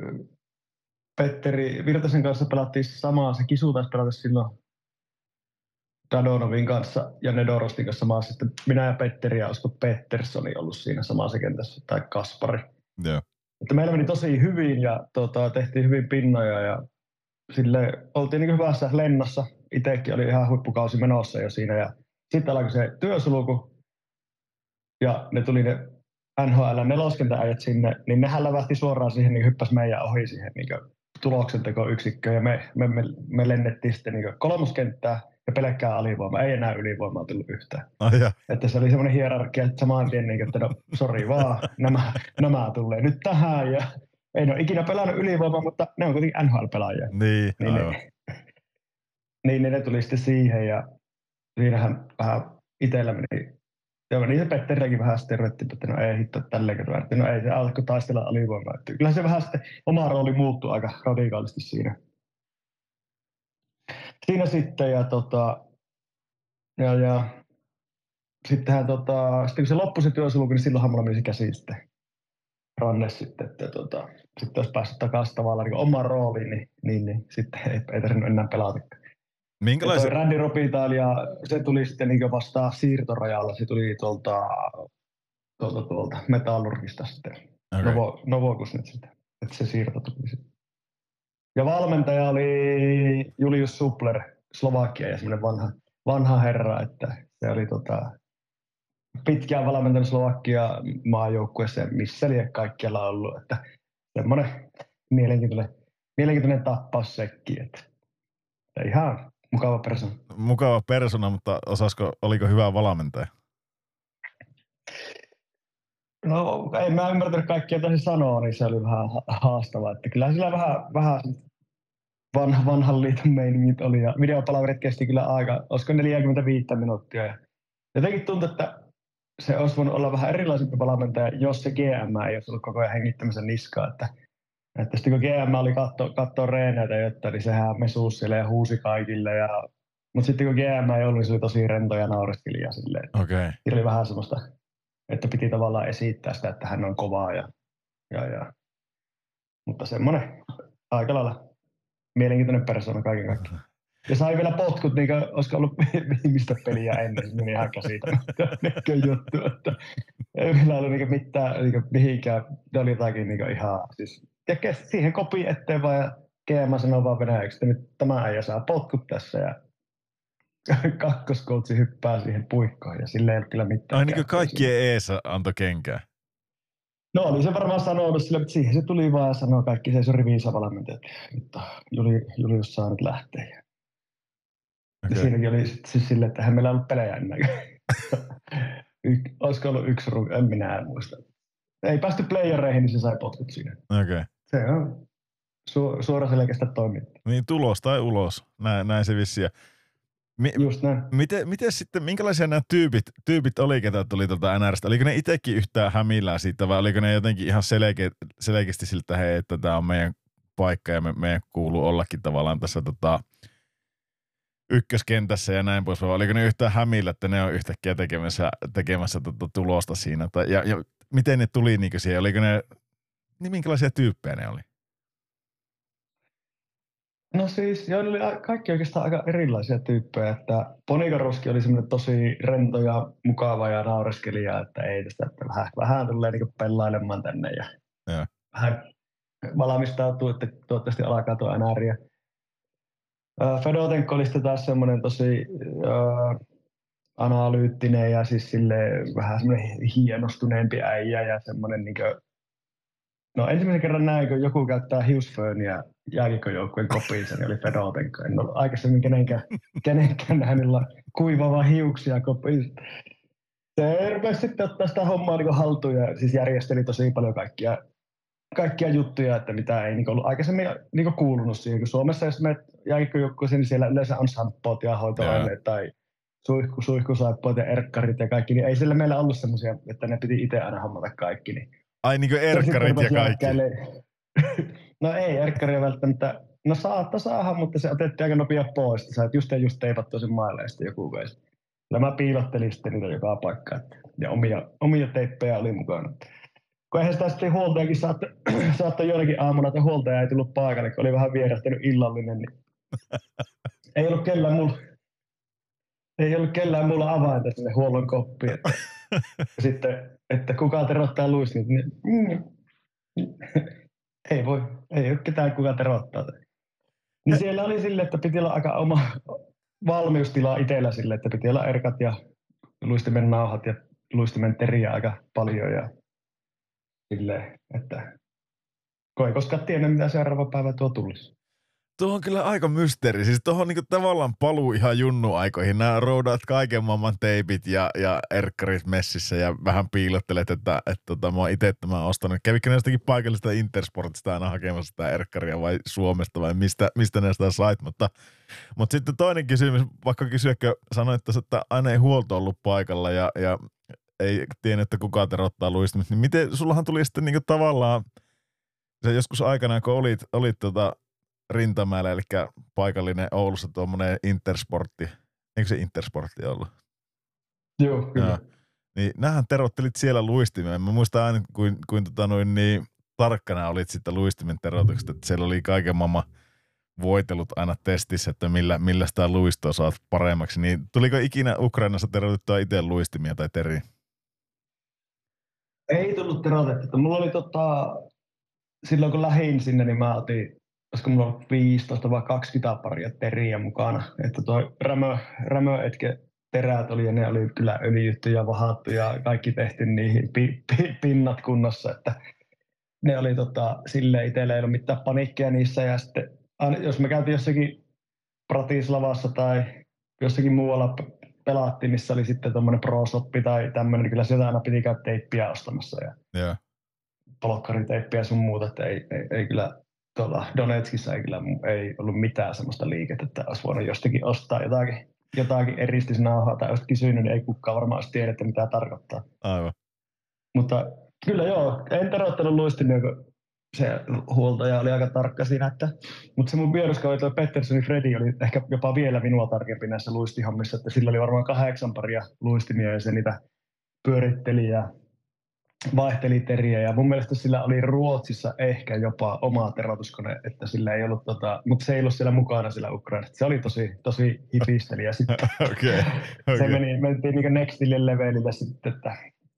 [SPEAKER 5] Petteri Virtasen kanssa pelattiin samaa, se kisu taisi pelata silloin Dadonovin kanssa ja Nedorostin kanssa samassa. Sitten minä ja Petteri ja olisiko Petterssoni ollut siinä samassa kentässä tai Kaspari.
[SPEAKER 1] Joo.
[SPEAKER 5] Että meillä meni tosi hyvin ja tota, tehtiin hyvin pinnoja ja sille oltiin niin hyvässä lennossa. Itsekin oli ihan huippukausi menossa jo siinä ja sitten alkoi se työsulku ja ne tuli ne NHL neloskentäjät sinne, niin nehän lävähti suoraan siihen, niin hyppäsi meidän ohi siihen niin tuloksentekoyksikköön ja me, me, me, me lennettiin sitten niin kolmoskenttää ja pelkkää alivoimaa, ei enää ylivoimaa tullut yhtään.
[SPEAKER 1] Oh.
[SPEAKER 5] Että se oli semmoinen hierarkia, että saman tien, niin, että no sori vaan, nämä, nämä tulee nyt tähän ja ei ne ole ikinä pelannut ylivoimaa, mutta ne on kuitenkin NHL-pelaajia.
[SPEAKER 1] Niin,
[SPEAKER 5] Niin
[SPEAKER 1] aivan.
[SPEAKER 5] ne, niin ne, ne tuli sitten siihen ja siinähän vähän itsellä meni Joo, niin se Petteriäkin vähän sitten ruvettiin, että no ei hitto tälleen että no ei se alkoi taistella alivoimaa. Kyllä se vähän sitten oma rooli muuttui aika radikaalisti siinä. Siinä sitten ja tota, ja, ja sittenhän tota, sitten kun se loppui se työsulku, niin silloinhan mulla meni käsi sitten ranne sitten, että tota, sitten olisi päässyt takaisin tavallaan niin omaan rooliin, niin, niin, niin sitten ei, ei tarvinnut enää pelata.
[SPEAKER 1] Minkälaisen...
[SPEAKER 5] Randy Robitalia, se tuli sitten niin vasta siirtorajalla, se tuli tuolta, tuolta, tuolta Metallurgista sitten. Okay. Novo, Novokus nyt sitten, että se siirto tuli sitten. Ja valmentaja oli Julius Supler, Slovakia ja semmoinen vanha, vanha herra, että se oli tota, pitkään valmentanut Slovakia maajoukkueessa, missä liian kaikkialla ollut, että semmoinen mielenkiintoinen, mielenkiintoinen tappaussekki, että, että ihan mukava persona.
[SPEAKER 1] Mukava persona, mutta osasko, oliko hyvä valmentaja?
[SPEAKER 5] No, en mä ymmärtänyt kaikkia, mitä se sanoo, niin se oli vähän ha- haastavaa. Että kyllä sillä vähän, vähän vanha, vanhan liiton meiningit oli ja videopalaverit kesti kyllä aika, olisiko 45 minuuttia. Ja jotenkin tuntui, että se olisi voinut olla vähän erilaisempi valmentaja, jos se GM ei olisi ollut koko ajan hengittämisen niskaa. Että, että sitten kun GM oli katto, katsoa reeneitä, jotta, niin sehän mesuus siellä ja huusi kaikille. Ja, mutta sitten kun GM ei ollut, niin se oli tosi rento ja naureskelija silleen.
[SPEAKER 1] Okei. Okay.
[SPEAKER 5] Siinä oli vähän semmoista, että piti tavallaan esittää sitä, että hän on kovaa. Ja, ja, ja. Mutta semmoinen aika lailla mielenkiintoinen persona kaiken kaikkiaan. Ja sai vielä potkut, niin kuin, olisiko ollut viimeistä peliä ennen, se meni ihan käsittämättä juttu, että ei vielä ollut niin mitään niin mihinkään, ne oli jotakin niin ihan, siis, ja kes- siihen kopi eteen vaan, ja GM sanoo vaan venäjäksi, että nyt tämä äijä saa potkut tässä, ja kakkoskoutsi hyppää siihen puikkoon, ja sille ei ole kyllä mitään.
[SPEAKER 1] Ai niin kuin
[SPEAKER 5] käyttöä
[SPEAKER 1] kaikkien eessä antoi kenkää.
[SPEAKER 5] No oli se varmaan sanonut sille, mutta siihen se tuli vaan ja sanoi kaikki se riviinsä valmentaja, että nyt Juli, Julius saa nyt lähteä. Ja
[SPEAKER 1] Okay.
[SPEAKER 5] siinäkin oli sit siis silleen, että eihän meillä ollut pelejä ennen. y- olisiko ollut yksi ru- en minä en muista. Ei päästy playereihin, niin se sai potkut siinä.
[SPEAKER 1] Okei. Okay.
[SPEAKER 5] Se on su- suoraselkäistä toimintaa.
[SPEAKER 1] Niin tulos tai ulos, näin, näin se vissiin. Mi-
[SPEAKER 5] Just näin.
[SPEAKER 1] miten, miten sitten, minkälaisia nämä tyypit, tyypit oli, ketä tuli tuolta NRstä? Oliko ne itsekin yhtään hämillään siitä vai oliko ne jotenkin ihan selkeä, selkeästi siltä, että hei, että tämä on meidän paikka ja me, meidän kuuluu ollakin tavallaan tässä tota, ykköskentässä ja näin pois, vai oliko ne yhtään hämillä, että ne on yhtäkkiä tekemässä, tekemässä tota tulosta siinä? Tai, ja, ja, miten ne tuli niin siihen? Oliko ne, niin minkälaisia tyyppejä ne oli?
[SPEAKER 5] No siis, joo, oli kaikki oikeastaan aika erilaisia tyyppejä, että Ponikaruski oli semmoinen tosi rento ja mukava ja naureskelija, että ei tästä, että vähän, vähän tulee niin pelailemaan tänne ja
[SPEAKER 1] Joo.
[SPEAKER 5] vähän valmistautuu, että toivottavasti alkaa tuo NR. Fedotenko oli sitten taas semmoinen tosi uh, analyyttinen ja siis sille vähän semmoinen hienostuneempi äijä ja semmoinen niin kuin, No ensimmäisen kerran näin, kun joku käyttää hiusfööniä jääkiekkojoukkueen kopiinsa, niin oli Fedotenko. En ole aikaisemmin kenenkään, kenenkään nähnyt kuivava hiuksia kopiinsa. Se rupesi sitten ottaa sitä hommaa niin haltuun ja siis järjesteli tosi paljon kaikkia, kaikkia juttuja, että mitä ei niin ollut aikaisemmin niin kuulunut siihen. Kun Suomessa, jos menet jääkiekkojoukkueeseen, niin siellä yleensä on samppoot ja hoitoaineet tai suihku, suihkusaippoot ja erkkarit ja kaikki, niin ei sillä meillä ollut semmoisia, että ne piti itse aina hommata kaikki. Niin
[SPEAKER 1] Ai niin kuin erkkarit ja kaikki.
[SPEAKER 5] No ei erkkaria välttämättä. No saatta saada, mutta se otettiin aika nopea pois. Sä et just just teipattu sen maille ja sitten joku veisi. Ja mä piilottelin sitten niitä joka paikka. Että, ja omia, omia teippejä oli mukana. Kun eihän sitä sitten huoltajakin saattoi, saattoi jonakin aamuna, että huoltaja ei tullut paikalle, kun oli vähän vierähtänyt illallinen. Niin ei ollut kellään mulla, ei ollut kellään mulla avainta sinne huollon koppiin. Että, sitten, että kuka terottaa luistin, niin mm, ei voi, ei ole ketään kuka terottaa. Niin siellä oli sille, että piti olla aika oma valmiustila itsellä sille, että piti olla erkat ja luistimen nauhat ja luistimen teriä aika paljon ja sille, että kun ei koskaan tiedä, mitä seuraava päivä tuo tulisi.
[SPEAKER 1] Tuo on kyllä aika mysteeri. Siis tuohon niinku tavallaan paluu ihan junnu-aikoihin. Nämä roudaat kaiken maailman teipit ja, ja erkkarit messissä ja vähän piilottelet, että, että, että tota, mä oon itse tämän ostanut. Kävikö ne paikallista Intersportista aina hakemassa sitä erkkaria vai Suomesta vai mistä, mistä ne sitä sait? Mutta, mutta sitten toinen kysymys, vaikka kysyäkö, sanoit, että aina ei huolto ollut paikalla ja, ja ei tiennyt, että kuka terottaa luistimet, niin miten, sullahan tuli sitten niinku tavallaan, se joskus aikanaan, kun olit, olit tota, Rintamäellä, eli paikallinen Oulussa tuommoinen Intersportti. Eikö se Intersportti ollut?
[SPEAKER 5] Joo, kyllä. Ja,
[SPEAKER 1] niin nähän terottelit siellä luistimeen. Mä muistan aina, kuin, kuin tota noin, niin tarkkana olit sitten luistimen terotukset, että siellä oli kaiken maailman voitelut aina testissä, että millä, millä sitä luistoa saat paremmaksi. Niin tuliko ikinä Ukrainassa terotettua itse luistimia tai teriä?
[SPEAKER 5] Ei tullut terotettu. Mulla oli tota, silloin kun lähin sinne, niin mä otin olisiko mulla ollut 15 vai 20 paria teriä mukana. Että tuo rämö, rämöetke terät oli ja ne oli kyllä öljytty ja vahattu ja kaikki tehty niihin pi, pi, pinnat kunnossa, että ne oli tota, silleen itsellä ei ollut mitään paniikkia niissä ja sitten jos me käytiin jossakin Pratislavassa tai jossakin muualla pelattiin, missä oli sitten tuommoinen pro tai tämmöinen, niin kyllä sieltä aina piti käydä teippiä ostamassa ja
[SPEAKER 1] yeah.
[SPEAKER 5] polkkariteippiä sun muuta, että ei, ei, ei kyllä tuolla Donetskissa ei kyllä ei ollut mitään sellaista liikettä, että olisi voinut jostakin ostaa jotakin, jotakin eristisnauhaa tai olisi kysynyt, niin ei kukaan varmaan olisi tiedä, että mitä tarkoittaa.
[SPEAKER 1] Aivan.
[SPEAKER 5] Mutta kyllä joo, en terottanut luistimia, kun se huoltaja oli aika tarkka siinä, että, mutta se mun vieruskaveri tuo Petterssonin Fredi oli ehkä jopa vielä minua tarkempi näissä luistihommissa, että sillä oli varmaan kahdeksan paria luistimia ja se niitä pyöritteli ja vaihteli teriä ja mun mielestä sillä oli Ruotsissa ehkä jopa oma terotuskone, että sillä ei ollut tota, mutta se ei ollut siellä mukana sillä Ukrainassa. Se oli tosi, tosi hipisteli ja sitten
[SPEAKER 1] okay, okay.
[SPEAKER 5] se meni, mentiin niin nextille levelille sitten, että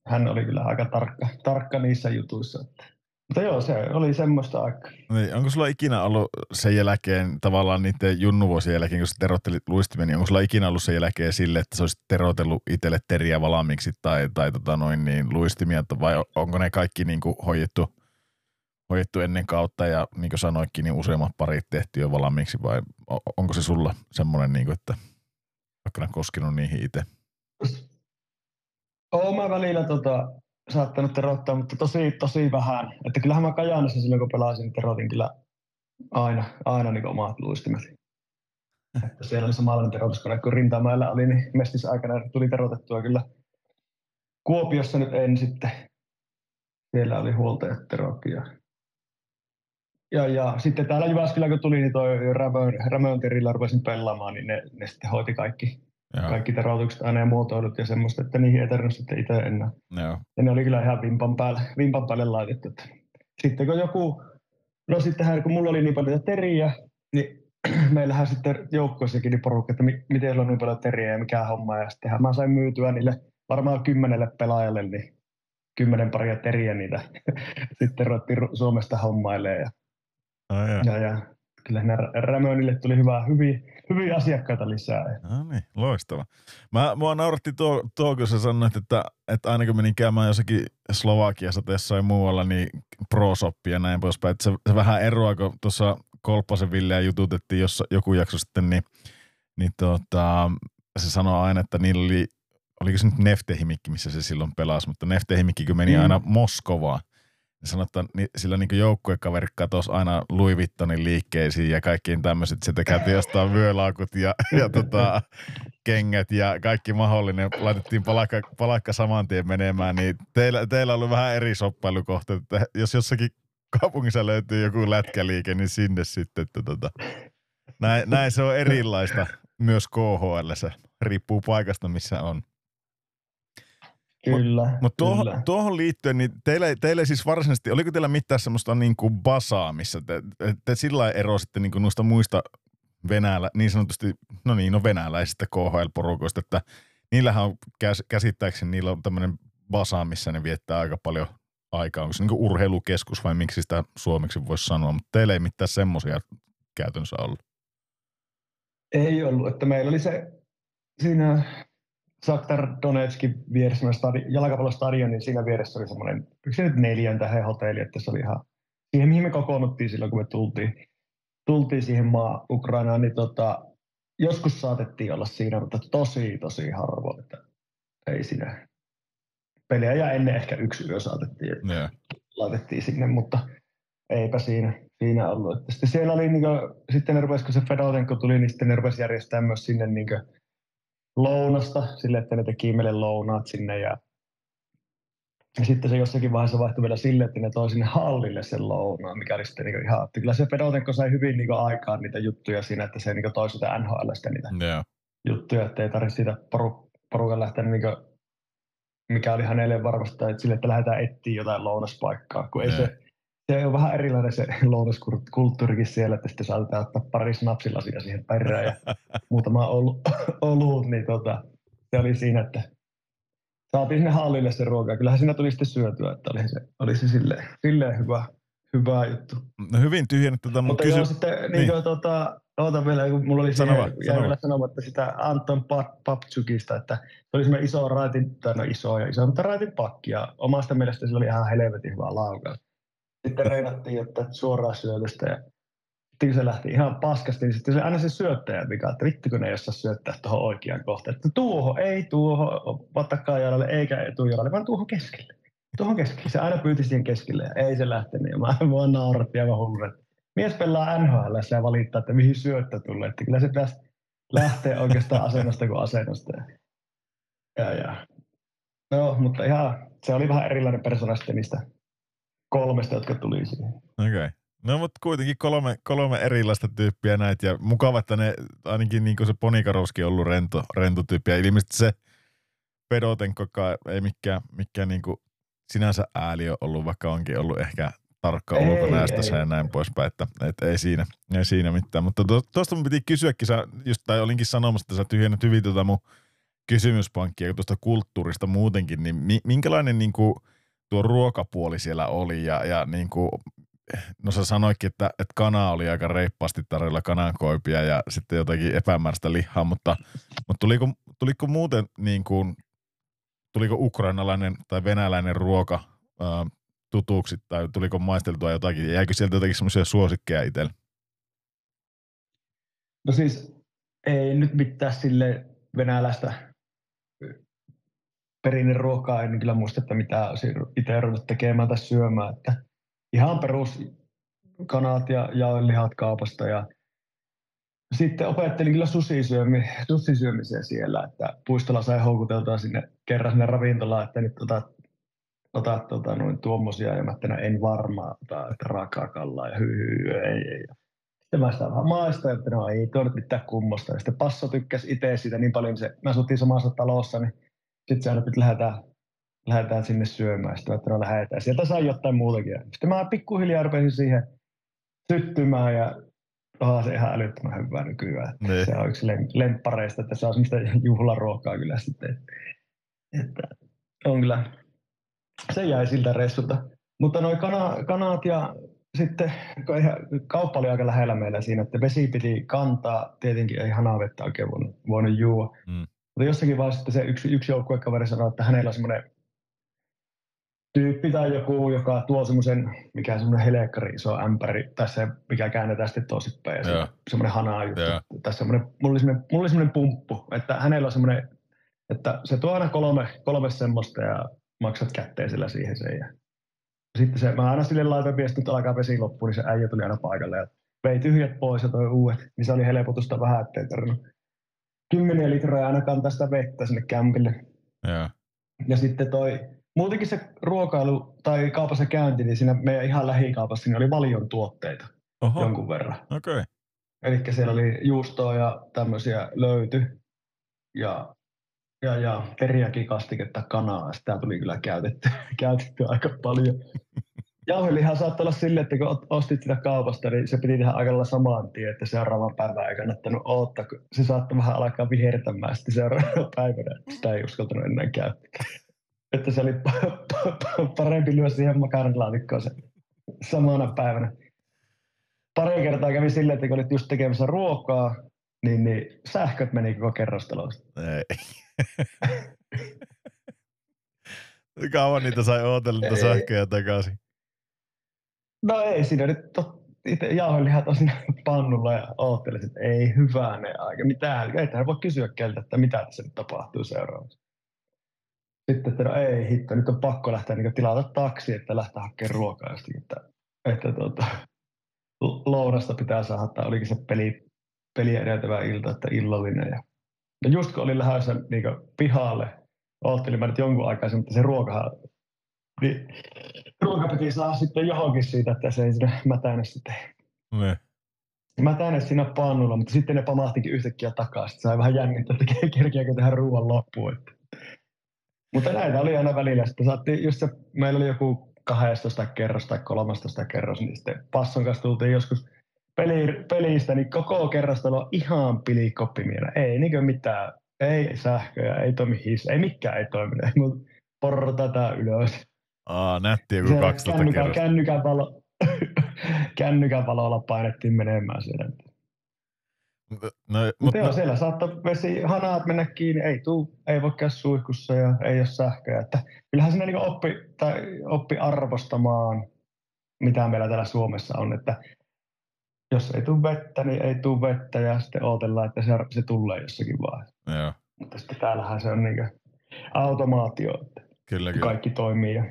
[SPEAKER 5] hän oli kyllä aika tarkka, tarkka niissä jutuissa. Että mutta joo, se oli semmoista aikaa.
[SPEAKER 1] Niin, onko sulla ikinä ollut sen jälkeen, tavallaan niiden junnuvuosien jälkeen, kun sä terottelit luistimen, niin onko sulla ikinä ollut sen jälkeen sille, että sä olisit terotellut itselle teriä valmiiksi tai, tai tota noin, niin luistimia, vai onko ne kaikki niin kuin hoidettu, hoidettu ennen kautta ja niin kuin sanoitkin, niin useammat parit tehty jo valmiiksi vai onko se sulla semmoinen, niin kuin, että vaikka koskenut niihin itse?
[SPEAKER 5] Oon mä välillä tota, saattanut terottaa, mutta tosi, tosi vähän. Että kyllähän mä Kajaanissa silloin, kun pelasin, niin terotin kyllä aina, aina niin omat luistimet. Että siellä oli samanlainen terotuskone kuin Rintamäellä oli, niin mestis aikana tuli terotettua kyllä. Kuopiossa nyt en sitten. Siellä oli huoltajat terokkia. Ja, ja sitten täällä Jyväskylä kun tuli, niin toi Rämön, Rämön rupesin pelaamaan, niin ne, ne sitten hoiti kaikki Joo. kaikki terotukset aina ja muotoilut ja semmoista, että niihin ei tarvinnut sitten itse enää.
[SPEAKER 1] Joo.
[SPEAKER 5] Ja ne oli kyllä ihan vimpan päälle, vimpan päälle laitettu. Sitten kun joku, no sittenhän kun mulla oli niin paljon teriä, niin meillähän sitten joukkueessakin niin porukka, että mi- miten on niin paljon teriä ja mikä homma. Ja sitten mä sain myytyä niille varmaan kymmenelle pelaajalle niin kymmenen paria teriä niitä. sitten ruvettiin Suomesta hommailemaan. Ja,
[SPEAKER 1] Oh,
[SPEAKER 5] ja, ja kyllä nämä Rämönille tuli hyvää, hyviä, hyviä asiakkaita lisää.
[SPEAKER 1] No niin, loistava. Mä, mua nauratti tuo, tuo kun sä sanoit, että, että aina kun menin käymään jossakin Slovakiassa tai jossain muualla, niin pro ja näin poispäin. Että se, se vähän eroaa, kun tuossa Kolppasen Villeä jututettiin jos, joku jakso sitten, niin, niin tota, se sanoi aina, että niillä oli, oliko se nyt Neftehimikki, missä se silloin pelasi, mutta Neftehimikki kun meni mm. aina Moskovaan, niin sanoi, että ni, sillä niin joukkuekaveri katosi aina Louis Vuittonin liikkeisiin ja kaikkiin tämmöiset. Sitten käytiin jostain vyölaukut ja, ja tota, kengät ja kaikki mahdollinen. Laitettiin palakka, palakka saman tien menemään, niin teillä, teillä on ollut vähän eri soppailukohta. Että jos jossakin kaupungissa löytyy joku lätkäliike, niin sinne sitten. Että tota, näin, näin se on erilaista myös KHL. Se riippuu paikasta, missä on.
[SPEAKER 5] Kyllä.
[SPEAKER 1] Mutta tuohon, tuohon liittyen, niin teillä, teillä siis varsinaisesti, oliko teillä mitään semmoista niin kuin basaa, missä te, te sillä erositte niin kuin noista muista Venäjällä, niin sanotusti, no niin, no venäläisistä KHL-porukoista, että niillähän on käsittääkseni, niillä on tämmöinen basa, missä ne viettää aika paljon aikaa. Onko se niin kuin urheilukeskus vai miksi sitä suomeksi voisi sanoa, mutta teillä ei mitään semmoisia käytännössä ollut.
[SPEAKER 5] Ei ollut, että meillä oli se siinä Shakhtar Donetskin vieressä, stadi- jalkapallostadion, niin siinä vieressä oli semmoinen, se nyt neljän tähän hotelli, että se oli ihan siihen, mihin me kokoonnuttiin silloin, kun me tultiin, tultiin siihen maa Ukrainaan, niin tota, joskus saatettiin olla siinä, mutta tosi, tosi harvoin, että ei siinä. Peliä ja ennen ehkä yksi yö saatettiin, että yeah. laitettiin sinne, mutta eipä siinä, siinä ollut. Että sitten siellä oli, niin kuin, sitten ne rupesi, kun se Fedotenko tuli, niin sitten ne rupesi järjestämään myös sinne niin kuin, lounasta sille, että ne teki meille lounaat sinne ja, ja sitten se jossakin vaiheessa vaihtui vielä sille, että ne toi sinne hallille sen lounaan, mikä oli sitten niin ihan, kyllä se Pedotenko sai hyvin niin aikaan niitä juttuja siinä, että se niin toi sitä NHLstä niitä yeah. juttuja, että ei tarvitse siitä poru, porukan lähteä niin kuin, mikä oli hänelle varmasti, että sille, että lähdetään etsiä jotain lounaspaikkaa, kun yeah. ei se, se on vähän erilainen se lounaskulttuurikin siellä, että sitten saatetaan ottaa pari snapsilasia siihen perään ja muutama ollut, ollut niin tota, se oli siinä, että saatiin sinne hallille se ruoka. Kyllähän siinä tuli sitten syötyä, että oli se, oli se silleen, silleen hyvä, hyvä juttu.
[SPEAKER 1] No hyvin tyhjennetty tätä,
[SPEAKER 5] mutta kysy... joo, sitten niin. Niin kuin, tota, vielä, kun mulla oli sanova, siihen, jäi vielä sanomatta sitä Anton Papchukista, että se oli semmoinen iso raitin, tai no iso ja iso, mutta raitin pakki, ja omasta mielestä se oli ihan helvetin hyvä laukaus sitten reinattiin, että suoraan syötöstä ja sitten se lähti ihan paskasti, niin sitten se aina se syöttäjä vika, että vittu kun ne osaa syöttää tuohon oikeaan kohtaan. Että tuohon, ei tuohon vatakkaajalalle eikä etujalalle, vaan tuohon keskelle. Tuohon keskelle. Se aina pyyti siihen keskelle ja ei se lähtenyt. Ja mä, mua nauratti aivan hullu, että mies pelaa NHL ja valittaa, että mihin syöttö tulee. Että kyllä se pitäisi lähteä oikeastaan asennosta kuin asennosta. Ja, ja. No, mutta ihan, se oli vähän erilainen persona sitten niistä kolmesta, jotka tuli siihen.
[SPEAKER 1] Okei. Okay. No mutta kuitenkin kolme, kolme erilaista tyyppiä näitä ja mukava, että ne ainakin niin kuin se Ponikarovski on ollut rento, rento tyyppi ja ilmeisesti se Pedotenko ei mikään, mikään niin kuin sinänsä ääli ole ollut, vaikka onkin ollut ehkä tarkka ulkonäöstä ja näin poispäin, että, että ei, siinä, ei siinä mitään. Mutta tuosta mun piti kysyäkin, sä, just, tai olinkin sanomassa, että sä tyhjennät hyvin tuota mun kysymyspankkia tuosta kulttuurista muutenkin, niin minkälainen niin kuin – tuo ruokapuoli siellä oli ja, ja niin kuin, no sä sanoikin, että, että kana oli aika reippaasti tarjolla kanankoipia ja sitten jotakin epämääräistä lihaa, mutta, mutta tuliko, tuliko muuten niin kuin, tuliko ukrainalainen tai venäläinen ruoka ää, tutuksi tai tuliko maisteltua jotakin, jäikö sieltä jotakin semmoisia suosikkeja itsellä?
[SPEAKER 5] No siis ei nyt mitään sille venäläistä perinneruokaa en kyllä muista, että mitä itse ruvennut tekemään tai syömään. Että ihan perus kanat ja jauhelihat kaupasta ja sitten opettelin kyllä susisyömisiä siellä, että puistolla sai houkuteltua sinne kerran sinne ravintolaan, että nyt otat, otat tota, noin tuommoisia ja mä että no en varmaan ota, että raakaa kallaa ja hyy, hyy, ei, ei. Sitten mä sitä vähän maista, että no ei tuo nyt mitään kummosta. Ja sitten Passo tykkäsi itse siitä niin paljon, se, mä asuttiin samassa talossa, niin sitten se aina että lähdetään, lähdetään sinne syömään. Sitten että no lähdetään. Sieltä sai jotain muutakin. Sitten mä pikkuhiljaa rupesin siihen syttymään ja onhan se ihan älyttömän hyvää nykyään.
[SPEAKER 1] Niin.
[SPEAKER 5] Se on yksi lem- lemppareista, että se on semmoista juhlaruokaa kyllä sitten. Että on kyllä, se jäi siltä reissulta. Mutta noin kana, kanat ja sitten kauppa oli aika lähellä meillä siinä, että vesi piti kantaa, tietenkin ei hanavettä oikein voinut, voinut juua.
[SPEAKER 1] Mm.
[SPEAKER 5] Mutta jossakin vaiheessa sitten se yksi, yksi joukkuekaveri sanoi, että hänellä on semmoinen tyyppi tai joku, joka tuo semmoisen, mikä semmoinen helekkari iso ämpäri, tai se, mikä käännetään sitten toisinpäin, ja se, semmoinen hana juttu. Tai semmoinen, mulla oli semmoinen, mulla oli semmoinen pumppu, että hänellä on semmoinen, että se tuo aina kolme, kolme semmoista ja maksat kätteisellä siihen sen. Ja sitten se, mä aina sille laitoin viestin, että alkaa vesi loppuun, niin se äijä tuli aina paikalle ja vei tyhjät pois ja toi uudet. Niin se oli helpotusta vähän, ettei tarvinnut kymmeniä litraa aina kantaa sitä vettä sinne kämpille.
[SPEAKER 1] Joo.
[SPEAKER 5] Ja sitten toi, muutenkin se ruokailu tai kaupassa käynti, niin siinä meidän ihan lähikaupassa niin oli valion tuotteita
[SPEAKER 1] Oho,
[SPEAKER 5] jonkun verran.
[SPEAKER 1] okei. Okay.
[SPEAKER 5] Eli siellä oli juustoa ja tämmöisiä löyty ja, ja, ja teriakikastiketta kanaa. Sitä tuli kyllä käytetty, käytetty aika paljon. Jauhelihan saattoi olla silleen, että kun ostit sitä kaupasta, niin se piti tehdä aika lailla saman tien, että seuraavan päivän ei kannattanut odottaa, kun se saattoi vähän alkaa vihertämään sitten seuraavana päivänä. Sitä ei uskaltanut enää käyttää. Että se oli pa- pa- pa- parempi lyödä siihen makaronilaatikkoon se samana päivänä pari kertaa kävi silleen, että kun olit just tekemässä ruokaa, niin, niin sähköt meni koko kerrostalosta.
[SPEAKER 1] Ei. Kauan niitä sai ootella niitä sähköjä takaisin.
[SPEAKER 5] No ei siinä nyt to, itse jauhelihat on siinä pannulla ja oottelin, että ei hyvänä aika. Mitään, ei voi kysyä keltä, että mitä tässä nyt tapahtuu seuraavaksi. Sitten, että no ei hitto, nyt on pakko lähteä niin tilata taksi, että lähteä hakemaan ruokaa jostakin, että, että tuota, lounasta pitää saada, että olikin se peli, peli edeltävä ilta, että illallinen. Ja, no just kun olin lähdössä niin pihalle, oottelin mä nyt jonkun aikaa, mutta se ruokahan, niin ruoka piti saada sitten johonkin siitä, että se ei sinne mätänä sitten
[SPEAKER 1] Ne.
[SPEAKER 5] mätänä siinä pannulla, mutta sitten ne pamahtikin yhtäkkiä takaisin. Sai vähän jännittää, että ke- kerkeäkö tähän ruoan loppuun. Että. Mutta näitä oli aina välillä. Sitten saattiin, just se, meillä oli joku 12 kerros tai 13 kerros, niin sitten Passon kanssa tultiin joskus peli, pelistä, niin koko kerrostalo on ihan pilikoppimielä. Ei niinkö mitään, ei sähköjä, ei toimi his, ei mikään ei toimi. Ei portata ylös.
[SPEAKER 1] Aa, nätti joku
[SPEAKER 5] Se
[SPEAKER 1] 12
[SPEAKER 5] kännykän,
[SPEAKER 1] kerrosta.
[SPEAKER 5] kännykän, valo, kännykän valolla painettiin menemään siellä.
[SPEAKER 1] No,
[SPEAKER 5] Mutta
[SPEAKER 1] mutta
[SPEAKER 5] joo, siellä saattoi vesi, hanaat mennä kiinni, ei tuu, ei voi käydä suihkussa ja ei ole sähköä. Että kyllähän siinä niin oppi, tai oppi arvostamaan, mitä meillä täällä Suomessa on, että jos ei tule vettä, niin ei tule vettä ja sitten odotellaan, että se, se tulee jossakin vaiheessa.
[SPEAKER 1] joo,
[SPEAKER 5] Mutta sitten täällähän se on niin automaatio, että
[SPEAKER 1] kyllä, kyllä.
[SPEAKER 5] kaikki toimii ja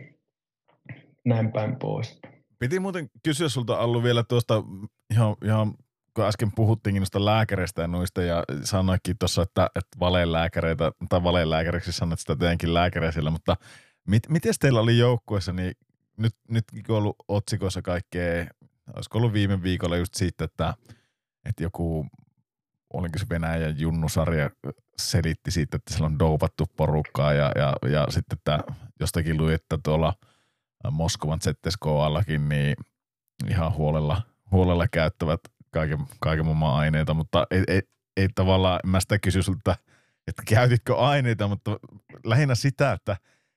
[SPEAKER 5] näin päin pois.
[SPEAKER 1] Piti muuten kysyä sulta Allu vielä tuosta ihan, ihan kun äsken puhuttiinkin noista lääkäreistä ja noista ja sanoikin tuossa, että, että valelääkäreitä tai valelääkäriksi sanoit sitä teidänkin lääkäriä siellä, mutta mit, miten teillä oli joukkueessa, niin nyt, nyt kun on ollut otsikoissa kaikkea, olisiko ollut viime viikolla just siitä, että, että joku, oliko se Venäjän junnusarja selitti siitä, että siellä on doupattu porukkaa ja, ja, ja sitten että jostakin luin, että tuolla Moskovan ZSKAllakin niin ihan huolella, huolella käyttävät kaiken, kaiken maailman aineita, mutta ei, ei, ei tavallaan, mä sitä kysy sulta, että käytitkö aineita, mutta lähinnä sitä, että,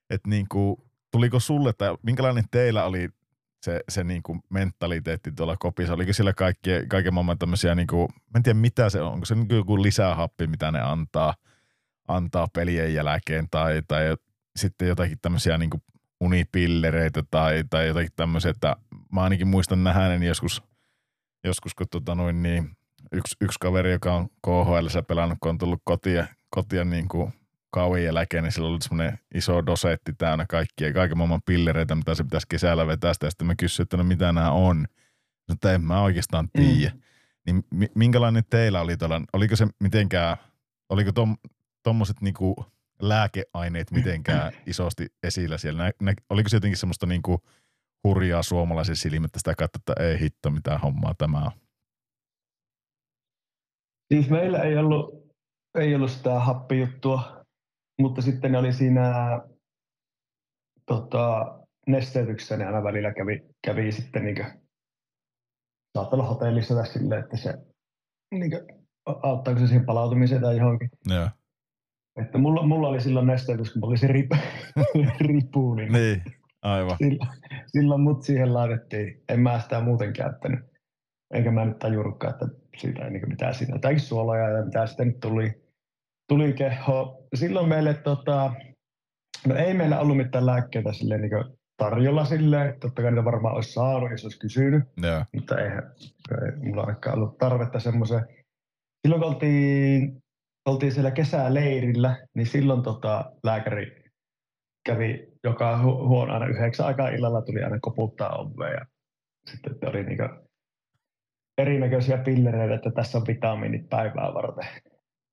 [SPEAKER 1] että niin kuin, tuliko sulle tai minkälainen teillä oli se, se niin kuin mentaliteetti tuolla kopissa? Oliko siellä kaikki, kaiken maailman tämmöisiä, niin kuin, mä en tiedä mitä se on, onko se niin kuin joku lisähappi, mitä ne antaa, antaa pelien jälkeen tai, tai sitten jotakin tämmöisiä niin kuin unipillereitä tai, tai jotakin tämmöisiä, että mä ainakin muistan nähänen joskus, joskus kun tota noin niin, yksi, yksi kaveri, joka on KHL pelannut, kun on tullut kotia, kotia niin kuin kauan jälkeen, niin sillä oli semmoinen iso dosetti täynnä kaikkia, kaiken maailman pillereitä, mitä se pitäisi kesällä vetää sitä. Ja sitten mä kysyin, että no mitä nämä on. Mutta en mä oikeastaan tiedä. Mm. Niin mi- minkälainen teillä oli tuolla, oliko se mitenkään, oliko tom, tommoset niinku lääkeaineet mitenkään isosti esillä siellä? Nä, nä, oliko se jotenkin semmoista niinku hurjaa suomalaisen silmät, että sitä katsoi, että ei hitto, mitä hommaa tämä on?
[SPEAKER 5] Siis meillä ei ollut, ei ollut sitä happijuttua, mutta sitten ne oli siinä tota, nesteytyksessä, ne aina välillä kävi, kävi sitten niin saattaa olla hotellissa tai silleen, että se niin kuin, auttaako se siihen palautumiseen tai johonkin.
[SPEAKER 1] Joo.
[SPEAKER 5] Että mulla, mulla oli silloin nesteytys, kun oli se rip, ripu, niin,
[SPEAKER 1] Niin, aivan.
[SPEAKER 5] silloin, silloin mut siihen laitettiin. En mä sitä muuten käyttänyt. Enkä mä nyt tajunnutkaan, että siitä ei niin mitään siinä. Jotakin suoloja ja mitä sitten nyt tuli, tuli keho. Silloin meille, tota, no ei meillä ollut mitään lääkkeitä silleen niin tarjolla silleen. Totta kai niitä varmaan olisi saanut, jos olisi kysynyt.
[SPEAKER 1] Joo.
[SPEAKER 5] Mutta eihän ei mulla ainakaan ollut tarvetta semmoiseen. Silloin kun oltiin, oltiin siellä kesäleirillä, niin silloin tota, lääkäri kävi joka hu- huono aina yhdeksän aikaa illalla tuli aina koputtaa ovea ja sitten että oli niinku erinäköisiä pillereitä, että tässä on vitamiinit päivää varten.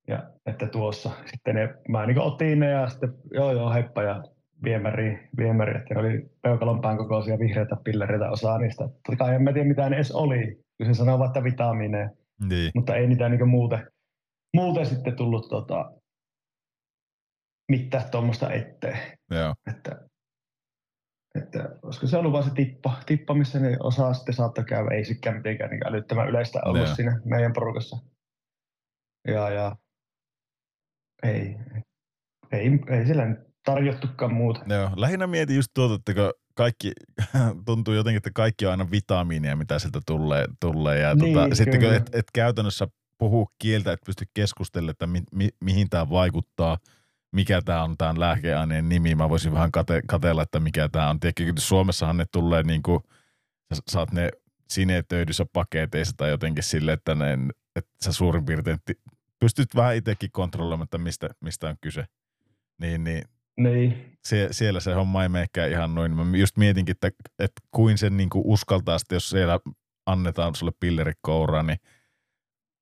[SPEAKER 5] Ja että tuossa sitten ne, mä niinku otin ne ja sitten joo joo heippa ja viemäri, viemäri, että ne oli peukalon pään kokoisia vihreitä pillereitä osaa niistä. Totta kai en mä tiedä mitä ne edes oli, kun se sanoo vaan, että vitamiineja,
[SPEAKER 1] Niin.
[SPEAKER 5] mutta ei niitä niinku muuten, muuten sitten tullut tota, mitään tuommoista eteen.
[SPEAKER 1] Joo.
[SPEAKER 5] Että, että olisiko se ollut vaan se tippa, tippa missä ne osaa sitten saattoi käydä. Ei sikään mitenkään niin älyttömän yleistä ollut
[SPEAKER 1] Joo.
[SPEAKER 5] siinä meidän porukassa. Ja, ja ei, ei, ei sillä tarjottukaan muuta.
[SPEAKER 1] Joo. Lähinnä mietin just tuota, että kun kaikki, tuntuu jotenkin, että kaikki on aina vitamiineja, mitä sieltä tulee. tulee ja
[SPEAKER 5] Niin,
[SPEAKER 1] tota, sitten kun et, et käytännössä puhu kieltä, et pysty keskustelemaan, että mi, mi, mihin tämä vaikuttaa, mikä tämä on tämän lääkeaineen nimi. Mä voisin vähän kate, katella, että mikä tämä on. Tiedätkö, Suomessahan ne tulee niin kuin, sä saat ne sinetöidyssä paketeissa tai jotenkin sille, että, ne, että sä suurin piirtein pystyt vähän itsekin kontrolloimaan, että mistä, mistä on kyse. Niin, niin
[SPEAKER 5] Niin,
[SPEAKER 1] sie, siellä se homma ei menekään ihan noin. Mä just mietinkin, että, että kuin sen niin kuin uskaltaa sitten, jos siellä annetaan sulle pilleri kouraan, niin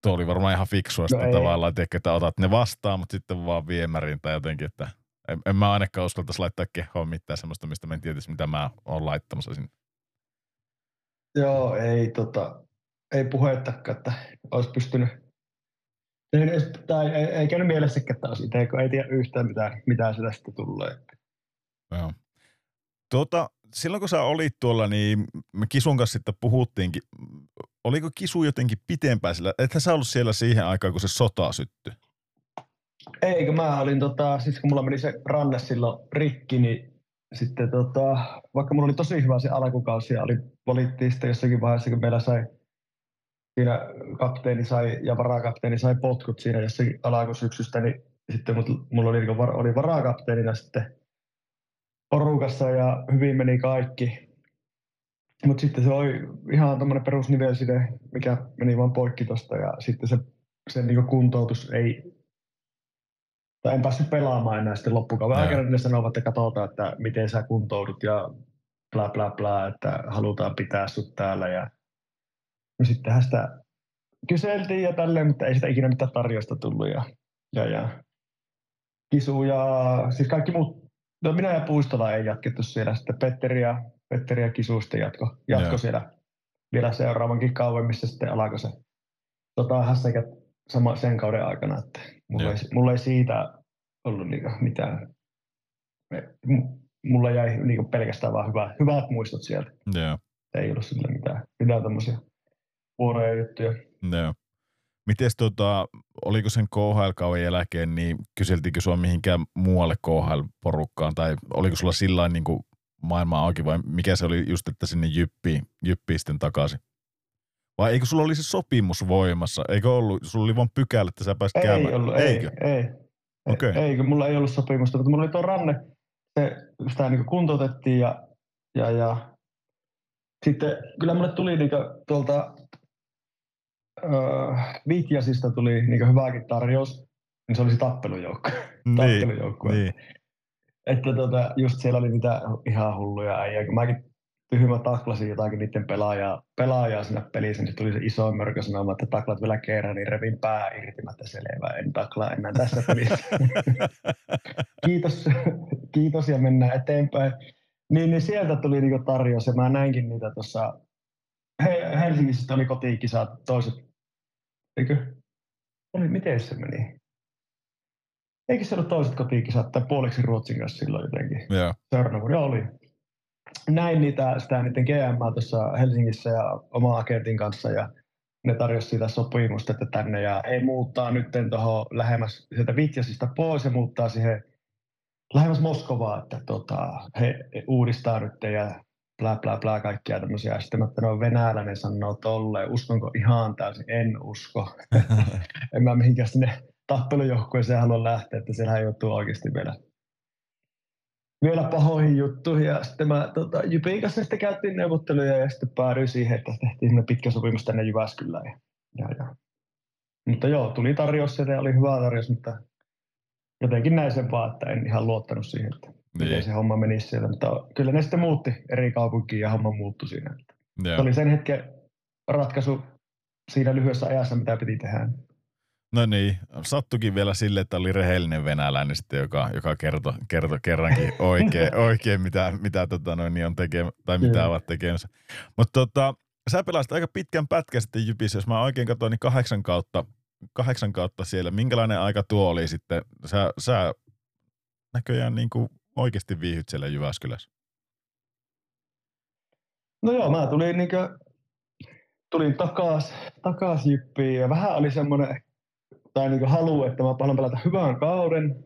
[SPEAKER 1] tuo oli varmaan ihan fiksua
[SPEAKER 5] No
[SPEAKER 1] sitä
[SPEAKER 5] ei.
[SPEAKER 1] tavallaan, tiedätkö, että otat ne vastaan, mutta sitten vaan viemäriin tai jotenkin, että en, en mä ainakaan uskaltaisi laittaa kehoon mitään semmoista, mistä mä en tietäisi, mitä mä oon laittamassa sinne.
[SPEAKER 5] joo, ei, tota, ei puhettakaan, että olisi pystynyt tai ei, ei käynyt mielessäkään, että olisi itse, kun ei tiedä yhtään, mitä, mitä sitä sitten tulee.
[SPEAKER 1] Joo. Tuota, silloin kun sä olit tuolla, niin me Kisun kanssa sitten puhuttiinkin. Oliko Kisu jotenkin pitempään sillä? Ethän sä ollut siellä siihen aikaan, kun se sota syttyi?
[SPEAKER 5] Eikö mä olin, tota, siis kun mulla meni se ranne silloin rikki, niin sitten tota, vaikka mulla oli tosi hyvä se alkukausi ja oli, valittiin sitten jossakin vaiheessa, kun meillä sai siinä kapteeni sai ja varakapteeni sai potkut siinä jossakin alkusyksystä, niin sitten mulla oli, niinku oli varakapteenina sitten porukassa ja hyvin meni kaikki. Mutta sitten se oli ihan tämmöinen perusnivelside, mikä meni vaan poikki tosta ja sitten se, se niinku kuntoutus ei, tai en päässyt pelaamaan enää sitten loppukauden aikana, ne sanovat, että katsotaan, että miten sä kuntoudut ja bla bla bla, että halutaan pitää sut täällä ja no sittenhän sitä kyseltiin ja tälleen, mutta ei sitä ikinä mitään tarjosta tullut ja, ja, ja Kisu ja siis kaikki muut, no minä ja Puistola ei jatkettu siellä, sitten Petteri ja, Petteri ja Kisu sitten jatko, jatko
[SPEAKER 1] Joo.
[SPEAKER 5] siellä vielä seuraavankin kauden, missä sitten alkoi se tota, hässäkät sama sen kauden aikana, että mulla, ei, mulla ei siitä ollut niinku mitään, mulla jäi niinku pelkästään vaan hyvä, hyvät muistot sieltä,
[SPEAKER 1] Joo.
[SPEAKER 5] ei ollut sillä mitään, mitään tämmöisiä huonoja juttuja.
[SPEAKER 1] Joo. Mites tota, oliko sen KHL-kauden jälkeen, niin kyseltiinkö sua mihinkään muualle KHL-porukkaan, tai oliko sulla sillä niin kuin maailma auki, vai mikä se oli just, että sinne jyppiin, jyppiin sitten takaisin? Vai eikö sulla oli se sopimus voimassa? Eikö ollut, sulla oli vaan pykälä, että sä pääsit
[SPEAKER 5] Ei
[SPEAKER 1] käymään?
[SPEAKER 5] ollut,
[SPEAKER 1] Eikö?
[SPEAKER 5] ei, ei.
[SPEAKER 1] Okei.
[SPEAKER 5] Ei, kun mulla ei ollut sopimusta, mutta mulla oli tuo ranne, se, sitä niin kuntoutettiin ja, ja, ja sitten kyllä mulle tuli niin tuolta öö, Vitjasista tuli niin hyvääkin tarjous, niin se oli se tappelujoukko.
[SPEAKER 1] Niin,
[SPEAKER 5] tappelujoukko.
[SPEAKER 1] niin.
[SPEAKER 5] Että tota, just siellä oli mitä ihan hulluja äijä, kun mäkin tyhmä taklasin jotakin niiden pelaajaa, pelaajaa siinä pelissä, niin tuli se iso mörkö sanomaan, että taklat vielä kerran, niin revin pää irtimättä selvä, en taklaa enää tässä pelissä. kiitos, kiitos ja mennään eteenpäin. Niin, niin sieltä tuli niinku tarjous ja mä näinkin niitä tuossa He, Helsingissä oli kotikisat toiset, eikö? Oli, miten se meni? Eikö se ollut toiset kotikisat tai puoliksi Ruotsin kanssa silloin jotenkin? Seuraavana vuonna oli. näin niitä, sitä niiden GM tuossa Helsingissä ja oma agentin kanssa ja ne tarjosi siitä sopimusta, että tänne ja ei muuttaa nyt tuohon lähemmäs sieltä Vitjasista pois ja muuttaa siihen lähemmäs Moskovaa, että tota, he uudistaa nyt ja bla bla bla kaikkia tämmöisiä. Ja sitten mä että no venäläinen sanoo tolleen, uskonko ihan täysin, en usko. en mä mihinkään sinne tappelujoukkueeseen halua lähteä, että siellä joutuu oikeasti vielä vielä pahoihin juttuihin. Ja sitten mä tota, Jypin kanssa sitten käytiin neuvotteluja ja sitten päädyin siihen, että tehtiin pitkä sopimus tänne Jyväskylään. Ja, ja, ja. Mutta joo, tuli tarjous ja oli hyvä tarjous, mutta jotenkin näin sen vaan, että en ihan luottanut siihen, että niin. miten se homma menisi siellä. Mutta kyllä ne sitten muutti eri kaupunkiin ja homma muuttui siinä. Se oli sen hetken ratkaisu siinä lyhyessä ajassa, mitä piti tehdä.
[SPEAKER 1] No niin, sattukin vielä sille, että oli rehellinen venäläinen sitten, joka, joka kertoi, kertoi kerrankin oikein, oikein mitä, mitä tota noin, niin on tekemä, tai mitä ovat tekemässä. Mutta tota, sä pelasit aika pitkän pätkän sitten Jypissä, jos mä oikein katsoin, niin kahdeksan kautta, kahdeksan kautta siellä. Minkälainen aika tuo oli sitten? Sä, sä näköjään niin kuin oikeasti viihyt siellä Jyväskylässä.
[SPEAKER 5] No joo, mä tulin niin kuin, tulin takas, takas Jyppiin ja vähän oli semmoinen tai niin halu, että mä haluan pelata hyvän kauden.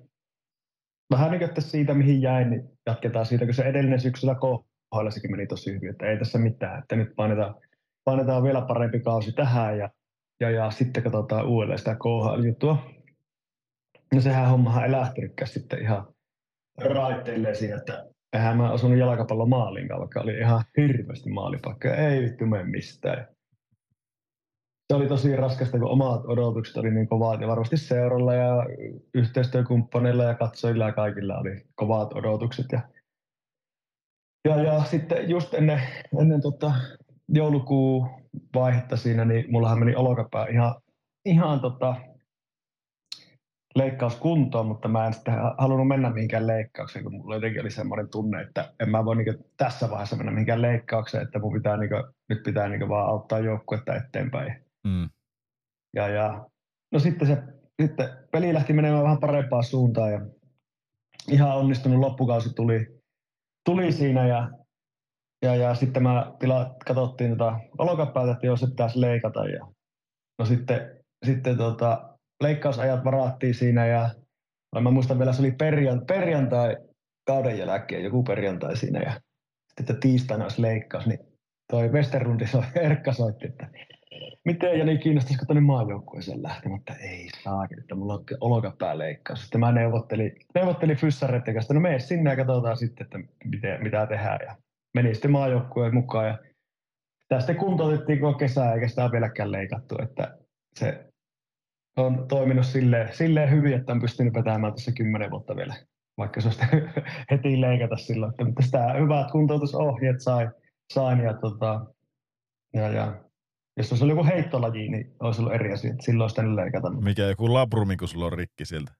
[SPEAKER 5] Vähän niin että siitä, mihin jäin, niin jatketaan siitä, kun se edellinen syksyllä kohdalla sekin meni tosi hyvin, että ei tässä mitään, että nyt painetaan, painetaan vielä parempi kausi tähän ja, ja, ja sitten katsotaan uudelleen sitä KHL-juttua. No sehän hommahan ei lähtenytkään sitten ihan raiteilleen siinä, että eihän mä osunut jalkapallon maaliinkaan, vaikka oli ihan hirveästi maalipaikkoja. Ei vittu mene mistään se oli tosi raskasta, kun omat odotukset oli niin kovat ja varmasti seuralla ja yhteistyökumppaneilla ja katsojilla ja kaikilla oli kovat odotukset. Ja, ja, ja sitten just ennen, ennen tota joulukuun vaihetta siinä, niin mullahan meni olokapää ihan, ihan tota, leikkauskuntoon, mutta mä en sitten halunnut mennä mihinkään leikkaukseen, kun mulla jotenkin oli semmoinen tunne, että en mä voi niin tässä vaiheessa mennä mihinkään leikkaukseen, että mun pitää niin kuin, nyt pitää niin vaan auttaa joukkuetta eteenpäin. Mm. Ja, ja, no sitten se sitten peli lähti menemään vähän parempaan suuntaan ja ihan onnistunut loppukausi tuli, tuli siinä ja, ja, ja sitten mä tila, katsottiin tota olokapäätä, että jos se pitäisi leikata ja no sitten, sitten tota, leikkausajat varattiin siinä ja mä muistan vielä, se oli perjantai, perjantai kauden jälkeen, joku perjantai siinä ja sitten että tiistaina olisi leikkaus, niin toi Westerrundi Erkka soitti, että miten ja niin kiinnostaisiko tuonne maajoukkueeseen lähtemättä? Ei saa, että mulla on olkapääleikkaus. Sitten mä neuvottelin, neuvottelin fyssareiden kanssa, no mene sinne ja katsotaan sitten, että miten, mitä tehdään. Ja meni sitten maajoukkueen mukaan ja tästä kuntoutettiin koko kesää eikä sitä vieläkään leikattu, että se on toiminut silleen, silleen hyvin, että on pystynyt vetämään tässä kymmenen vuotta vielä, vaikka se olisi heti leikata silloin. Että, mutta sitä hyvät kuntoutusohjeet sai, sain ja, tota, ja, ja jos olisi ollut joku heittolaji, niin olisi ollut eri asia. Silloin olisi tänne leikata.
[SPEAKER 1] Mikä joku labrumi, kun sulla on rikki sieltä?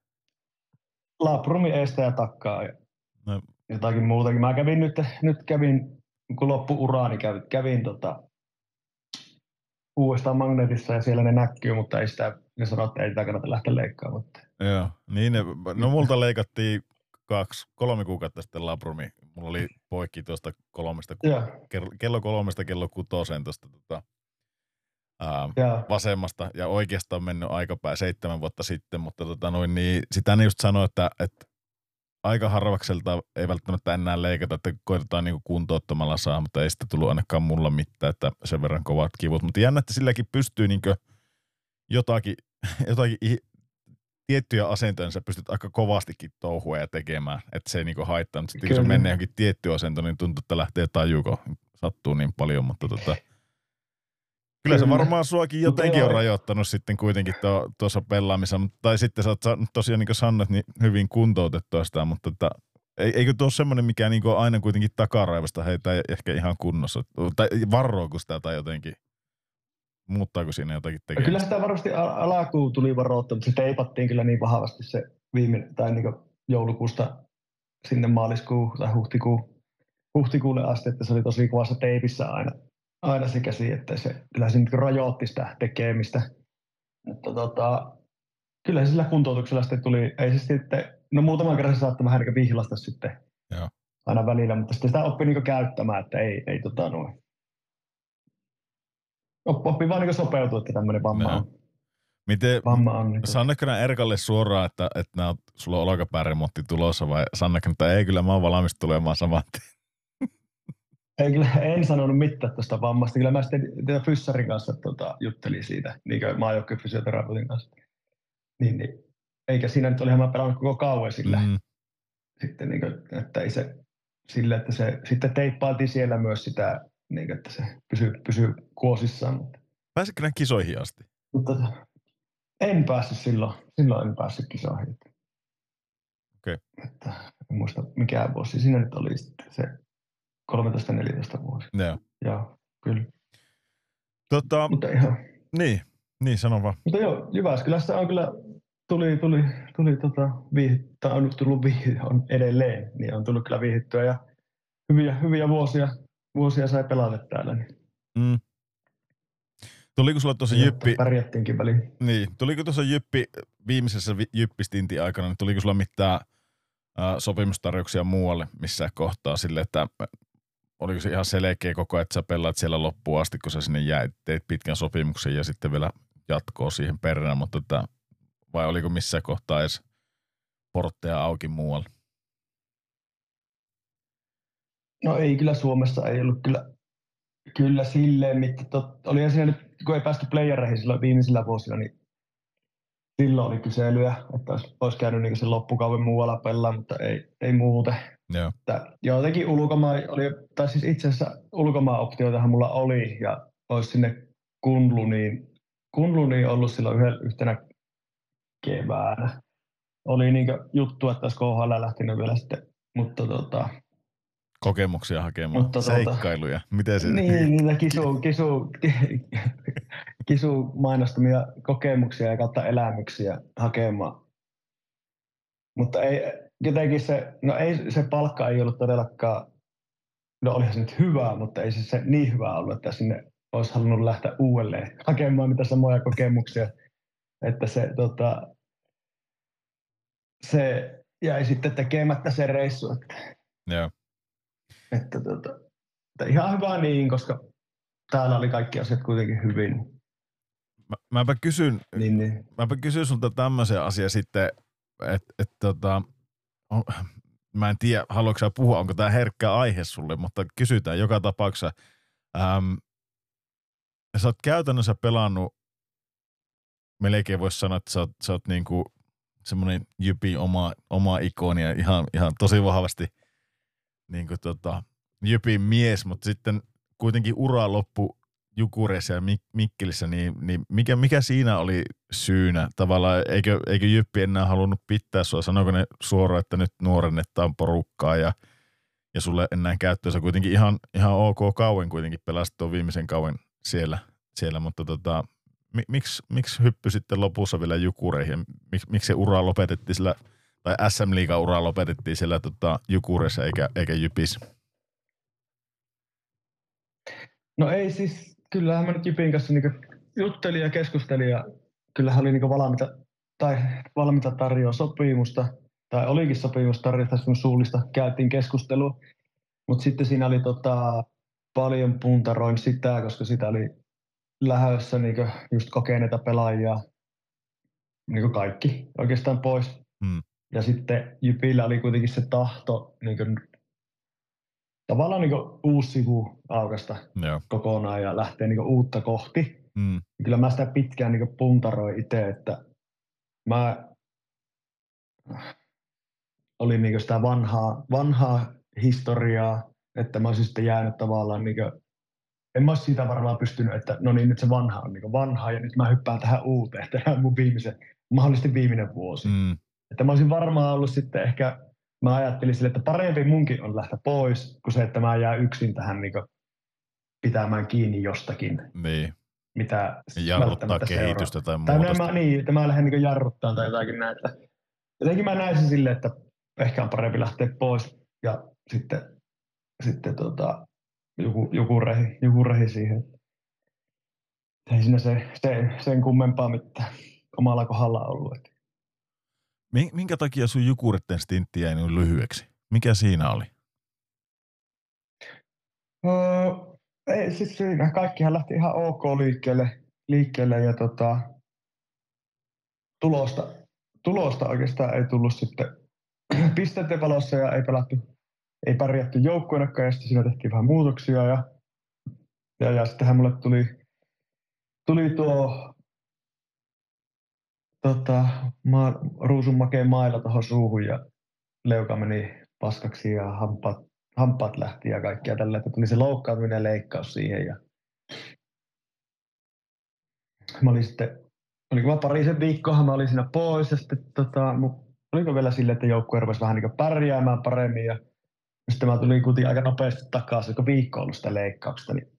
[SPEAKER 5] Labrumi eestä ja takkaa ja no. jotakin muutakin. Mä kävin nyt, nyt kävin, kun loppu uraani, kävin, kävin tota, uudestaan magnetissa ja siellä ne näkyy, mutta ei sitä, ne sanoo, että ei sitä kannata lähteä leikkaamaan.
[SPEAKER 1] Joo, niin ne, no multa leikattiin kaksi, kolme kuukautta sitten labrumi. Mulla oli poikki tuosta kolmesta, kello kolmesta kello kutoseen tuosta tota, ää, vasemmasta ja oikeasta on mennyt aikapää seitsemän vuotta sitten, mutta tota noin, niin sitä ne just sanoi, että, että aika harvakselta ei välttämättä enää leikata, että koitetaan niinku kuntouttamalla saa, mutta ei sitä tullut ainakaan mulla mitään, että sen verran kovat kivut. Mutta jännä, että silläkin pystyy niinku jotakin, jotakin tiettyjä asentoja, niin sä pystyt aika kovastikin touhua ja tekemään, että se ei niinku haittaa. Mutta sitten kun se menee johonkin tietty asento, niin tuntuu, että lähtee tajuko. Sattuu niin paljon, mutta tota, Kyllä se varmaan suakin jotenkin on rajoittanut sitten kuitenkin tuossa pelaamisessa, tai sitten sä oot tosiaan niin kuin sanoit, niin hyvin kuntoutettua sitä, mutta että, eikö tuo semmoinen, mikä niin aina kuitenkin takaraivasta heitä ehkä ihan kunnossa, tai varoako sitä tai jotenkin, muuttaako siinä jotakin tekemistä?
[SPEAKER 5] Kyllä sitä varmasti alkuun tuli varoittaa, mutta se teipattiin kyllä niin vahvasti se viime, tai niin joulukuusta sinne maaliskuun tai huhtikuun, huhtikuulle asti, että se oli tosi kovassa teipissä aina aina se käsi, että se, kyllä se niin rajoitti sitä tekemistä. Mutta tota, kyllä se sillä kuntoutuksella sitten tuli, ei se sitten, no muutaman kerran se saattoi vähän niin vihlasta sitten. Joo. aina välillä, mutta sitten sitä oppi niin käyttämään, että ei, ei tota noin. Oppi vaan niin sopeutua, että tämmöinen vamma on.
[SPEAKER 1] Miten,
[SPEAKER 5] vamma on niin
[SPEAKER 1] Sanneko Erkalle suoraan, että, että nää, sulla on olkapääremontti tulossa vai Sanneko, että ei kyllä mä oon valmis tulemaan saman tien?
[SPEAKER 5] Ei kyllä, en sanonut mitään tuosta vammasta. Kyllä mä sitten Fyssarin kanssa tota, juttelin siitä, niin kuin maajoukkojen fysioterapeutin kanssa. Niin, niin, eikä siinä nyt ole mä pelannut koko kauan sillä. Mm. Sitten niin kuin, että ei se, sille, että se, sitten teippailtiin siellä myös sitä, niin että se pysyy, pysyy kuosissaan. Mutta.
[SPEAKER 1] Pääsitkö ne kisoihin asti?
[SPEAKER 5] Mutta, en päässyt silloin, silloin en päässyt kisoihin.
[SPEAKER 1] Okei. Okay.
[SPEAKER 5] Että, en muista mikä vuosi siinä nyt oli sitten se 13-14 vuosi.
[SPEAKER 1] Joo.
[SPEAKER 5] Joo, kyllä.
[SPEAKER 1] Tota,
[SPEAKER 5] Mutta ihan.
[SPEAKER 1] Niin, niin sano vaan.
[SPEAKER 5] Mutta joo, Jyväskylässä on kyllä, tuli, tuli, tuli tota, viihdyttä, on tullut viihdy, on edelleen, niin on tullut kyllä viihdyttyä ja hyviä, hyviä vuosia, vuosia sai pelata täällä. Niin.
[SPEAKER 1] Mm. Tuliko sulla tuossa Jyppi...
[SPEAKER 5] Pärjättiinkin väliin.
[SPEAKER 1] Niin, tuliko tuossa Jyppi viimeisessä Jyppistinti aikana, niin tuliko sulla mitään äh, sopimustarjouksia muualle missä kohtaa sille, että oliko se ihan selkeä koko, että sä pelaat siellä loppuun asti, kun sä sinne jäit, teit pitkän sopimuksen ja sitten vielä jatkoa siihen perään, mutta että, vai oliko missä kohtaa edes portteja auki muualla?
[SPEAKER 5] No ei kyllä Suomessa ei ollut kyllä, kyllä silleen, mitä tot, oli siinä nyt, kun ei päästy playereihin silloin viimeisillä vuosina, niin silloin oli kyselyä, että olisi, olisi käynyt niin sen loppukauden muualla pelaa, mutta ei, ei muuten.
[SPEAKER 1] Joo.
[SPEAKER 5] Että jotenkin ulkomaan oli, tai siis itse asiassa ulkomaan optioitahan mulla oli ja olisi sinne Kunluniin, Kunluniin ollut silloin yhden, yhtenä keväänä. Oli niin juttu, että olisi KHL lähtenyt vielä sitten, mutta tota,
[SPEAKER 1] Kokemuksia hakemaan, mutta tuota- seikkailuja. Miten se...
[SPEAKER 5] Niin, niitä kisu, kisu, kisu mainostamia kokemuksia ja kautta elämyksiä hakemaan. Mutta ei, jotenkin se, no ei, se palkka ei ollut todellakaan, no olihan se nyt hyvää, mutta ei se, se niin hyvä ollut, että sinne olisi halunnut lähteä uudelleen hakemaan niitä samoja kokemuksia. Että se, tota, se jäi sitten tekemättä se reissu. Että,
[SPEAKER 1] Joo.
[SPEAKER 5] Että, tota, että ihan hyvä niin, koska täällä oli kaikki asiat kuitenkin hyvin.
[SPEAKER 1] Mä, mäpä kysyn,
[SPEAKER 5] niin, niin.
[SPEAKER 1] mäpä kysyn sulta tämmöisen asian sitten, että et, tota, on, mä en tiedä, haluatko sä puhua, onko tämä herkkä aihe sulle, mutta kysytään joka tapauksessa. Ähm, sä oot käytännössä pelannut, melkein voisi sanoa, että sä oot, sä oot niinku semmoinen jypi oma, oma ikoni ja ihan, ihan tosi vahvasti niinku tota, jypin mies, mutta sitten kuitenkin ura loppu Jukureissa ja Mik- Mikkelissä, niin, niin mikä, mikä siinä oli syynä? Tavallaan eikö, eikö Jyppi enää halunnut pitää sua? Sanoiko ne suoraan, että nyt nuorennetaan porukkaa ja, ja sulle enää käyttöönsä kuitenkin ihan, ihan ok kauan kuitenkin pelasit tuon viimeisen kauan siellä, siellä mutta tota, miksi, miksi hyppy sitten lopussa vielä Jukureihin? Mik, miksi se ura lopetettiin sillä, tai SM Liiga ura lopetettiin siellä tota, Jukureissa eikä, eikä Jypissä?
[SPEAKER 5] No ei siis, kyllähän mä nyt Jypin kanssa niin juttelin ja keskustelin ja kyllähän oli niin valmiita, tai valmiita tarjoa sopimusta, tai olikin sopimus tarjota suullista, käytiin keskustelua, mutta sitten siinä oli tota, paljon puntaroin sitä, koska sitä oli lähössä niin just kokeneita pelaajia, niin kaikki oikeastaan pois. Hmm. Ja sitten Jypillä oli kuitenkin se tahto niin tavallaan niin uusi sivu aukasta
[SPEAKER 1] Joo.
[SPEAKER 5] kokonaan ja lähtee niin uutta kohti. Mm. Kyllä mä sitä pitkään niin puntaroin itse, että mä olin niin sitä vanhaa, vanhaa historiaa, että mä olisin sitten jäänyt tavallaan niin kuin, en mä olisi siitä varmaan pystynyt, että no niin nyt se vanha on niin vanha ja nyt mä hyppään tähän uuteen, tähän mun viimeisen, mahdollisesti viimeinen vuosi. Mm. Että mä olisin varmaan ollut sitten ehkä mä ajattelin sille, että parempi munkin on lähteä pois, kuin se, että mä jää yksin tähän niin pitämään kiinni jostakin.
[SPEAKER 1] Niin.
[SPEAKER 5] Mitä
[SPEAKER 1] Jarruttaa kehitystä tai muuta.
[SPEAKER 5] Tai mä, niin, että mä lähden niin jarruttaa tai jotakin näitä. Jotenkin mä näin sen silleen, että ehkä on parempi lähteä pois ja sitten, sitten tota, joku, joku, rehi, joku rehi siihen. Ei siinä se, se, sen kummempaa mitään omalla kohdalla ollut. Että.
[SPEAKER 1] Minkä takia sun Jukuretten stintti jäi niin lyhyeksi? Mikä siinä oli?
[SPEAKER 5] Öö, ei, siis siinä kaikkihan lähti ihan ok liikkeelle, liikkeelle ja tota, tulosta, tulosta oikeastaan ei tullut sitten pisteiden valossa ja ei pelattu, ei pärjätty joukkueenakaan ja sitten siinä tehtiin vähän muutoksia ja, ja, ja sittenhän mulle tuli, tuli tuo tota, ma, ruusun makeen mailla tuohon suuhun ja leuka meni paskaksi ja hampaat, hampaat lähti ja kaikkia tällä, että tuli se loukkaantuminen ja leikkaus siihen ja mä olin sitten, oliko mä parisen viikkoa, mä olin siinä pois ja sitten tota, oliko vielä silleen, että joukkue rupesi vähän niin pärjäämään paremmin ja sitten mä tulin kuitenkin aika nopeasti takaisin, kun viikko ollut sitä leikkauksesta, niin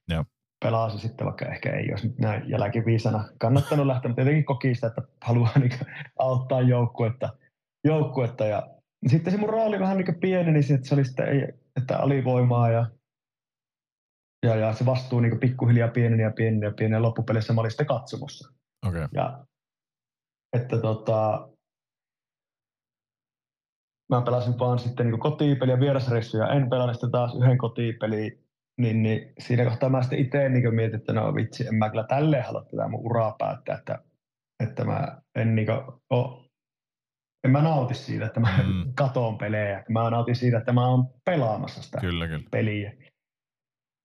[SPEAKER 1] Joo.
[SPEAKER 5] pelasin sitten, vaikka ehkä ei olisi nyt näin jälkiviisana kannattanut lähteä, mutta jotenkin koki sitä, että haluaa niin auttaa joukkuetta, joukkuetta ja sitten se mun rooli vähän niin pieneni, niin että se oli sitten, ei, että alivoimaa ja, ja, ja se vastuu niin pikkuhiljaa pieneni ja pieneni ja pieneni ja loppupelissä mä olin sitten katsomossa.
[SPEAKER 1] Okei. Okay.
[SPEAKER 5] Ja että tota, mä pelasin vaan sitten niin kotipeliä, vierasreissuja en pelannut sitten taas yhden kotipeliin, niin, niin siinä kohtaa mä sitten itse niin mietin, että no vitsi, en mä kyllä tälleen halua tätä mun uraa päättää, että, että mä en niin ole, en mä nauti siitä, että mä mm. katoon pelejä, mä nautin siitä, että mä oon pelaamassa sitä
[SPEAKER 1] kyllä, kyllä.
[SPEAKER 5] peliä.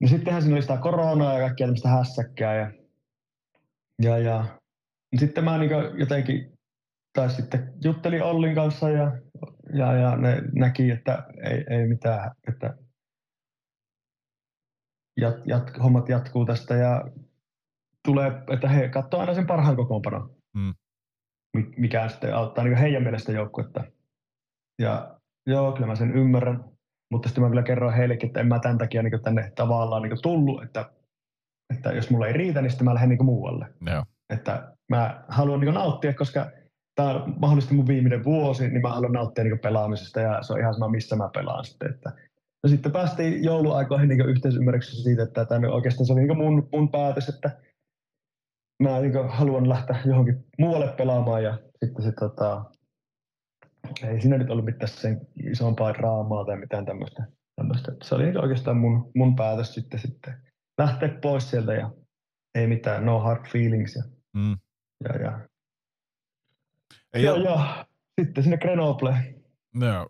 [SPEAKER 5] No sittenhän siinä oli sitä koronaa ja kaikkia tämmöistä hässäkkää ja, ja, ja sitten mä niin jotenkin, tai sitten juttelin Ollin kanssa ja ja, ja ne näki, että ei, ei mitään, että jat, jat, hommat jatkuu tästä ja tulee, että he katsoo aina sen parhaan kokoonpanon, mm. mikä sitten auttaa niin heidän mielestä joukkuetta. Ja joo, kyllä mä sen ymmärrän, mutta sitten mä kyllä kerroin heillekin, että en mä tämän takia niin tänne tavallaan niin tullut, että, että jos mulla ei riitä, niin sitten mä lähden niin muualle.
[SPEAKER 1] Joo.
[SPEAKER 5] Että mä haluan niin nauttia, koska tämä on mahdollisesti mun viimeinen vuosi, niin mä haluan nauttia niin pelaamisesta ja se on ihan sama, missä mä pelaan sitten. Että. No sitten päästiin jouluaikoihin niin yhteisymmärryksessä siitä, että tämä oikeastaan se oli niin mun, mun päätös, että mä niin haluan lähteä johonkin muualle pelaamaan ja sitten se tota, ei siinä nyt ollut mitään sen isompaa draamaa tai mitään tämmöistä. tämmöistä. Se oli oikeastaan mun, mun päätös sitten, sitten lähteä pois sieltä ja ei mitään, no hard feelings. Ja, mm. ja, ja ei ja, ole... ja sitten sinne Grenoble.
[SPEAKER 1] No,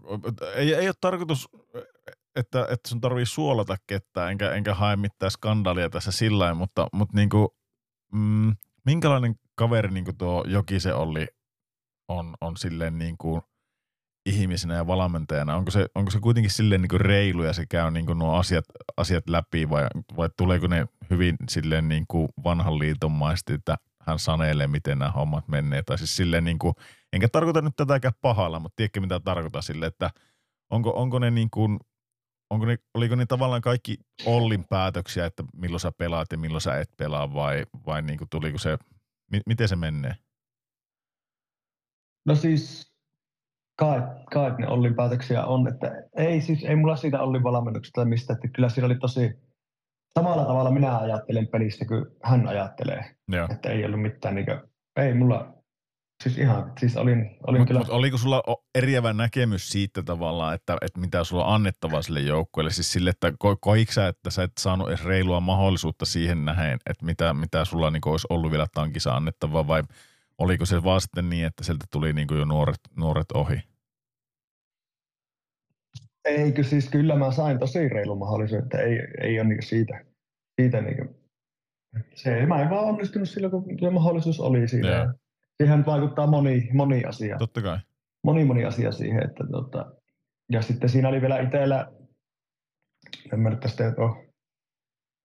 [SPEAKER 1] ei, ei ole tarkoitus, että, että sun tarvii suolata ketään, enkä, enkä hae mitään skandaalia tässä sillä mutta, mutta niinku, mm, minkälainen kaveri niinku tuo Jokise Olli on, on silleen niinku ihmisenä ja valmentajana? Onko se, onko se kuitenkin silleen niinku reilu ja se käy niinku nuo asiat, asiat läpi vai, vai tuleeko ne hyvin silleen niinku vanhan liiton että hän sanelee, miten nämä hommat menee. Tai siis silleen niin kuin, enkä tarkoita nyt tätäkään pahalla, mutta tiedätkö mitä tarkoitan sille, että onko, onko ne niin kuin, onko ne, oliko ne tavallaan kaikki Ollin päätöksiä, että milloin sä pelaat ja milloin sä et pelaa vai, vai niin kuin tuliko se, mi, miten se menee?
[SPEAKER 5] No siis kai, kai ne Ollin päätöksiä on, että ei siis, ei mulla siitä Ollin valmennuksesta mistä, että kyllä siinä oli tosi, samalla tavalla minä ajattelen pelistä kuin hän ajattelee. Joo. Että ei ollut mitään niin kuin, ei mulla, siis ihan, siis olin, olin
[SPEAKER 1] mut,
[SPEAKER 5] kyllä.
[SPEAKER 1] Mut oliko sulla eriävä näkemys siitä tavallaan, että, että mitä sulla on annettavaa sille joukkueelle? Siis sille, että ko, sä, että sä et saanut edes reilua mahdollisuutta siihen nähden, että mitä, mitä sulla niin olisi ollut vielä tankissa annettavaa vai oliko se vaan sitten niin, että sieltä tuli niin jo nuoret, nuoret ohi?
[SPEAKER 5] Eikö siis kyllä mä sain tosi reilu mahdollisuus, että ei, ei ole niin siitä, siitä niin se mä en vaan onnistunut silloin, kun mahdollisuus oli siinä. Yeah. Siihen vaikuttaa moni, moni asia.
[SPEAKER 1] Totta kai.
[SPEAKER 5] Moni, moni asia siihen. Että, tota, ja sitten siinä oli vielä itsellä, en mä nyt tästä ole,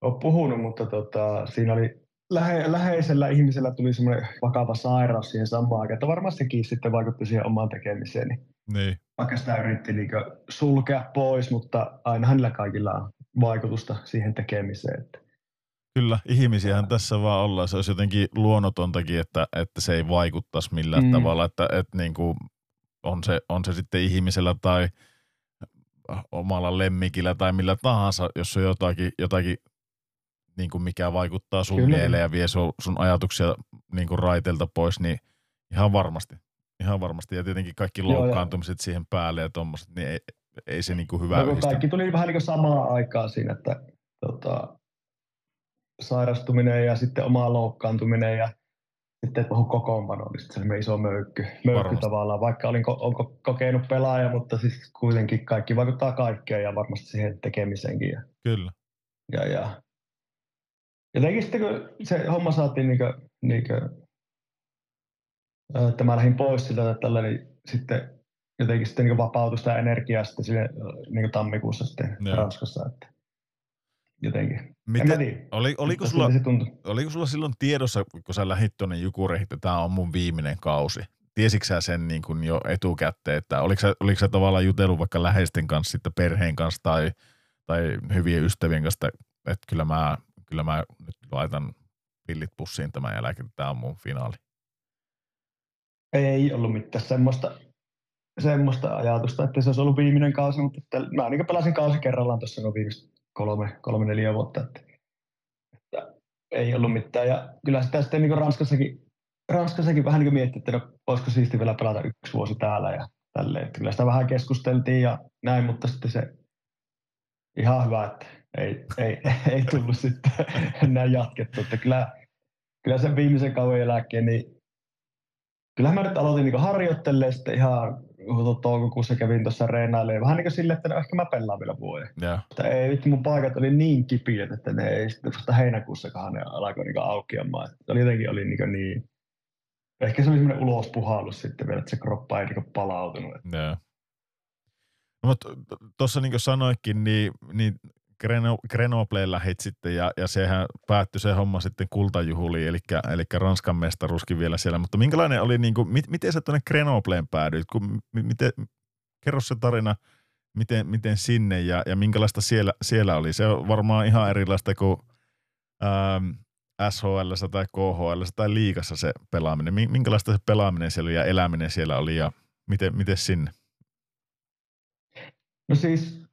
[SPEAKER 5] ole puhunut, mutta tota, siinä oli lähe, läheisellä ihmisellä tuli semmoinen vakava sairaus siihen samaan aikaan, että varmaan sekin sitten vaikutti siihen omaan tekemiseen. Niin
[SPEAKER 1] niin.
[SPEAKER 5] Vaikka sitä yritti niin sulkea pois, mutta aina hänellä kaikilla on vaikutusta siihen tekemiseen. Että.
[SPEAKER 1] Kyllä, ihmisiähän tässä vaan ollaan. Se olisi jotenkin luonnotontakin, että, että se ei vaikuttaisi millään mm. tavalla, että, että niin kuin on, se, on se sitten ihmisellä tai omalla lemmikillä tai millä tahansa, jos on jotakin, jotakin niin kuin mikä vaikuttaa sun Kyllä. mieleen ja vie sun, sun ajatuksia niin kuin raiteilta pois, niin ihan varmasti. Ihan varmasti. Ja tietenkin kaikki loukkaantumiset Joo, siihen päälle ja tommoset, niin ei, ei se niin kuin hyvä
[SPEAKER 5] no, Kaikki tuli vähän niin kuin samaa aikaa siinä, että tota, sairastuminen ja sitten oma loukkaantuminen ja sitten et puhu niin sitten se iso möykky, möykky
[SPEAKER 1] Varmasti.
[SPEAKER 5] tavallaan, vaikka olin ko- onko kokenut pelaaja, mutta siis kuitenkin kaikki vaikuttaa kaikkeen ja varmasti siihen tekemiseenkin. Ja,
[SPEAKER 1] Kyllä.
[SPEAKER 5] ja, ja. Jotenkin sitten kun se homma saatiin niin kuin, niin kuin, että mä lähdin pois siltä tällä, niin sitten jotenkin sitten niin vapautui sitä energiaa sitten sinne, niin tammikuussa sitten
[SPEAKER 1] Joo.
[SPEAKER 5] Ranskassa. Että jotenkin.
[SPEAKER 1] Miten, oli, oliko, sulla, oliko sulla silloin tiedossa, kun sä lähit tuonne Jukureihin, että tämä on mun viimeinen kausi? Tiesitkö sä sen niin kuin jo etukäteen, että oliko sä, oliko sä tavallaan jutellut vaikka läheisten kanssa, sitten perheen kanssa tai, tai hyvien ystävien kanssa, että, että kyllä, mä, kyllä mä nyt laitan pillit pussiin tämän jälkeen, että tämä on mun finaali.
[SPEAKER 5] Ei ollut mitään semmoista, semmoista ajatusta, että se olisi ollut viimeinen kausi, mutta että mä niin pelasin kausi kerrallaan tuossa viimeiset kolme, kolme, neljä vuotta, että, että ei ollut mitään. Ja kyllä sitä sitten niin Ranskassakin, Ranskassakin vähän niin miettii, että no, olisiko siisti vielä pelata yksi vuosi täällä ja tälleen. Että kyllä sitä vähän keskusteltiin ja näin, mutta sitten se ihan hyvä, että ei, ei, ei tullut sitten enää jatkettu. Että kyllä, kyllä sen viimeisen kauden jälkeen, niin kyllähän mä nyt aloitin niin harjoittelemaan sitten ihan toukokuussa kävin tuossa reenailemaan. Vähän niin kuin silleen, että no ehkä mä pelaan vielä vuoden.
[SPEAKER 1] Ja,
[SPEAKER 5] Mutta ei vittu, mun paikat oli niin kipiät, että ne ei sitten vasta heinäkuussakaan ne alkoi niin aukeamaan. Että oli jotenkin oli niin, niin Ehkä se oli semmoinen ulospuhallus sitten vielä, että se kroppa ei niin palautunut.
[SPEAKER 1] ja. No, tuossa niin kuin sanoikin, niin, niin Greno, Grenobleen lähit sitten ja, ja sehän päättyi se homma sitten kultajuhuliin, eli, eli Ranskan mestaruuskin vielä siellä. Mutta minkälainen oli, niin kuin, mit, miten sä tuonne Grenobleen päädyit? Kun, mi- miten, kerro se tarina, miten, miten sinne ja, ja minkälaista siellä, siellä oli. Se on varmaan ihan erilaista kuin ähm, SHL tai KHL tai liigassa se pelaaminen. Mi- Minkälaista se pelaaminen siellä ja eläminen siellä oli ja miten, miten sinne?
[SPEAKER 5] No siis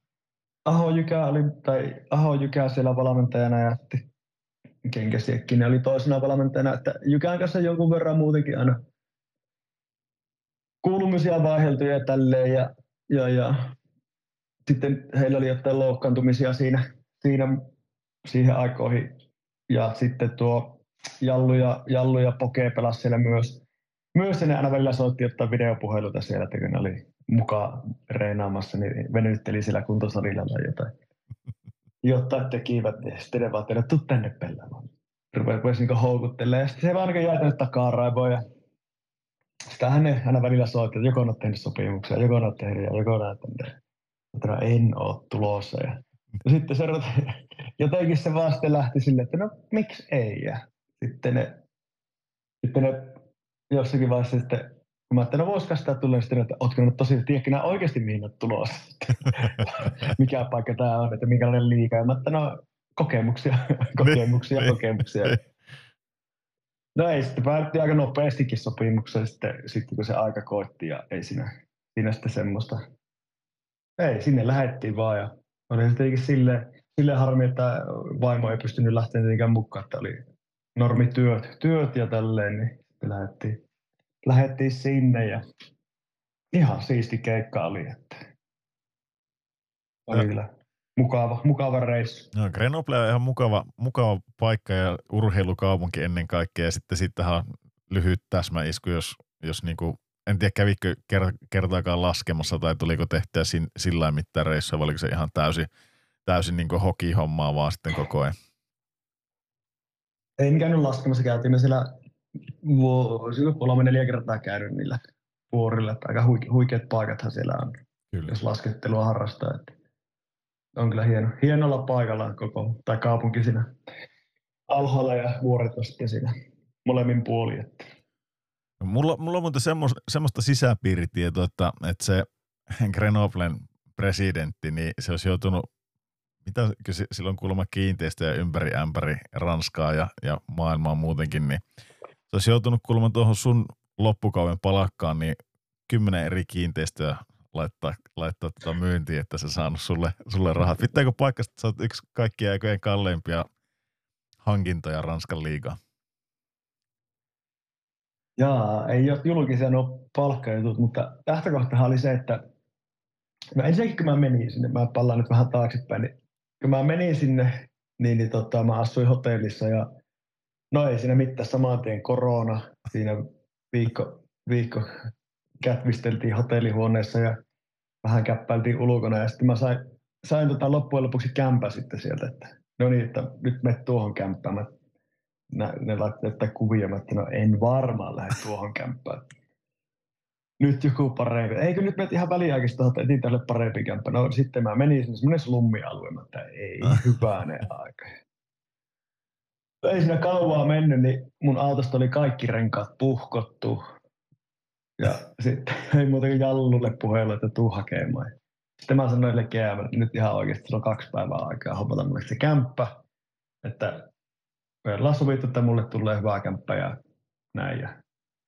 [SPEAKER 5] Aho Jykä oli, tai Aho Jykä siellä valmentajana ja sitten oli toisena valmentajana, että Jykän kanssa jonkun verran muutenkin aina kuulumisia vaihdeltu ja tälleen ja, ja, ja sitten heillä oli jotain loukkaantumisia siinä, siinä siihen aikoihin ja sitten tuo Jallu ja, Jallu ja Poke pelasi siellä myös. Myös ne aina välillä soitti jotain videopuheluita siellä, että kun ne oli mukaan reenaamassa, niin venytteli siellä kuntosalilla tai jotain. Jotain tekivät, ja sitten ne vaan teille, tuu tänne pelaamaan. Rupesi niin houkuttelemaan, ja sitten se vaan niin jäi tänne takaraivoon, ja sitähän ne aina välillä soitti, että joko on tehnyt sopimuksia, joko on tehnyt, ja joko on tehnyt. Mutta no en ole tulossa. Ja, sitten se jotenkin se vaan sitten lähti silleen, että no miksi ei. Ja sitten ne, sitten ne jossakin vaiheessa sitten, mä ajattelin, no voisiko sitä tulla, sitten, että ootko nyt tosi, tiedätkö nämä oikeasti mihin olet tulossa? Mikä paikka tämä on, että minkälainen liiga. Ja mä ajattelin, no kokemuksia, kokemuksia,
[SPEAKER 1] Niin,
[SPEAKER 5] kokemuksia. No ei, sitten päädyttiin aika nopeastikin sopimukseen sitten, sitten kun se aika koitti ja ei siinä, siinä sitten semmoista. Ei, sinne lähettiin vaan ja oli se tietenkin silleen, silleen harmi, että vaimo ei pystynyt lähteä tietenkään mukaan, että oli normityöt työt ja tälleen, niin sitten lähettiin, lähettiin sinne ja ihan siisti keikka oli, että oli kyllä mukava, mukava reissu.
[SPEAKER 1] No, Grenoble on ihan mukava, mukava paikka ja urheilukaupunki ennen kaikkea. Ja sitten sittenhän on lyhyt täsmäisku, jos, jos niinku, en tiedä kävikö ker- kertaakaan laskemassa tai tuliko tehtyä sin, sillä lailla mitään reissua, vai oliko se ihan täysin, täysin niinku hokihommaa vaan sitten koko ajan.
[SPEAKER 5] En käynyt laskemassa, käytiin me siellä vuosina kolme neljä kertaa käynyt niillä vuorilla, että aika huike, huikeat paikathan siellä on,
[SPEAKER 1] Kyllä.
[SPEAKER 5] jos laskettelua harrastaa. Että on kyllä hieno, hienolla paikalla koko, tai kaupunki siinä alhaalla ja vuoret on sitten siinä molemmin puolin. Että.
[SPEAKER 1] Mulla, mulla on muuten semmos, semmoista sisäpiiritietoa, että, että se Grenoblen presidentti, niin se olisi joutunut, mitä silloin kuulemma kiinteistöjä ympäri ämpäri Ranskaa ja, ja maailmaa muutenkin, niin se olisi joutunut kuulemma tuohon sun loppukauden palakkaan, niin kymmenen eri kiinteistöä laittaa, laittaa tota myyntiin, että se saanut sulle, sulle rahat. Pitääkö paikka, että sä oot yksi kaikkien aikojen kalleimpia hankintoja Ranskan liigaa?
[SPEAKER 5] Jaa, ei ole julkisia nuo palkkajutut, mutta lähtökohtahan oli se, että no ensinnäkin kun mä menin sinne, mä pallaan nyt vähän taaksepäin, niin kun mä menin sinne niin, niin tota, mä asuin hotellissa ja no ei siinä mitään saman tien korona. Siinä viikko, viikko kätvisteltiin hotellihuoneessa ja vähän käppäiltiin ulkona ja sitten mä sain, sain tota loppujen lopuksi kämpä sitten sieltä, että no niin, että nyt me tuohon kämppään. Mä, ne, ne laittoi kuvia, mä että no en varmaan lähde tuohon kämppään nyt joku parempi. Eikö nyt menet ihan väliaikaisesti että etin tälle parempi kämppä. No sitten mä menin sinne semmoinen slummialue, että ei hyvänen aika. Ei siinä kauaa mennyt, niin mun autosta oli kaikki renkaat puhkottu. Ja sitten ei muuta kuin Jallulle puhelu, että tuu hakemaan. Sitten mä sanoin sille että nyt ihan oikeasti on kaksi päivää aikaa hopata mulle se kämppä. Että ollaan sovittu, että mulle tulee hyvä kämppä ja näin. Ja,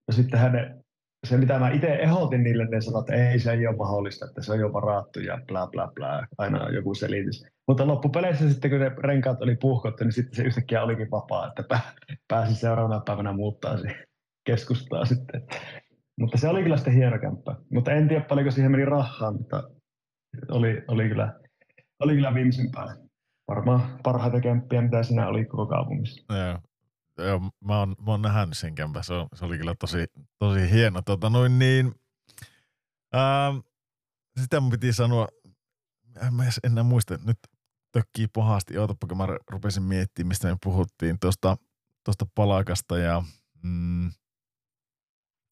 [SPEAKER 5] ja sitten hänen se, mitä mä itse ehdotin niille, ne sanoivat, että ei, se ei ole mahdollista, että se on jo varattu ja bla bla bla, aina on joku selitys. Mutta loppupeleissä sitten, kun ne renkaat oli puhkottu, niin sitten se yhtäkkiä olikin vapaa, että pääsi seuraavana päivänä muuttaa keskustaa sitten. Mutta se oli kyllä sitten hieno kämppä. Mutta en tiedä paljonko siihen meni rahaa, mutta oli, oli, kyllä, oli kyllä viimeisen päälle. Varmaan parhaita kämppiä, mitä siinä oli koko kaupungissa.
[SPEAKER 1] Joo. Joo, mä oon, mä oon nähnyt sen kämpä. Se, se oli kyllä tosi, tosi hieno. Tota, noin niin, ää, sitä mun piti sanoa, en mä enää muista, nyt tökkii pahasti. Ootapa, kun mä rupesin miettimään, mistä me puhuttiin tuosta tosta palakasta ja mm,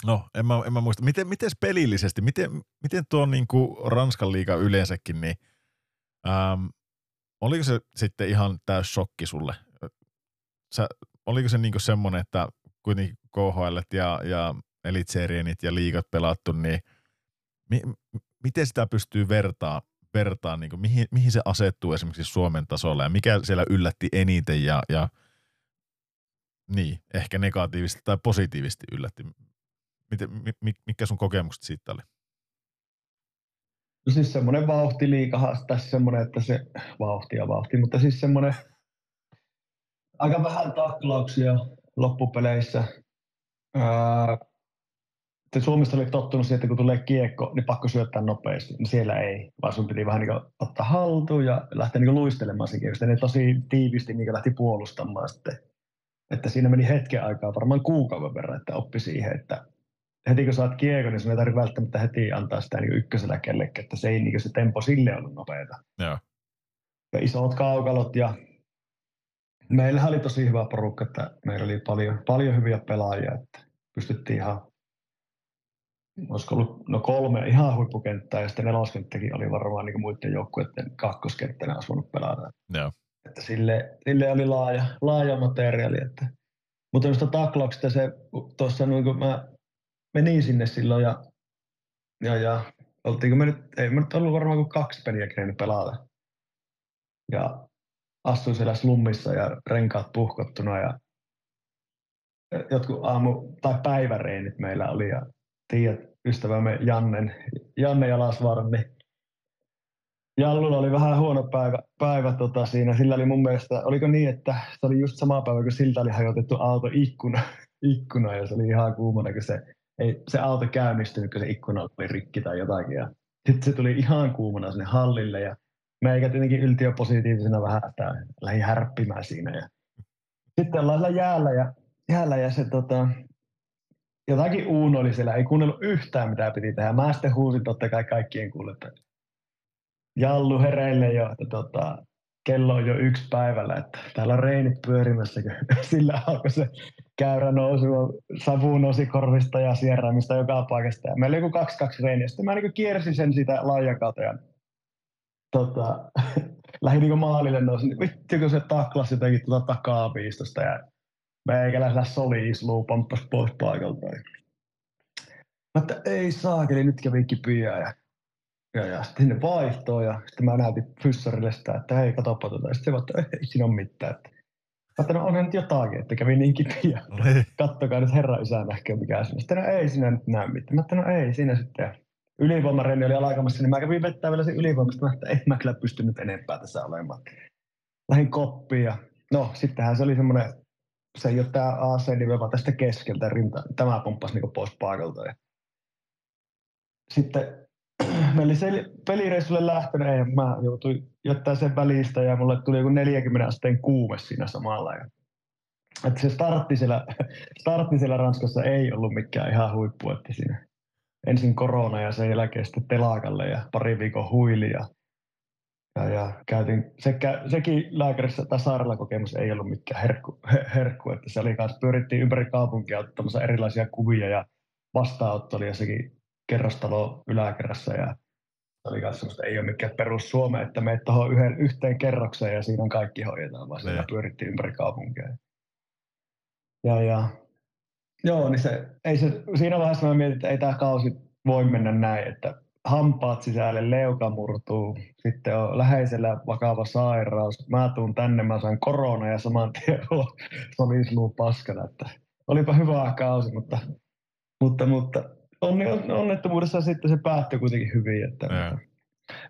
[SPEAKER 1] no, en mä, en mä muista. Miten, miten pelillisesti, miten, miten tuo niin kuin Ranskan liiga yleensäkin, niin ähm, oliko se sitten ihan täys shokki sulle? Sä oliko se niinku semmoinen, että kuitenkin KHL ja, ja Elitserienit ja liigat pelattu, niin mi, miten sitä pystyy vertaa, vertaa niin mihin, mihin se asettuu esimerkiksi Suomen tasolla ja mikä siellä yllätti eniten ja, ja niin, ehkä negatiivisesti tai positiivisesti yllätti. Miten, mi, mikä sun kokemukset siitä oli?
[SPEAKER 5] No siis semmoinen vauhti liikahan tässä semmoinen, että se vauhti ja vauhti, mutta siis semmoinen – aika vähän taklauksia loppupeleissä. Ää, Suomessa oli tottunut siihen, että kun tulee kiekko, niin pakko syöttää nopeasti. Niin siellä ei, vaan sun piti vähän niin ottaa haltuun ja lähteä niin luistelemaan sen kiekosta. Ne tosi tiivisti niin lähti puolustamaan sitten. Että siinä meni hetken aikaa, varmaan kuukauden verran, että oppi siihen, että heti kun saat kiekko, niin sun ei tarvitse välttämättä heti antaa sitä niin ykkösellä kellekään, että se ei niin se tempo sille ollut nopeata.
[SPEAKER 1] Joo.
[SPEAKER 5] Ja isot kaukalot ja meillä oli tosi hyvä porukka, että meillä oli paljon, paljon hyviä pelaajia, että pystyttiin ihan, olisiko ollut no kolme ihan huippukenttää ja sitten neloskenttäkin oli varmaan niin muiden joukkueiden kakkoskenttänä olisi voinut pelata.
[SPEAKER 1] Joo.
[SPEAKER 5] Että sille, sille oli laaja, laaja materiaali. Että. Mutta noista taklauksista se, tuossa niin kun mä menin sinne silloin ja, ja, ja oltiinko me nyt, ei me nyt ollut varmaan kuin kaksi peliä kerennyt pelata. Ja astuin siellä slummissa ja renkaat puhkottuna ja jotkut aamu- tai päiväreenit meillä oli ja tiedät ystävämme Jannen, Janne Jalasvaara, niin Jallulla oli vähän huono päivä, päivä tota siinä. Sillä oli mun mielestä, oliko niin, että se oli just sama päivä, kun siltä oli hajotettu auto ikkuna, ikkuna ja se oli ihan kuumana, kun se, ei, se auto käynnistynyt, kun se ikkuna oli rikki tai jotakin. Ja sitten se tuli ihan kuumana sinne hallille ja meikä tietenkin yltiöpositiivisena vähän, että lähdin härppimään siinä. Ja sitten ollaan siellä jäällä ja, jäällä ja se tota, jotakin Uuno oli siellä, ei kuunnellut yhtään mitä piti tehdä. Mä sitten huusin totta kai kaikkien kuulle, että Jallu hereille jo, että tota, kello on jo yksi päivällä, että täällä on reinit pyörimässä, kun sillä alkoi se käyrä nousu, savu nousi korvista ja sierraamista joka paikasta. Ja meillä oli joku kaksi kaksi reiniä. Sitten mä niin kiersin sen sitä laajan kautta tota, lähdin niin maalille nousin, niin vittu kun se taklasi jotenkin tuota takaa piistosta ja meikäläisellä soli isluu pomppas pois paikalta. Mä että ei saakeli, nyt kävinkin pian ja, ja, ja sitten ne vaihtoo ja sitten mä näytin fyssarille sitä, että hei katoppa tuota. Ja sitten se että ei siinä ole mitään. Että, mä että no onhan nyt jotakin, että kävi niin. Kattokaa nyt herra isä näkee mikä siinä. Sitten no ei siinä nyt näy mitään. Mä että no ei siinä sitten ylivoimareeni oli alkamassa, niin mä kävin vettää vielä sen ylivoimasta, että en mä kyllä pystynyt enempää tässä olemaan. Lähin koppiin ja no sittenhän se oli semmoinen, se ei ole tämä AC, niin vaan tästä keskeltä rinta, tämä pomppasi niin pois paikalta. Ja sitten me oli se pelireissulle lähtenyt, ei, mä joutuin jättää sen välistä ja mulle tuli joku 40 asteen kuume siinä samalla. Ja, että se startti siellä, startti siellä Ranskassa ei ollut mikään ihan huippu, että siinä ensin korona ja sen jälkeen sitten telakalle ja pari viikon huili ja, ja, käytin, sekä, sekin lääkärissä tai sairaala kokemus ei ollut mikään herkku, herkku että se oli kanssa, pyörittiin ympäri kaupunkia ottamassa erilaisia kuvia ja vastaanotto oli jossakin kerrostalo yläkerrassa ja se oli myös semmoista, ei ole mikään perus Suome, että meet tuohon yhden, yhteen kerrokseen ja siinä on kaikki hoidetaan, vaan siinä pyörittiin ympäri kaupunkia. Ja, ja joo, niin se, ei se, siinä vaiheessa mä mietin, että ei tämä kausi voi mennä näin, että hampaat sisälle, leuka murtuu, sitten on läheisellä vakava sairaus. Mä tuun tänne, mä saan korona ja saman tien solisluu paskana. Että olipa hyvä kausi, mutta, mutta, mutta onnettomuudessa sitten se päättyi kuitenkin hyvin. Että, ja.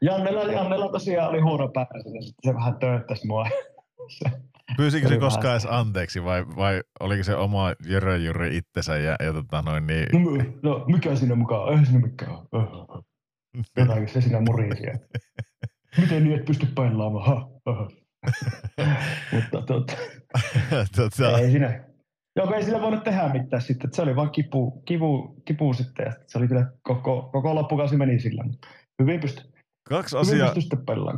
[SPEAKER 5] Jannella, Jannella tosiaan oli huono niin se vähän tööttäisi mua.
[SPEAKER 1] Pyysikö se koskaan edes anteeksi vai, vai oliko se oma Jörö Jyrri itsensä ja, ja tota noin niin...
[SPEAKER 5] No, no mikä siinä mukaan? Eihän siinä mikään ole. Jotakin se siinä murisi. Miten niin et pysty painaamaan? Ha, ha. Mutta tota, tota... ei siinä, Joo, ei sillä voinut tehdä mitään sitten. Se oli vain kipu, kipu, kipu sitten. Ja se oli kyllä koko, koko loppukausi meni sillä. Hyvin pysty.
[SPEAKER 1] Kaksi asiaa,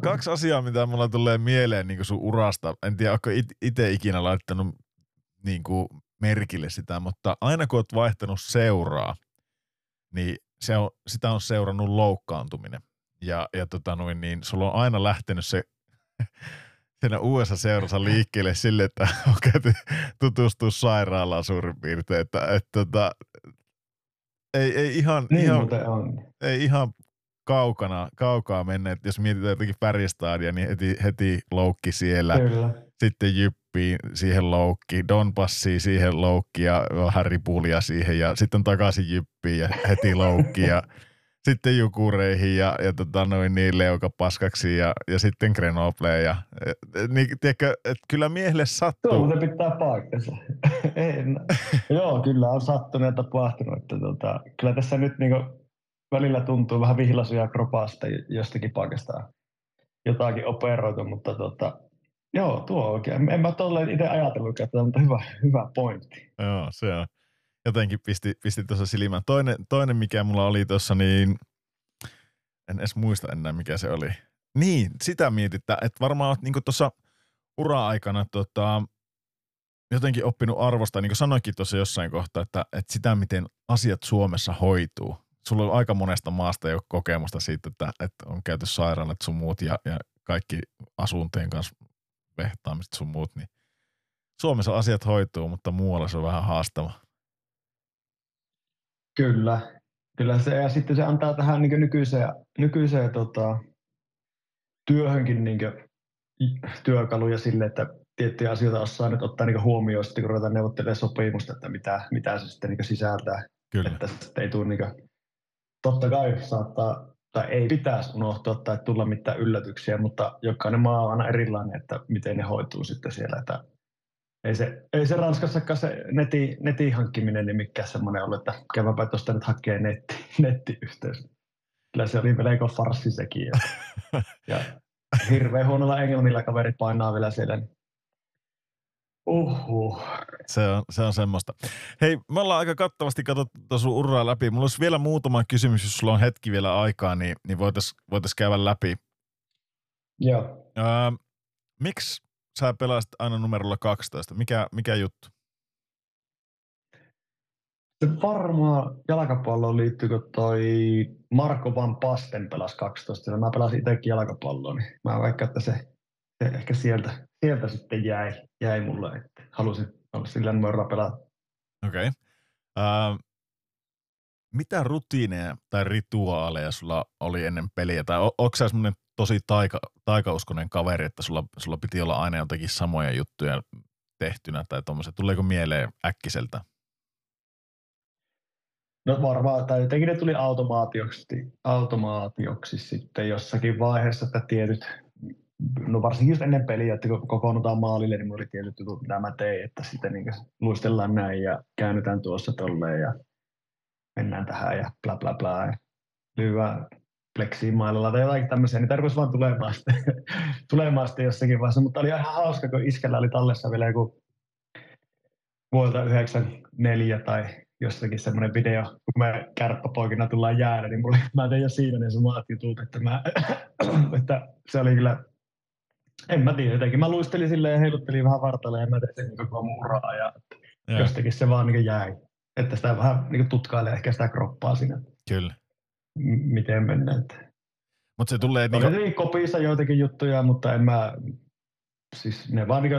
[SPEAKER 1] kaksi asiaa, mitä mulla tulee mieleen niin sun urasta. En tiedä, onko itse ikinä laittanut niin kuin merkille sitä, mutta aina kun oot vaihtanut seuraa, niin se on, sitä on seurannut loukkaantuminen. Ja, ja tota noin, niin sulla on aina lähtenyt se siinä uudessa seurassa liikkeelle sille, että on käyty tutustua sairaalaan suurin piirtein, että, että, että tota, ei, ei ihan,
[SPEAKER 5] niin
[SPEAKER 1] ihan, ei ihan kaukana, kaukaa mennä, jos mietitään jotenkin Färjestadia, niin heti, heti loukki siellä.
[SPEAKER 5] Kyllä.
[SPEAKER 1] Sitten Jyppi siihen loukki, Donbassi siihen loukki ja Harry Pulja siihen ja sitten takaisin Jyppiin ja heti loukki ja sitten Jukureihin ja, ja tota noin niin leukapaskaksi ja, ja sitten Grenoble ja niin, tiedätkö, että kyllä miehelle sattuu.
[SPEAKER 5] Tuo se pitää paikkansa. en. Joo, kyllä on sattunut ja tapahtunut. Että tota, kyllä tässä nyt niin välillä tuntuu vähän vihlaisuja kropasta jostakin paikasta jotakin operoitu, mutta tota, joo, tuo oikein. En mä tolleen itse ajatellut, että mutta hyvä, hyvä pointti.
[SPEAKER 1] Joo, se on jotenkin pisti, pisti tuossa silmään. Toinen, toinen, mikä mulla oli tuossa, niin en edes muista enää, mikä se oli. Niin, sitä mietitään, että varmaan olet niin tuossa ura-aikana tota, jotenkin oppinut arvostaa, niin kuin sanoikin tuossa jossain kohtaa, että, että sitä, miten asiat Suomessa hoituu. Sulla on aika monesta maasta jo kokemusta siitä, että, että on käyty sairaalat sun muut ja, ja kaikki asunteen kanssa vehtaamiset sun muut, niin Suomessa asiat hoituu, mutta muualla se on vähän haastava.
[SPEAKER 5] Kyllä, kyllä se, ja sitten se antaa tähän niin nykyiseen, nykyiseen tota, työhönkin niin työkaluja sille, että tiettyjä asioita osaa nyt ottaa niin huomioon, sitten kun ruvetaan neuvottelemaan sopimusta, että mitä, mitä se sitten niin sisältää.
[SPEAKER 1] Kyllä.
[SPEAKER 5] Että sitten ei tule, niin totta kai saattaa, tai ei pitäisi unohtua tai tulla mitään yllätyksiä, mutta jokainen maa on aina erilainen, että miten ne hoituu sitten siellä. Että ei se, ei se Ranskassakaan se neti, netin hankkiminen niin mikään semmoinen ollut, että käydäpä tuosta nyt hakee netti, nettiyhteys. Kyllä se oli melko farssi sekin. Ja, ja hirveän huonolla englannilla kaveri painaa vielä siellä. Niin Uhuh.
[SPEAKER 1] Se on, se on semmoista. Hei, me ollaan aika kattavasti katsottu sun uraa läpi. Mulla olisi vielä muutama kysymys, jos sulla on hetki vielä aikaa, niin, niin voitaisiin voitais käydä läpi.
[SPEAKER 5] Joo.
[SPEAKER 1] Öö, miksi sä pelasit aina numerolla 12. Mikä, mikä juttu?
[SPEAKER 5] Se varmaan jalkapalloon liittyy, kun toi Marko Van Pasten pelasi 12. Mä pelasin itsekin jalkapalloa, niin mä vaikka, että se, se ehkä sieltä, sieltä sitten jäi, jäi mulle, että halusin olla sillä numerolla pelata.
[SPEAKER 1] Okei. Okay. Uh, mitä rutiineja tai rituaaleja sulla oli ennen peliä? Tai onko sä semmoinen tosi taika, taikauskonen kaveri, että sulla, sulla piti olla aina jotakin samoja juttuja tehtynä tai tuommoiset. Tuleeko mieleen äkkiseltä?
[SPEAKER 5] No varmaan, tai jotenkin ne tuli automaatioksi, automaatioksi sitten jossakin vaiheessa, että tietyt, no varsinkin just ennen peliä, että kun kokoonnutaan maalille, niin mulla oli tietyt jutut, mitä mä tein, että sitten niin luistellaan näin ja käännytään tuossa tolleen ja mennään tähän ja bla bla bla. Ja lyödään pleksimailalla tai jotain tämmöisiä, niin tarvitsisi vaan tulemaan sitten, tulemaan sitten jossakin vaiheessa. Mutta oli ihan hauska, kun iskällä oli tallessa vielä joku vuodelta 94 tai jossakin semmoinen video, kun me kärppäpoikina tullaan jäädä, niin mulle, mä tein jo siinä ne samat jutut, että, mä, että se oli kyllä, en mä tiedä jotenkin. Mä luistelin silleen ja heiluttelin vähän vartalla ja mä tein sen koko mun uraa ja
[SPEAKER 1] Joo.
[SPEAKER 5] jostakin se vaan niin jäi. Että sitä vähän niin tutkailee ehkä sitä kroppaa siinä,
[SPEAKER 1] Kyllä.
[SPEAKER 5] m- miten mennään.
[SPEAKER 1] Mutta se tulee
[SPEAKER 5] Oli
[SPEAKER 1] niinku,
[SPEAKER 5] tietenkin kopissa joitakin juttuja, mutta en mä, siis ne vaan niin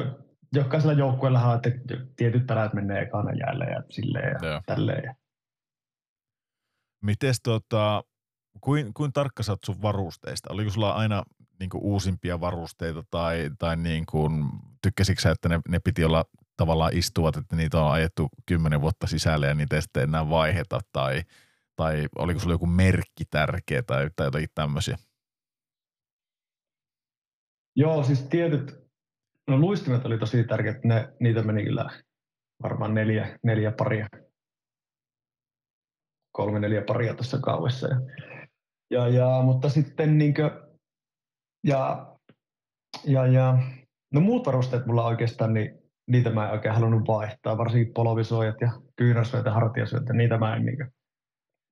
[SPEAKER 5] jokaisella joukkueella on, että tietyt pärät menee ekana jäälle ja silleen ja
[SPEAKER 1] Joo.
[SPEAKER 5] tälleen. Ja
[SPEAKER 1] mites tota, kuin, kuin tarkka sä oot sun varusteista? Oliko sulla aina niinku uusimpia varusteita tai, tai niinku, tykkäsitkö sä, että ne, ne piti olla tavallaan istuvat, että niitä on ajettu kymmenen vuotta sisälle ja niitä ei sitten enää vaiheta tai, tai oliko sulla joku merkki tärkeä tai, tai jotakin tämmöisiä?
[SPEAKER 5] Joo, siis tietyt, no luistimet oli tosi tärkeät, ne, niitä meni kyllä varmaan neljä, neljä paria, kolme neljä paria tuossa kaudessa. Ja, ja, ja, mutta sitten niinkö, ja, ja, ja, no muut varusteet mulla oikeastaan, niin niitä mä en oikein halunnut vaihtaa, varsinkin polvisuojat ja kyynärsuojat ja hartiasuojat, ja niitä mä en niinkö,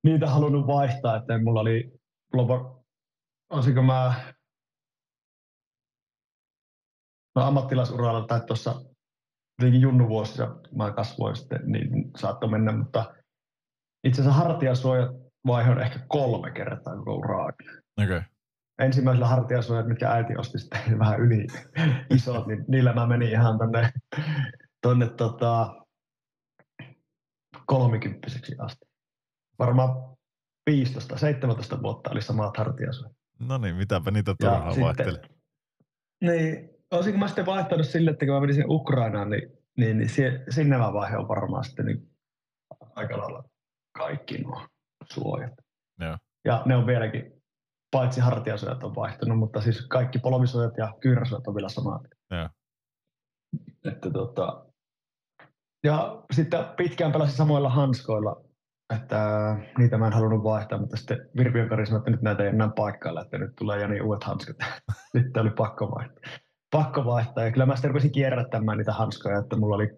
[SPEAKER 5] niitä halunnut vaihtaa, että mulla oli, mulla olisinko mä no ammattilaisuralla tai tuossa tietenkin junnuvuosissa mä kasvoin sitten, niin saattoi mennä, mutta itse asiassa hartiasuojat vaihoin ehkä kolme kertaa koko uraa.
[SPEAKER 1] Okay.
[SPEAKER 5] Ensimmäisellä hartiasuojat, mitkä äiti osti sitten vähän yli isot, niin niillä mä menin ihan tonne, tonne tota, kolmikymppiseksi asti. Varmaan 15-17 vuotta oli samat hartiasuojat.
[SPEAKER 1] No niin, mitäpä niitä
[SPEAKER 5] Ja
[SPEAKER 1] turhaan
[SPEAKER 5] sitten-
[SPEAKER 1] vaihtele.
[SPEAKER 5] Niin, olisinko mä sitten vaihtanut sille, että kun mä menin sinne Ukrainaan, niin, niin, niin sie, sinne mä vaihdoin varmaan sitten niin aika lailla kaikki nuo suojat.
[SPEAKER 1] Joo.
[SPEAKER 5] Ja ne on vieläkin, paitsi hartiasuojat on vaihtunut, mutta siis kaikki polvisuojat ja kyynärsuojat on vielä samat. Että tota, ja sitten pitkään pelasin samoilla hanskoilla, että niitä mä en halunnut vaihtaa, mutta sitten Virpion Kari sanoi, että nyt näitä ei enää paikkailla, että nyt tulee Jani uudet hanskat. sitten oli pakko vaihtaa. Pakko vaihtaa. Ja kyllä mä sitten rupesin kierrättämään niitä hanskoja, että mulla oli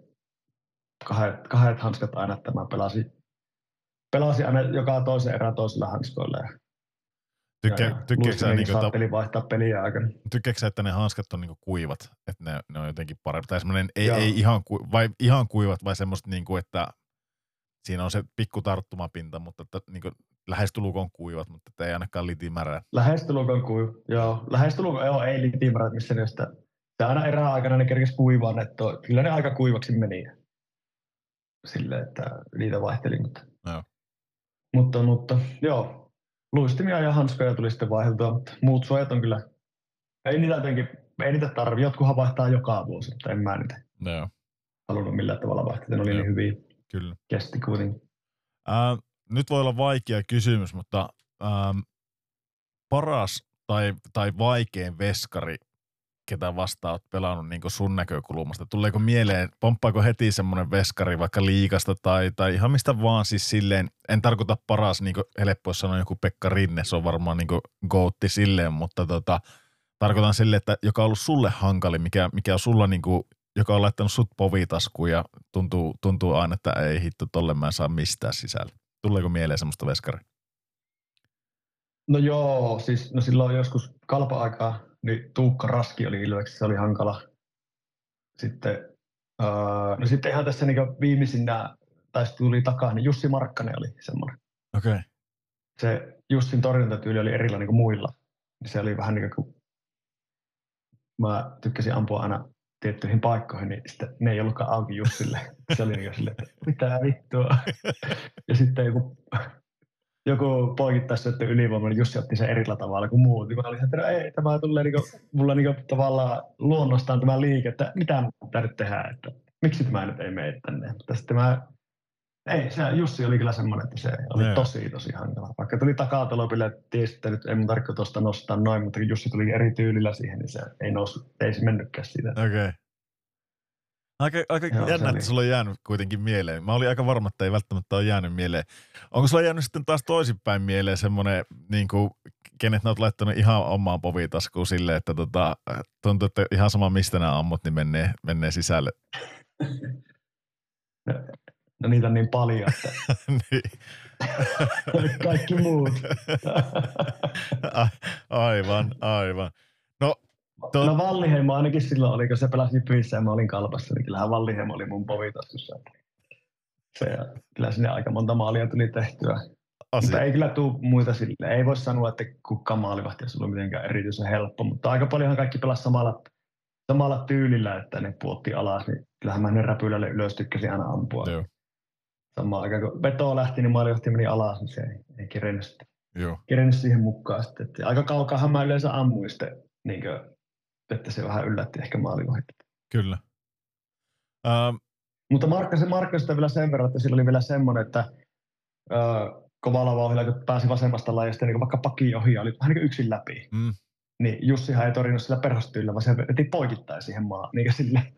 [SPEAKER 5] kahdet, kahdet hanskat aina, että mä pelasin, pelasin aina joka toisen erään toisilla hanskoilla. Ja,
[SPEAKER 1] Tykkää, tykkääkö, sä, niinku, ta,
[SPEAKER 5] saattelin vaihtaa peliä aikana.
[SPEAKER 1] tykkääkö sä, että ne hanskat on niinku kuivat, että ne, ne on jotenkin parempi? Tai semmoinen, ei,
[SPEAKER 5] Joo.
[SPEAKER 1] ei ihan, ku, vai ihan kuivat, vai semmoista, niinku, että siinä on se pikku tarttumapinta, mutta että, niinku, lähestulkoon kuivat, mutta että ei ainakaan litimärää.
[SPEAKER 5] Lähestulkoon kuivu. Joo, lähestulkoon joo, ei litimärät missä ne sitä. Se aina erään aikana ne kerkesi kuivaan, että kyllä ne aika kuivaksi meni. Silleen, että niitä vaihteli, mutta,
[SPEAKER 1] Joo.
[SPEAKER 5] mutta, mutta joo, luistimia ja hanskoja tuli sitten vaihdeltua, mutta muut suojat on kyllä, ei niitä jotenkin, ei niitä tarvi, jotkuhan vaihtaa joka vuosi, mutta en mä niitä
[SPEAKER 1] Joo,
[SPEAKER 5] halunnut millään tavalla vaihtaa, ne oli
[SPEAKER 1] Joo.
[SPEAKER 5] niin hyviä,
[SPEAKER 1] kyllä.
[SPEAKER 5] kesti kuitenkin.
[SPEAKER 1] Ää, nyt voi olla vaikea kysymys, mutta ähm, paras tai, tai vaikein veskari, ketä vastaan oot pelannut niin sun näkökulmasta? Tuleeko mieleen, pomppaako heti semmoinen veskari vaikka liikasta tai, tai ihan mistä vaan siis silleen, en tarkoita paras, niin kuin helppo sanoa joku Pekka Rinne, se on varmaan niin gootti silleen, mutta tota, tarkoitan silleen, että joka on ollut sulle hankali, mikä, mikä on sulla niin kuin, joka on laittanut sut povitaskuun ja tuntuu, tuntuu aina, että ei hitto, tolle mä en saa mistään sisällä. Tuleeko mieleen semmoista veskaria?
[SPEAKER 5] No joo, siis no silloin joskus kalpa-aikaa, niin Tuukka Raski oli Ilveksessä, se oli hankala. Sitten, öö, no sitten ihan tässä niin viimeisinä, tai sitten tuli takaa, niin Jussi Markkanen oli semmoinen.
[SPEAKER 1] Okei. Okay.
[SPEAKER 5] Se Jussin torjuntatyyli oli erilainen kuin muilla. Se oli vähän niin kuin, mä tykkäsin ampua aina tiettyihin paikkoihin, niin sitten ne ei ollutkaan auki Jussille. Se oli niin kuin silleen, että mitä vittua. Ja sitten joku, joku poikittaisi ylivoima, niin Jussi otti sen erillä tavalla kuin muut. Niin Mä olin, että no ei, tämä tulee niinku, mulla niinku tavallaan luonnostaan tämä liike, että mitä pitää nyt tehdä, että miksi tämä nyt ei mene tänne. Mutta sitten mä, ei, se Jussi oli kyllä semmoinen, että se oli
[SPEAKER 1] Joo.
[SPEAKER 5] tosi, tosi hankala. Vaikka tuli takatolopille, että tiesi, että nyt ei mun tarvitse tuosta nostaa noin, mutta kun Jussi tuli eri tyylillä siihen, niin se ei noussut, ei se mennytkään siitä.
[SPEAKER 1] Okei. Okay. Aika, aika
[SPEAKER 5] Joo,
[SPEAKER 1] jännä, että sulla on jäänyt kuitenkin mieleen. Mä olin aika varma, että ei välttämättä ole jäänyt mieleen. Onko sulla jäänyt sitten taas toisinpäin mieleen semmoinen, niin kuin, kenet ne oot laittanut ihan omaan povitaskuun silleen, että tota, tuntuu, että ihan sama mistä nämä ammut, niin menee, menee sisälle.
[SPEAKER 5] No niitä on niin paljon, että
[SPEAKER 1] niin.
[SPEAKER 5] kaikki muut.
[SPEAKER 1] Aivan, aivan. To-
[SPEAKER 5] No Valliheimo ainakin silloin oli, kun se pelasi Jypissä ja mä olin kalpassa, niin kyllähän Valliheimo oli mun povitaskussa. Se, kyllä sinne aika monta maalia tuli tehtyä. Mutta
[SPEAKER 1] asia.
[SPEAKER 5] ei kyllä tuu muita sille. Ei voi sanoa, että kukaan maalivahti olisi ollut mitenkään erityisen helppo, mutta aika paljonhan kaikki pelasi samalla, samalla tyylillä, että ne puotti alas, niin kyllähän mä ne räpylälle ylös tykkäsin aina ampua.
[SPEAKER 1] Joo,
[SPEAKER 5] Samaan aikaan kun veto lähti, niin maalivahti meni alas, niin se ei, ei kerennyt,
[SPEAKER 1] joo.
[SPEAKER 5] kerennyt siihen mukaan. Sitten. Että aika kaukaahan mä yleensä ammuin sitten, niin kuin, että se vähän yllätti ehkä maalivahti.
[SPEAKER 1] Kyllä. Ähm,
[SPEAKER 5] Mutta Markka, se Markka sitä vielä sen verran, että sillä oli vielä semmoinen, että öö, kovalla vauhdilla, kun pääsi vasemmasta laajasta, niin vaikka paki ohi ja oli vähän niin yksin läpi,
[SPEAKER 1] mm,
[SPEAKER 5] niin Jussihan ei torjunut sillä perhostyillä, vaan se veti poikittain siihen maan. Niin sille.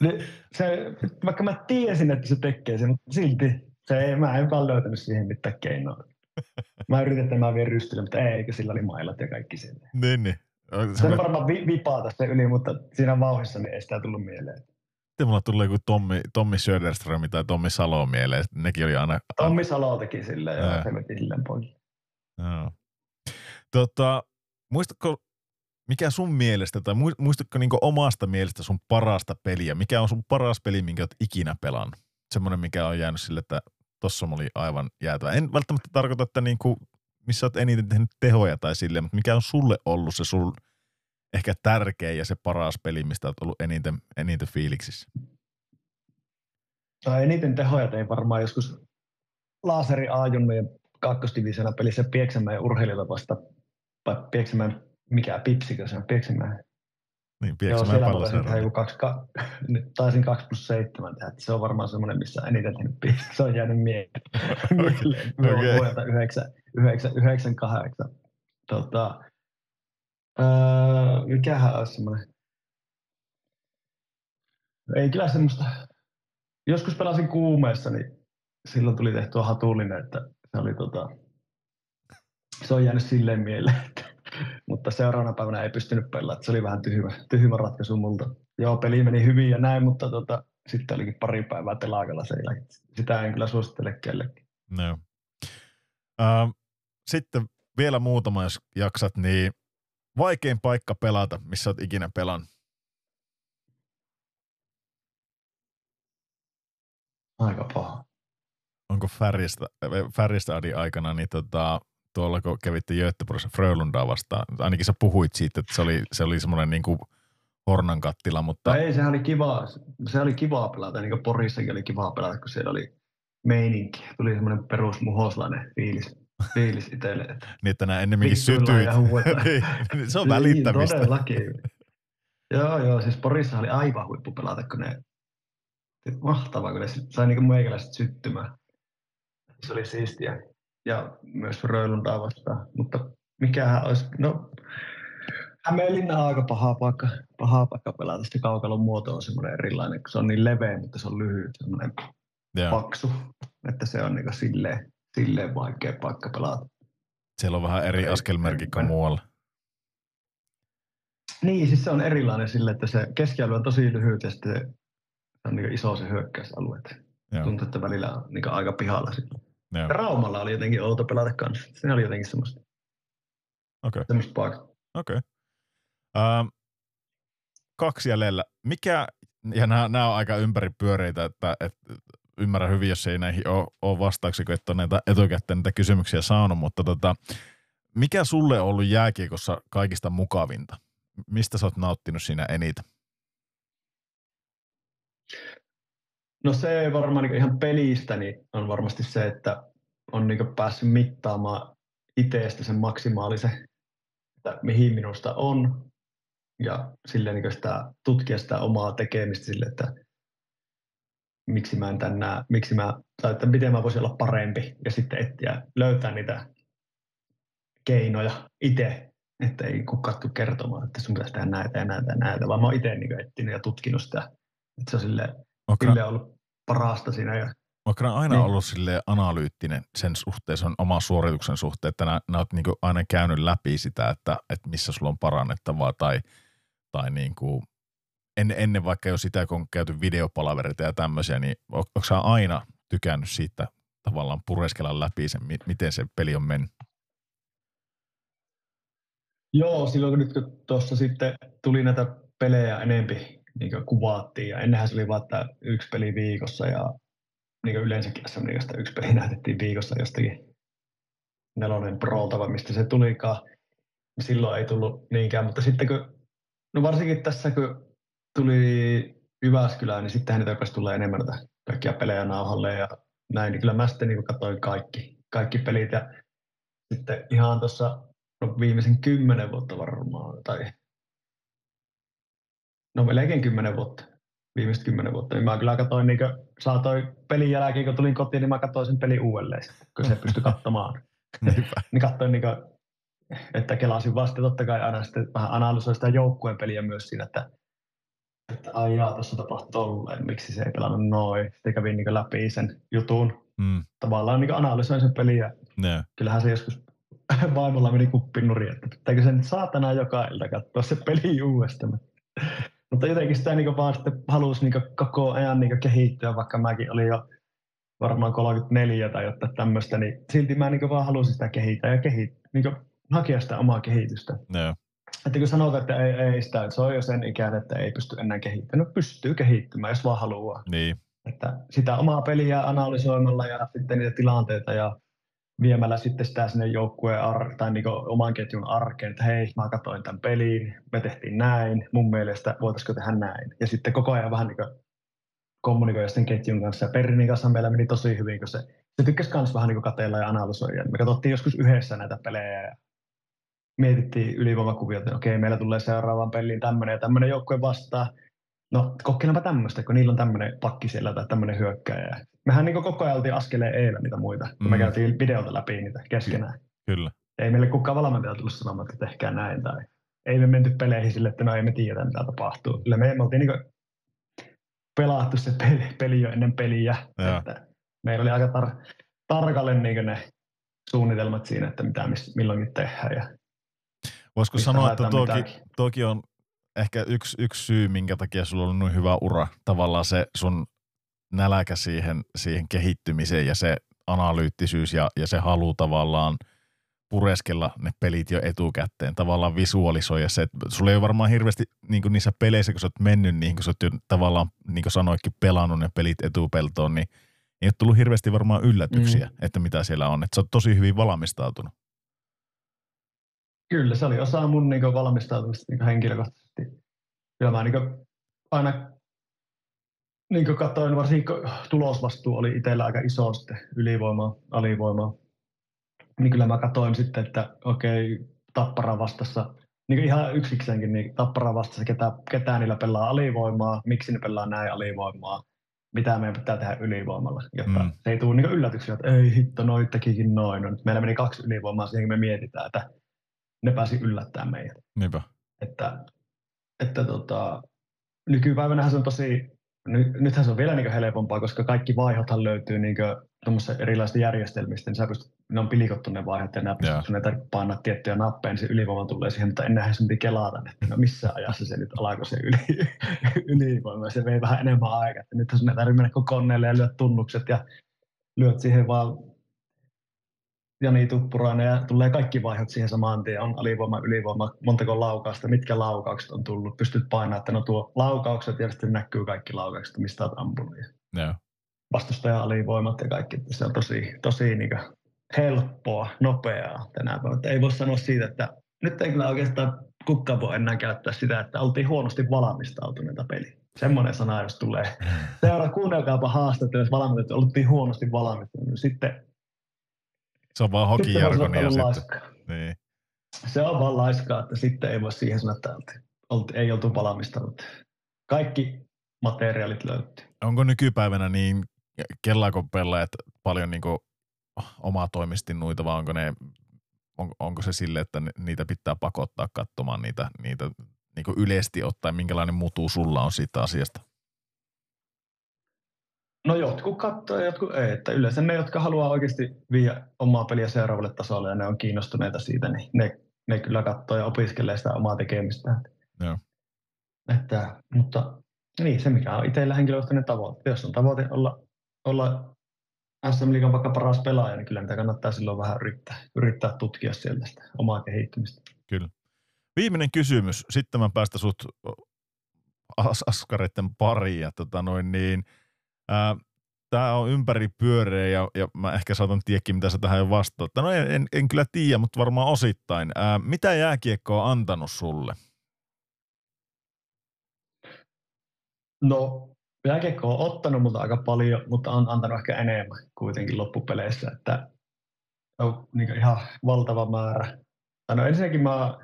[SPEAKER 5] Niin se, vaikka mä tiesin, että se tekee sen, mutta silti se ei, mä en vaan löytänyt siihen mitään keinoa. Mä yritin, että mä vien rystille, mutta ei, eikö sillä oli mailat ja kaikki sinne.
[SPEAKER 1] niin, niin.
[SPEAKER 5] Se on varmaan vi, vipaa tästä yli, mutta siinä vauhissa niin ei sitä tullut mieleen.
[SPEAKER 1] Sitten mulla tulee joku Tommi, Tommi Söderström tai Tommi Salo mieleen. Nekin oli aina...
[SPEAKER 5] Tommi Salo teki silleen ja se veti silleen poikki.
[SPEAKER 1] Joo. Tota, muistatko, mikä sun mielestä, tai mui- muistatko niinku omasta mielestä sun parasta peliä? Mikä on sun paras peli, minkä oot ikinä pelannut? Semmoinen, mikä on jäänyt sille, että tossa oli aivan jäätävä. En välttämättä tarkoita, että niinku, missä oot eniten tehnyt tehoja tai silleen, mutta mikä on sulle ollut se sun ehkä tärkein ja se paras peli, mistä oot ollut eniten, eniten fiiliksissä?
[SPEAKER 5] No eniten tehoja tein varmaan joskus Laaseri A-junnujen kakkosdivisionan pelissä Pieksämäen urheilijoita vasta, vai Pieksämäen, mikä Pipsikö se on, Pieksämäen.
[SPEAKER 1] Niin,
[SPEAKER 5] Joo, siellä joku kaksi, ka, nyt taisin 2 plus 7 tehdä, että se on varmaan semmoinen, missä eniten tehnyt piirteitä. Se on jäänyt mieleen. mieleen
[SPEAKER 1] Okei.
[SPEAKER 5] okay. vuodelta 9, 9, 98. Tota, öö, mikähän olisi semmoinen? Ei kyllä semmoista. Joskus pelasin kuumeessa, niin silloin tuli tehtyä hatullinen, että se oli tota, se on jäänyt silleen mieleen, mutta seuraavana päivänä ei pystynyt pelaamaan, että se oli vähän tyhmä, tyhmä ratkaisu multa. Joo, peli meni hyvin ja näin, mutta tota, sitten olikin pari päivää telakalla sen jälkeen. Sitä en kyllä suosittele kellekin.
[SPEAKER 1] No. Ähm, sitten vielä muutama, jos jaksat, niin vaikein paikka pelata, missä oot ikinä pelannut.
[SPEAKER 5] Aika paha.
[SPEAKER 1] Onko äh, Färjestadin aikana, niin tota, tuolla kun kävitte Göteborgissa Frölundaa vastaan, ainakin sä puhuit siitä, että se oli, se oli semmoinen niin kuin hornan kattila, mutta
[SPEAKER 5] No ei, sehän oli kiva. Se oli kivaa pelata, niin kuin Porissakin oli kivaa pelata, kun siellä oli meininki. Tuli semmoinen perus muhoslainen fiilis, fiilis itselle. Että
[SPEAKER 1] niin, että nämä ennemminkin sytyit. niin, niin, se on
[SPEAKER 5] Niin,
[SPEAKER 1] välittämistä.
[SPEAKER 5] Todellakin. joo, joo, siis Porissa oli aivan huippu pelata, kun ne mahtavaa, kun ne sai niinku meikäläiset syttymään. Se oli siistiä. Ja myös Röylundaa vastaan. Mutta mikähän olisi, no Hämeenlinna on aika paha paikka, paha paikka pelata. Sitten kaukalon muoto on semmoinen erilainen, kun se on niin leveä, mutta se on lyhyt, semmoinen
[SPEAKER 1] Joo.
[SPEAKER 5] paksu. Että se on niinku silleen, silleen vaikea paikka pelata.
[SPEAKER 1] Siellä on vähän eri askelmerkit kuin muualla.
[SPEAKER 5] Niin, siis se on erilainen sille, että se keskialue on tosi lyhyt ja sitten se on niin iso se hyökkäysalue. Tuntuu, että välillä on niin aika pihalla sillä.
[SPEAKER 1] Joo.
[SPEAKER 5] Raumalla oli jotenkin outo pelata kanssa. Se oli jotenkin semmoista,
[SPEAKER 1] Okei.
[SPEAKER 5] semmoista paikkaa.
[SPEAKER 1] Okei. Ähm, kaksi jäljellä. Mikä, ja nämä, nämä on aika ympäripyöreitä, että, että ymmärrän hyvin, jos ei näihin ole, ole vastauksia, kun et ole näitä etukäteen näitä kysymyksiä saanut, mutta tota, mikä sulle on ollut jääkiekossa kaikista mukavinta? Mistä sä oot nauttinut siinä eniten?
[SPEAKER 5] No se varmaan niin ihan pelistä niin on varmasti se, että on niin päässyt mittaamaan itsestä sen maksimaalisen, että mihin minusta on. Ja silleen niin sitä, tutkia sitä omaa tekemistä sille, että miksi mä en tän näe, miksi mä, tai että miten mä voisin olla parempi. Ja sitten etsiä, löytää niitä keinoja itse, että ei kukaan tule kertomaan, että sun pitäisi tehdä näitä ja näitä ja näitä, vaan mä oon itse niin etsinyt ja tutkinut sitä. Se on sille,
[SPEAKER 1] Onko,
[SPEAKER 5] sille ollut parasta siinä. Ja,
[SPEAKER 1] onko nämä aina
[SPEAKER 5] Niin.
[SPEAKER 1] ollut sille analyyttinen sen suhteen, sen oman suorituksen suhteen, että nää, nää oot niinku aina käynyt läpi sitä, että, että missä sulla on parannettavaa tai, tai niinku, en, ennen vaikka jo sitä, kun on käyty videopalavereita ja tämmöisiä, niin on, onko sä aina tykännyt siitä tavallaan pureskella läpi sen, mi- miten se peli on mennyt?
[SPEAKER 5] joo, silloin kun nyt kun tuossa sitten tuli näitä pelejä enempi niin kuin kuvattiin ja ennenhän se oli vaan, että yksi peli viikossa ja niin yleensäkin SM yksi peli näytettiin viikossa jostakin nelonen Prolta vai mistä se tulikaan. Silloin ei tullut niinkään, mutta sitten kun, no varsinkin tässä kun tuli Jyväskylään, niin sittenhän niitä rupesi tulee enemmän näitä kaikkia pelejä nauhalle ja näin, niin kyllä mä sitten niin katsoin kaikki, kaikki pelit ja sitten ihan tuossa no viimeisen kymmenen vuotta varmaan, tai no melkein kymmenen vuotta, viimeiset kymmenen vuotta, niin mä kyllä katsoin, niin saatoin pelin jälkeen, kun tulin kotiin, niin mä katsoin sen pelin uudelleen, kun se pystyi katsomaan. Niin katsoin, niin kuin, että kelasin vasta totta kai aina sitten vähän analysoin sitä joukkueen peliä myös siinä, että, että ai jaa, tuossa tapahtui tolleen, miksi se ei pelannut noin. Sitten kävin niin läpi sen jutun,
[SPEAKER 1] Mm,
[SPEAKER 5] tavallaan niin analysoin sen ja
[SPEAKER 1] ne.
[SPEAKER 5] kyllähän se joskus vaimolla meni kuppin nurin, että pitääkö sen saatana joka ilta katsoa se peli uudestaan. Mutta jotenkin sitä niin vaan sitten halusi niin koko ajan niin kehittyä, vaikka mäkin olin jo varmaan 34 tai jotain tämmöistä, niin silti mä niin vaan halusin sitä kehittää ja kehit, niin hakea sitä omaa kehitystä.
[SPEAKER 1] Ne.
[SPEAKER 5] Että kun sanotaan, että ei, ei sitä, että se on jo sen ikään, että ei pysty enää kehittämään. No pystyy kehittymään, jos vaan haluaa.
[SPEAKER 1] Niin.
[SPEAKER 5] Että sitä omaa peliä analysoimalla ja sitten niitä tilanteita ja viemällä sitten sitä sinne joukkueen ar- tai niin oman ketjun arkeen, että hei, mä katsoin tämän pelin, me tehtiin näin, mun mielestä voitaisiko tehdä näin. Ja sitten koko ajan vähän niin kommunikoida sen ketjun kanssa. Ja Perrin kanssa meillä meni tosi hyvin, kun se, se tykkäsi myös vähän niin katella ja analysoida. Me katsottiin joskus yhdessä näitä pelejä ja mietittiin ylivoimakuviota, että okei, meillä tulee seuraavaan peliin tämmöinen ja tämmöinen joukkue vastaan. No kokeilepa tämmöistä, kun niillä on tämmöinen pakki siellä tai tämmöinen hyökkäjä. Mehän niin koko ajan oltiin askeleen eellä niitä muita, kun mm. me käytiin videolta läpi niitä keskenään.
[SPEAKER 1] Kyllä.
[SPEAKER 5] Ei meille kukaan valmentaja tullut sanomaan, että tehkää näin tai ei me menty peleihin sille, että no ei me tiedä mitä tapahtuu. Kyllä me, me oltiin niin pelattu se peli, peli jo ennen peliä.
[SPEAKER 1] Joo.
[SPEAKER 5] Että meillä oli aika tar- tarkalleen niin ne suunnitelmat siinä, että mitä mis, milloinkin tehdään. Ja
[SPEAKER 1] Voisiko sanoa, että toki, toki on ehkä yksi, yksi syy, minkä takia sulla on noin hyvä ura. Tavallaan se sun näläkä siihen, siihen kehittymiseen ja se analyyttisyys ja, ja se halu tavallaan pureskella ne pelit jo etukäteen, tavallaan visualisoida se, että sulla ei ole varmaan hirveästi niin kuin niissä peleissä, kun sä oot mennyt niihin, kun sä oot jo tavallaan, niin kuin sanoitkin, pelannut ne pelit etupeltoon, niin ei ole tullut hirveästi varmaan yllätyksiä, mm. että mitä siellä on. Että sä oot tosi hyvin valmistautunut.
[SPEAKER 5] Kyllä, se oli osa mun niin valmistautumista niin henkilökohtaisesti. Kyllä mä niin aina niin katsoin, varsinkin tulosvastuu oli itsellä aika iso sitten, ylivoimaa, alivoimaa. Niin kyllä mä katsoin sitten, että okei, Tappara vastassa, niin ihan yksikseenkin, niin Tappara vastassa, ketä, ketä niillä pelaa alivoimaa, miksi ne pelaa näin alivoimaa, mitä meidän pitää tehdä ylivoimalla, jotta
[SPEAKER 1] Mm.
[SPEAKER 5] se ei tule niin yllätyksiä, että ei hitto, noin tekikin noin. No, nyt meillä meni kaksi ylivoimaa siihen, me mietitään, että ne pääsi yllättämään meidät.
[SPEAKER 1] Niinpä.
[SPEAKER 5] Että, että tota, nykypäivänähän se on tosi, ny, nythän se on vielä niin helpompaa, koska kaikki vaihothan löytyy niin erilaisista järjestelmistä, niin sä pystyt, ne on pilikottu ne vaihot ja
[SPEAKER 1] Joo.
[SPEAKER 5] pystyt, sun ei tarvitse painaa tiettyjä nappeja, niin se ylivoima tulee siihen, mutta ennenhän se piti kelata, että no missä ajassa se nyt alkoi se yli, ylivoima, se vei vähän enemmän aikaa, että nyt sun ei tarvitse mennä koneelle ja lyöt tunnukset ja lyöt siihen vaan Jani Tuppurainen ja tulee kaikki vaihot siihen samaan tien. On alivoima, ylivoima, montako laukausta, mitkä laukaukset on tullut. Pystyt painamaan, että no tuo laukaukset ja sitten näkyy kaikki laukaukset, mistä olet ampunut. Ja
[SPEAKER 1] Joo.
[SPEAKER 5] vastustajan alivoimat ja kaikki. Se on tosi, tosi niin helppoa, nopeaa tänä päivänä. Että Ei voi sanoa siitä, että nyt ei kyllä oikeastaan kukaan voi enää käyttää sitä, että oltiin huonosti valmistautuneita peliin. Semmoinen sana, jos tulee. Seura, kuunnelkaapa haastattelussa että oltiin huonosti valmistautuneita. Sitten
[SPEAKER 1] Se on vaan
[SPEAKER 5] sitten
[SPEAKER 1] hokijargonia sitten.
[SPEAKER 5] laiskaa.
[SPEAKER 1] Niin.
[SPEAKER 5] Se on vaan laiskaa, että sitten ei voi siihen sanoa, että ei oltu valmistanut. Kaikki materiaalit löytyy.
[SPEAKER 1] Onko nykypäivänä niin kellaako pelaajat paljon niin omaa toimisti noita, vai onko, ne, on, onko se sille, että niitä pitää pakottaa katsomaan niitä, niitä niin yleisesti ottaen, minkälainen mutu sulla on siitä asiasta?
[SPEAKER 5] No jotkut katsoo ja jotkut ei. Että yleensä ne, jotka haluaa oikeasti viedä omaa peliä seuraavalle tasolle ja ne on kiinnostuneita siitä, niin ne, ne kyllä katsoo ja opiskelee sitä omaa tekemistä.
[SPEAKER 1] Joo.
[SPEAKER 5] Että, mutta niin, se mikä on itsellä henkilökohtainen tavoite. Jos on tavoite olla, olla SM Liigan vaikka paras pelaaja, niin kyllä niitä kannattaa silloin vähän yrittää, yrittää tutkia sieltä sitä omaa kehittymistä.
[SPEAKER 1] Kyllä. Viimeinen kysymys, sitten mä päästä sut as- askareiden pariin. Ja tota noin, niin, Tämä on ympäri pyöreä ja, ja mä ehkä saatan tiedäkin, mitä sä tähän jo vastaat. No en, en, en kyllä tiedä, mutta varmaan osittain. Ää, mitä jääkiekko on antanut sulle?
[SPEAKER 5] No jääkiekko on ottanut multa aika paljon, mutta on antanut ehkä enemmän kuitenkin loppupeleissä, että on niin ihan valtava määrä. No ensinnäkin mä,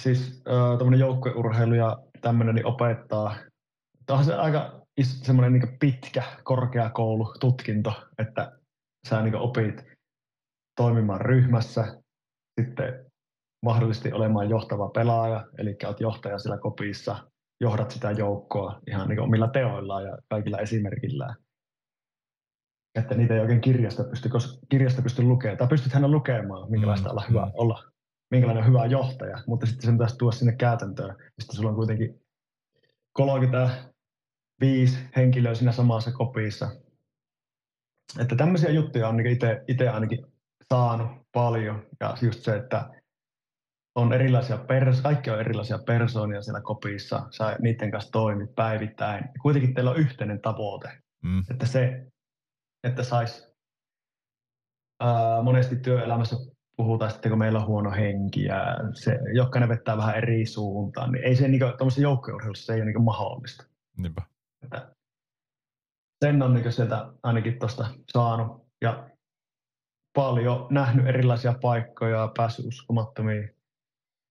[SPEAKER 5] siis äh, joukkueurheilu ja tämmöinen niin opettaa. Tämä on se aika semmoinen niin pitkä korkeakoulututkinto, että sä niin opit toimimaan ryhmässä, sitten mahdollisesti olemaan johtava pelaaja, eli olet johtaja siellä kopissa, johdat sitä joukkoa ihan niin omilla teoillaan ja kaikilla esimerkillä. Että niitä ei oikein kirjasta pysty, kirjasta pysty lukemaan, tai pystythän lukemaan, minkälaista mm, olla hyvä, mm. olla, minkälainen on hyvä johtaja, mutta sitten se pitäisi tuoda sinne käytäntöön. Sitten sulla on kuitenkin 35 henkilöä siinä samassa kopissa. Että tämmöisiä juttuja on niin itse ainakin saanut paljon. Ja just se, että on erilaisia pers- kaikki on erilaisia persoonia siellä kopissa, sä niiden kanssa toimit päivittäin. Ja kuitenkin teillä on yhteinen tavoite, mm. että se, että sais ää, monesti työelämässä puhutaan sitten, kun meillä on huono henki ja se, jokainen vettää vähän eri suuntaan, niin ei se niin tuommoisessa joukkueurheilussa se ei ole niin mahdollista.
[SPEAKER 1] Niinpä.
[SPEAKER 5] Että sen on niin sieltä ainakin tuosta saanut ja paljon nähnyt erilaisia paikkoja, päässyt uskomattomiin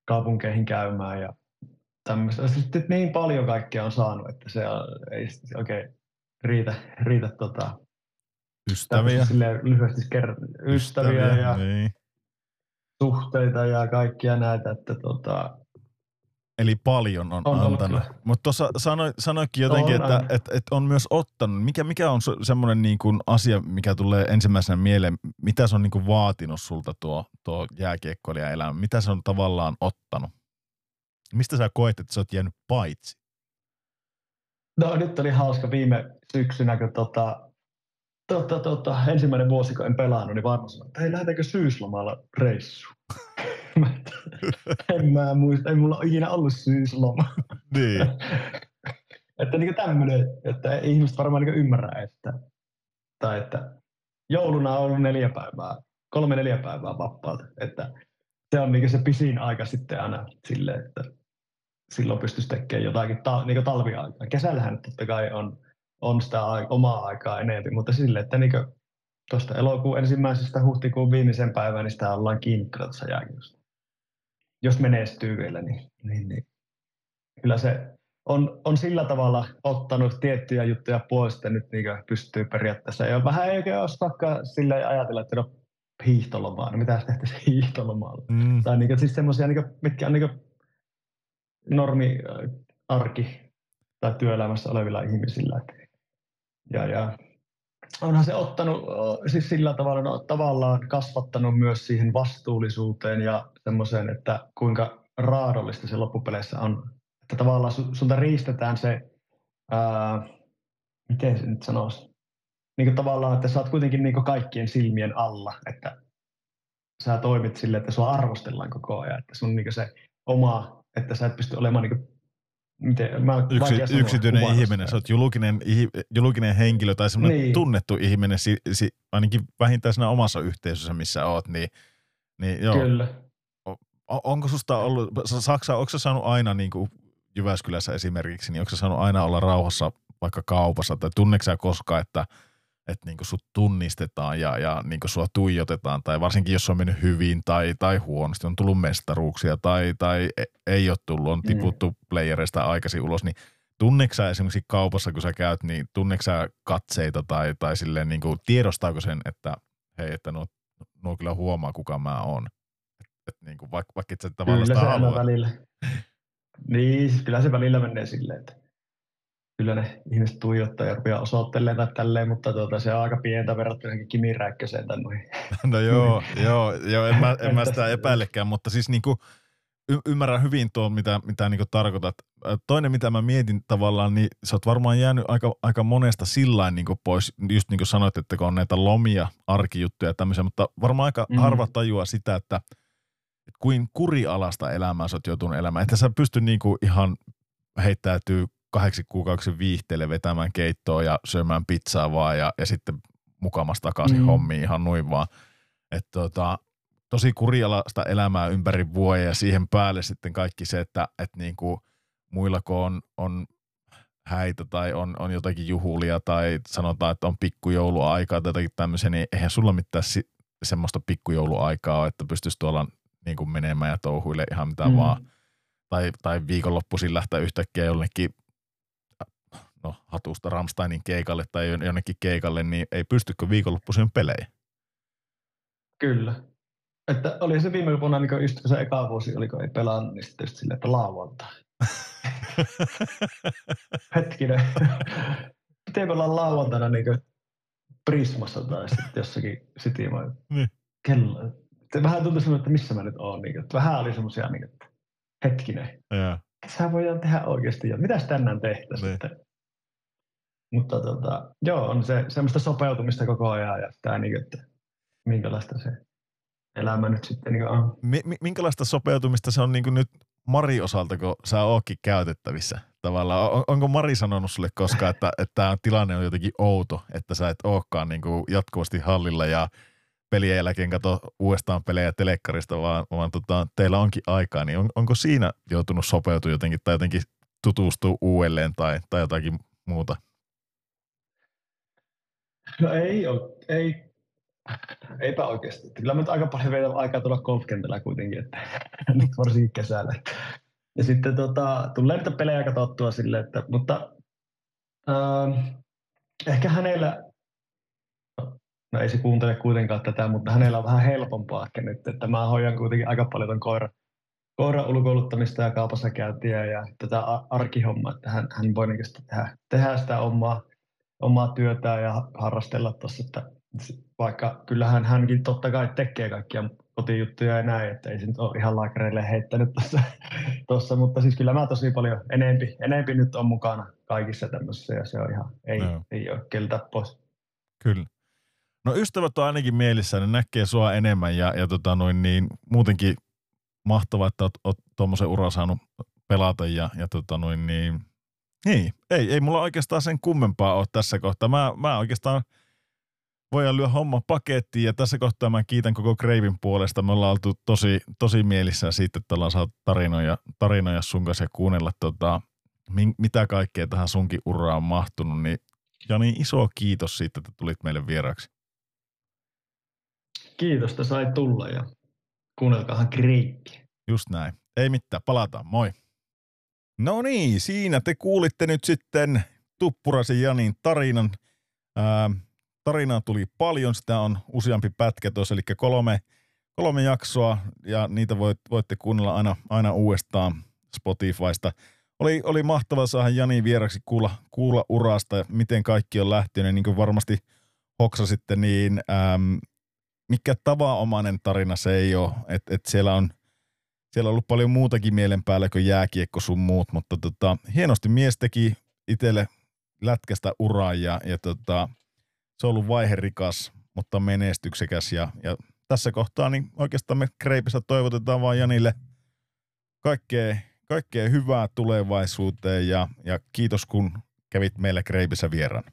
[SPEAKER 5] kaupunkeihin käymään ja tämmöistä. Sitten niin paljon kaikkea on saanut, että se ei oikein riitä, riitä tota,
[SPEAKER 1] ystäviä.
[SPEAKER 5] lyhyesti ker- ystäviä, ystäviä ja niin. suhteita ja kaikkia näitä, että tota,
[SPEAKER 1] Eli paljon on, on antanut. Mutta tuossa sanoi, sanoikin jotenkin, on, että, että, että, on myös ottanut. Mikä, mikä on semmoinen niin kuin asia, mikä tulee ensimmäisenä mieleen? Mitä se on niin kuin vaatinut sulta tuo, tuo jääkiekkoilija-elämä? Mitä se on tavallaan ottanut? Mistä sä koet, että sä oot jäänyt paitsi?
[SPEAKER 5] No nyt oli hauska viime syksynä, kun tota, tota, tota, ensimmäinen vuosi, kun en pelannut, niin varmaan sanoin, että hei, lähdetäänkö syyslomalla reissuun? En mä muista, ei mulla ole ikinä ollut syysloma.
[SPEAKER 1] Niin.
[SPEAKER 5] että niin tämmöinen, että ihmiset varmaan niin ymmärrä, että, tai että jouluna on ollut neljä päivää, kolme neljä päivää vapaata, että se on niin se pisin aika sitten aina sille, että silloin pystyisi tekemään jotakin ta, niin talviaikaa. Kesällähän totta kai on, on sitä omaa aikaa enemmän, mutta sille, että niin tuosta elokuun ensimmäisestä huhtikuun viimeisen päivän, niin sitä ollaan kiinni tuossa jääkiöstä jos menestyy vielä, niin, niin, niin kyllä se on, on sillä tavalla ottanut tiettyjä juttuja pois, että nyt niin pystyy periaatteessa. Ja vähän olisi vaikka sillä ajatella, että no hiihtolomaa, no mitä tehtäisiin hiihtolomalla. Mm. Tai niin, siis semmoisia, niin mitkä on niin normi arki tai työelämässä olevilla ihmisillä. Ja, ja onhan se ottanut siis sillä tavalla no, tavallaan kasvattanut myös siihen vastuullisuuteen ja semmoiseen, että kuinka raadollista se loppupeleissä on. Että tavallaan sulta riistetään se, ää, miten se nyt sanoisi, niin kuin tavallaan, että sä oot kuitenkin niin kuin kaikkien silmien alla, että sä toimit sille, että sua arvostellaan koko ajan, että sun niin se oma, että sä et pysty olemaan niin miten, mä
[SPEAKER 1] Yksi, yksityinen ihminen, sä oot julkinen, julkinen henkilö tai semmoinen niin. tunnettu ihminen, si, si, ainakin vähintään siinä omassa yhteisössä, missä oot, niin, niin joo.
[SPEAKER 5] Kyllä.
[SPEAKER 1] O, onko susta ollut, Saksa, onko sä saanut aina niin kuin Jyväskylässä esimerkiksi, niin onko sä saanut aina olla rauhassa vaikka kaupassa, tai tunneeko sä koskaan, että – että niin sut tunnistetaan ja, ja niin sua tuijotetaan, tai varsinkin jos on mennyt hyvin tai, tai huonosti, on tullut mestaruuksia tai, tai e, ei ole tullut, on mm. tiputtu mm. playereista aikaisin ulos, niin tunneeko esimerkiksi kaupassa, kun sä käyt, niin tunneeko katseita tai, tai silleen niin kuin, tiedostaako sen, että hei, että nuo, nuo kyllä huomaa, kuka mä oon. Et, et niin kuin, vaikka, vaikka et sä tavallaan
[SPEAKER 5] kyllä sitä välillä. niin, siis kyllä se välillä menee silleen, että kyllä ne ihmiset tuijottaa ja rupeaa osoittelemaan tai tälleen, mutta tuota, se on aika pientä verrattuna Kimi Räikköseen tai noihin.
[SPEAKER 1] No joo, joo, joo en, mä, en mä sitä epäilekään, mutta siis niinku, y- ymmärrän hyvin tuon, mitä, mitä niinku tarkoitat. Toinen, mitä mä mietin tavallaan, niin sä oot varmaan jäänyt aika, aika monesta sillain niinku pois, just niin kuin sanoit, että kun on näitä lomia, arkijuttuja ja tämmöisiä, mutta varmaan aika mm. harva tajua sitä, että, että kuin kurialasta elämää sä oot joutunut elämään. Että sä pysty niinku ihan heittäytyy kahdeksi kuukaudeksi viihteelle vetämään keittoa ja syömään pizzaa vaan ja, ja sitten mukamassa takaisin mm. hommiin ihan noin vaan. Että tota, tosi kurialasta elämää ympäri vuoden ja siihen päälle sitten kaikki se, että et niinku muilla kun on, on häitä tai on, on jotakin juhulia tai sanotaan, että on pikkujouluaikaa tai jotakin tämmöisiä, niin eihän sulla mitään si- semmoista pikkujouluaikaa ole, että pystyisi tuolla niin kuin menemään ja touhuille ihan mitä mm. vaan. Tai, tai viikonloppuisin lähteä yhtäkkiä jollekin no, hatusta Ramsteinin keikalle tai jonnekin keikalle, niin ei pystykö viikonloppuisin pelejä.
[SPEAKER 5] Kyllä. Että oli se viime vuonna, niin just se eka vuosi, oliko ei pelannut, niin sitten just silleen, että lauantai. Hetkinen. Miten me ollaan lauantaina niin Prismassa tai sitten jossakin City vai niin. kello. Vähän tuntui semmoinen, että missä mä nyt oon. Niin, että vähän oli semmoisia, niin, että hetkinen. Ja. Sä voidaan tehdä oikeasti jo. Mitäs tänään tehtäisiin niin. sitten? Mutta tota, joo, on se semmoista sopeutumista koko ajan ja tämä, niin, että minkälaista se elämä nyt sitten niin on.
[SPEAKER 1] Minkälaista sopeutumista se on niin nyt Mari osalta, kun sä ootkin käytettävissä? Tavallaan, on, onko Mari sanonut sulle koskaan, että, että tämä tilanne on jotenkin outo, että sä et olekaan niin jatkuvasti hallilla ja pelien jälkeen kato uudestaan pelejä telekkarista, vaan, vaan tota, teillä onkin aikaa, niin on, onko siinä joutunut sopeutua jotenkin tai jotenkin tutustua uudelleen tai, tai jotakin muuta?
[SPEAKER 5] No ei ole, ei, eipä oikeasti. Kyllä nyt aika paljon vielä aikaa tulla golfkentällä kuitenkin, että nyt varsinkin kesällä. Ja sitten tota, tulee niitä pelejä katsottua sille, että, mutta äh, ehkä hänellä, no ei se kuuntele kuitenkaan tätä, mutta hänellä on vähän helpompaa ehkä nyt, että mä hoidan kuitenkin aika paljon ton koira, koiran ulkoiluttamista ja kaupassa käyntiä ja tätä arkihommaa, että hän, hän voi niin tehdä, tehdä sitä omaa, omaa työtään ja harrastella tuossa, että vaikka kyllähän hänkin totta kai tekee kaikkia kotijuttuja ja näin, että ei se nyt ole ihan laakereille heittänyt tuossa, mutta siis kyllä mä tosi paljon enempi, enempi nyt on mukana kaikissa tämmöisissä ja se on ihan, ei, no. ei ole keltä pois.
[SPEAKER 1] Kyllä. No ystävät on ainakin mielissä, ne näkee sua enemmän ja, ja tota noin, niin muutenkin mahtavaa, että oot, oot tuommoisen ura saanut pelata ja, ja tota noin, niin, niin, ei, ei mulla oikeastaan sen kummempaa ole tässä kohtaa. Mä, mä oikeastaan – voidaan lyö homma pakettiin ja tässä kohtaa mä kiitän koko Kreivin puolesta. Me ollaan oltu tosi, tosi mielissä siitä, että ollaan saatu tarinoja, tarinoja sun kanssa ja kuunnella tota, mitä kaikkea tähän sunkin uraan on mahtunut. Niin Jani, iso kiitos siitä, että tulit meille vieraaksi.
[SPEAKER 5] Kiitos, että sai tulla ja kuunnelkaahan Kreikki.
[SPEAKER 1] Just näin. Ei mitään, palataan. Moi. No niin, siinä te kuulitte nyt sitten Tuppurasen Janin tarinan. Ää, tarinaa tuli paljon, sitä on useampi pätkä tuossa, eli kolme, kolme jaksoa, ja niitä voit, voitte kuunnella aina, aina uudestaan Spotifysta. Oli, oli mahtava saada Jani vieraksi kuulla, kuulla urasta, miten kaikki on lähtenyt, niin kuin varmasti hoksasitte, niin äm, mikä tavanomainen tarina se ei ole, että et siellä on siellä on ollut paljon muutakin mielen päällä kuin jääkiekko sun muut, mutta tota, hienosti mies teki itselle lätkästä uraa ja, ja tota, se on ollut vaiherikas, mutta menestyksekäs ja, ja tässä kohtaa niin oikeastaan me Kreipissä toivotetaan vaan Janille kaikkea, kaikkea hyvää tulevaisuuteen ja, ja kiitos kun kävit meillä Kreipissä vieraan.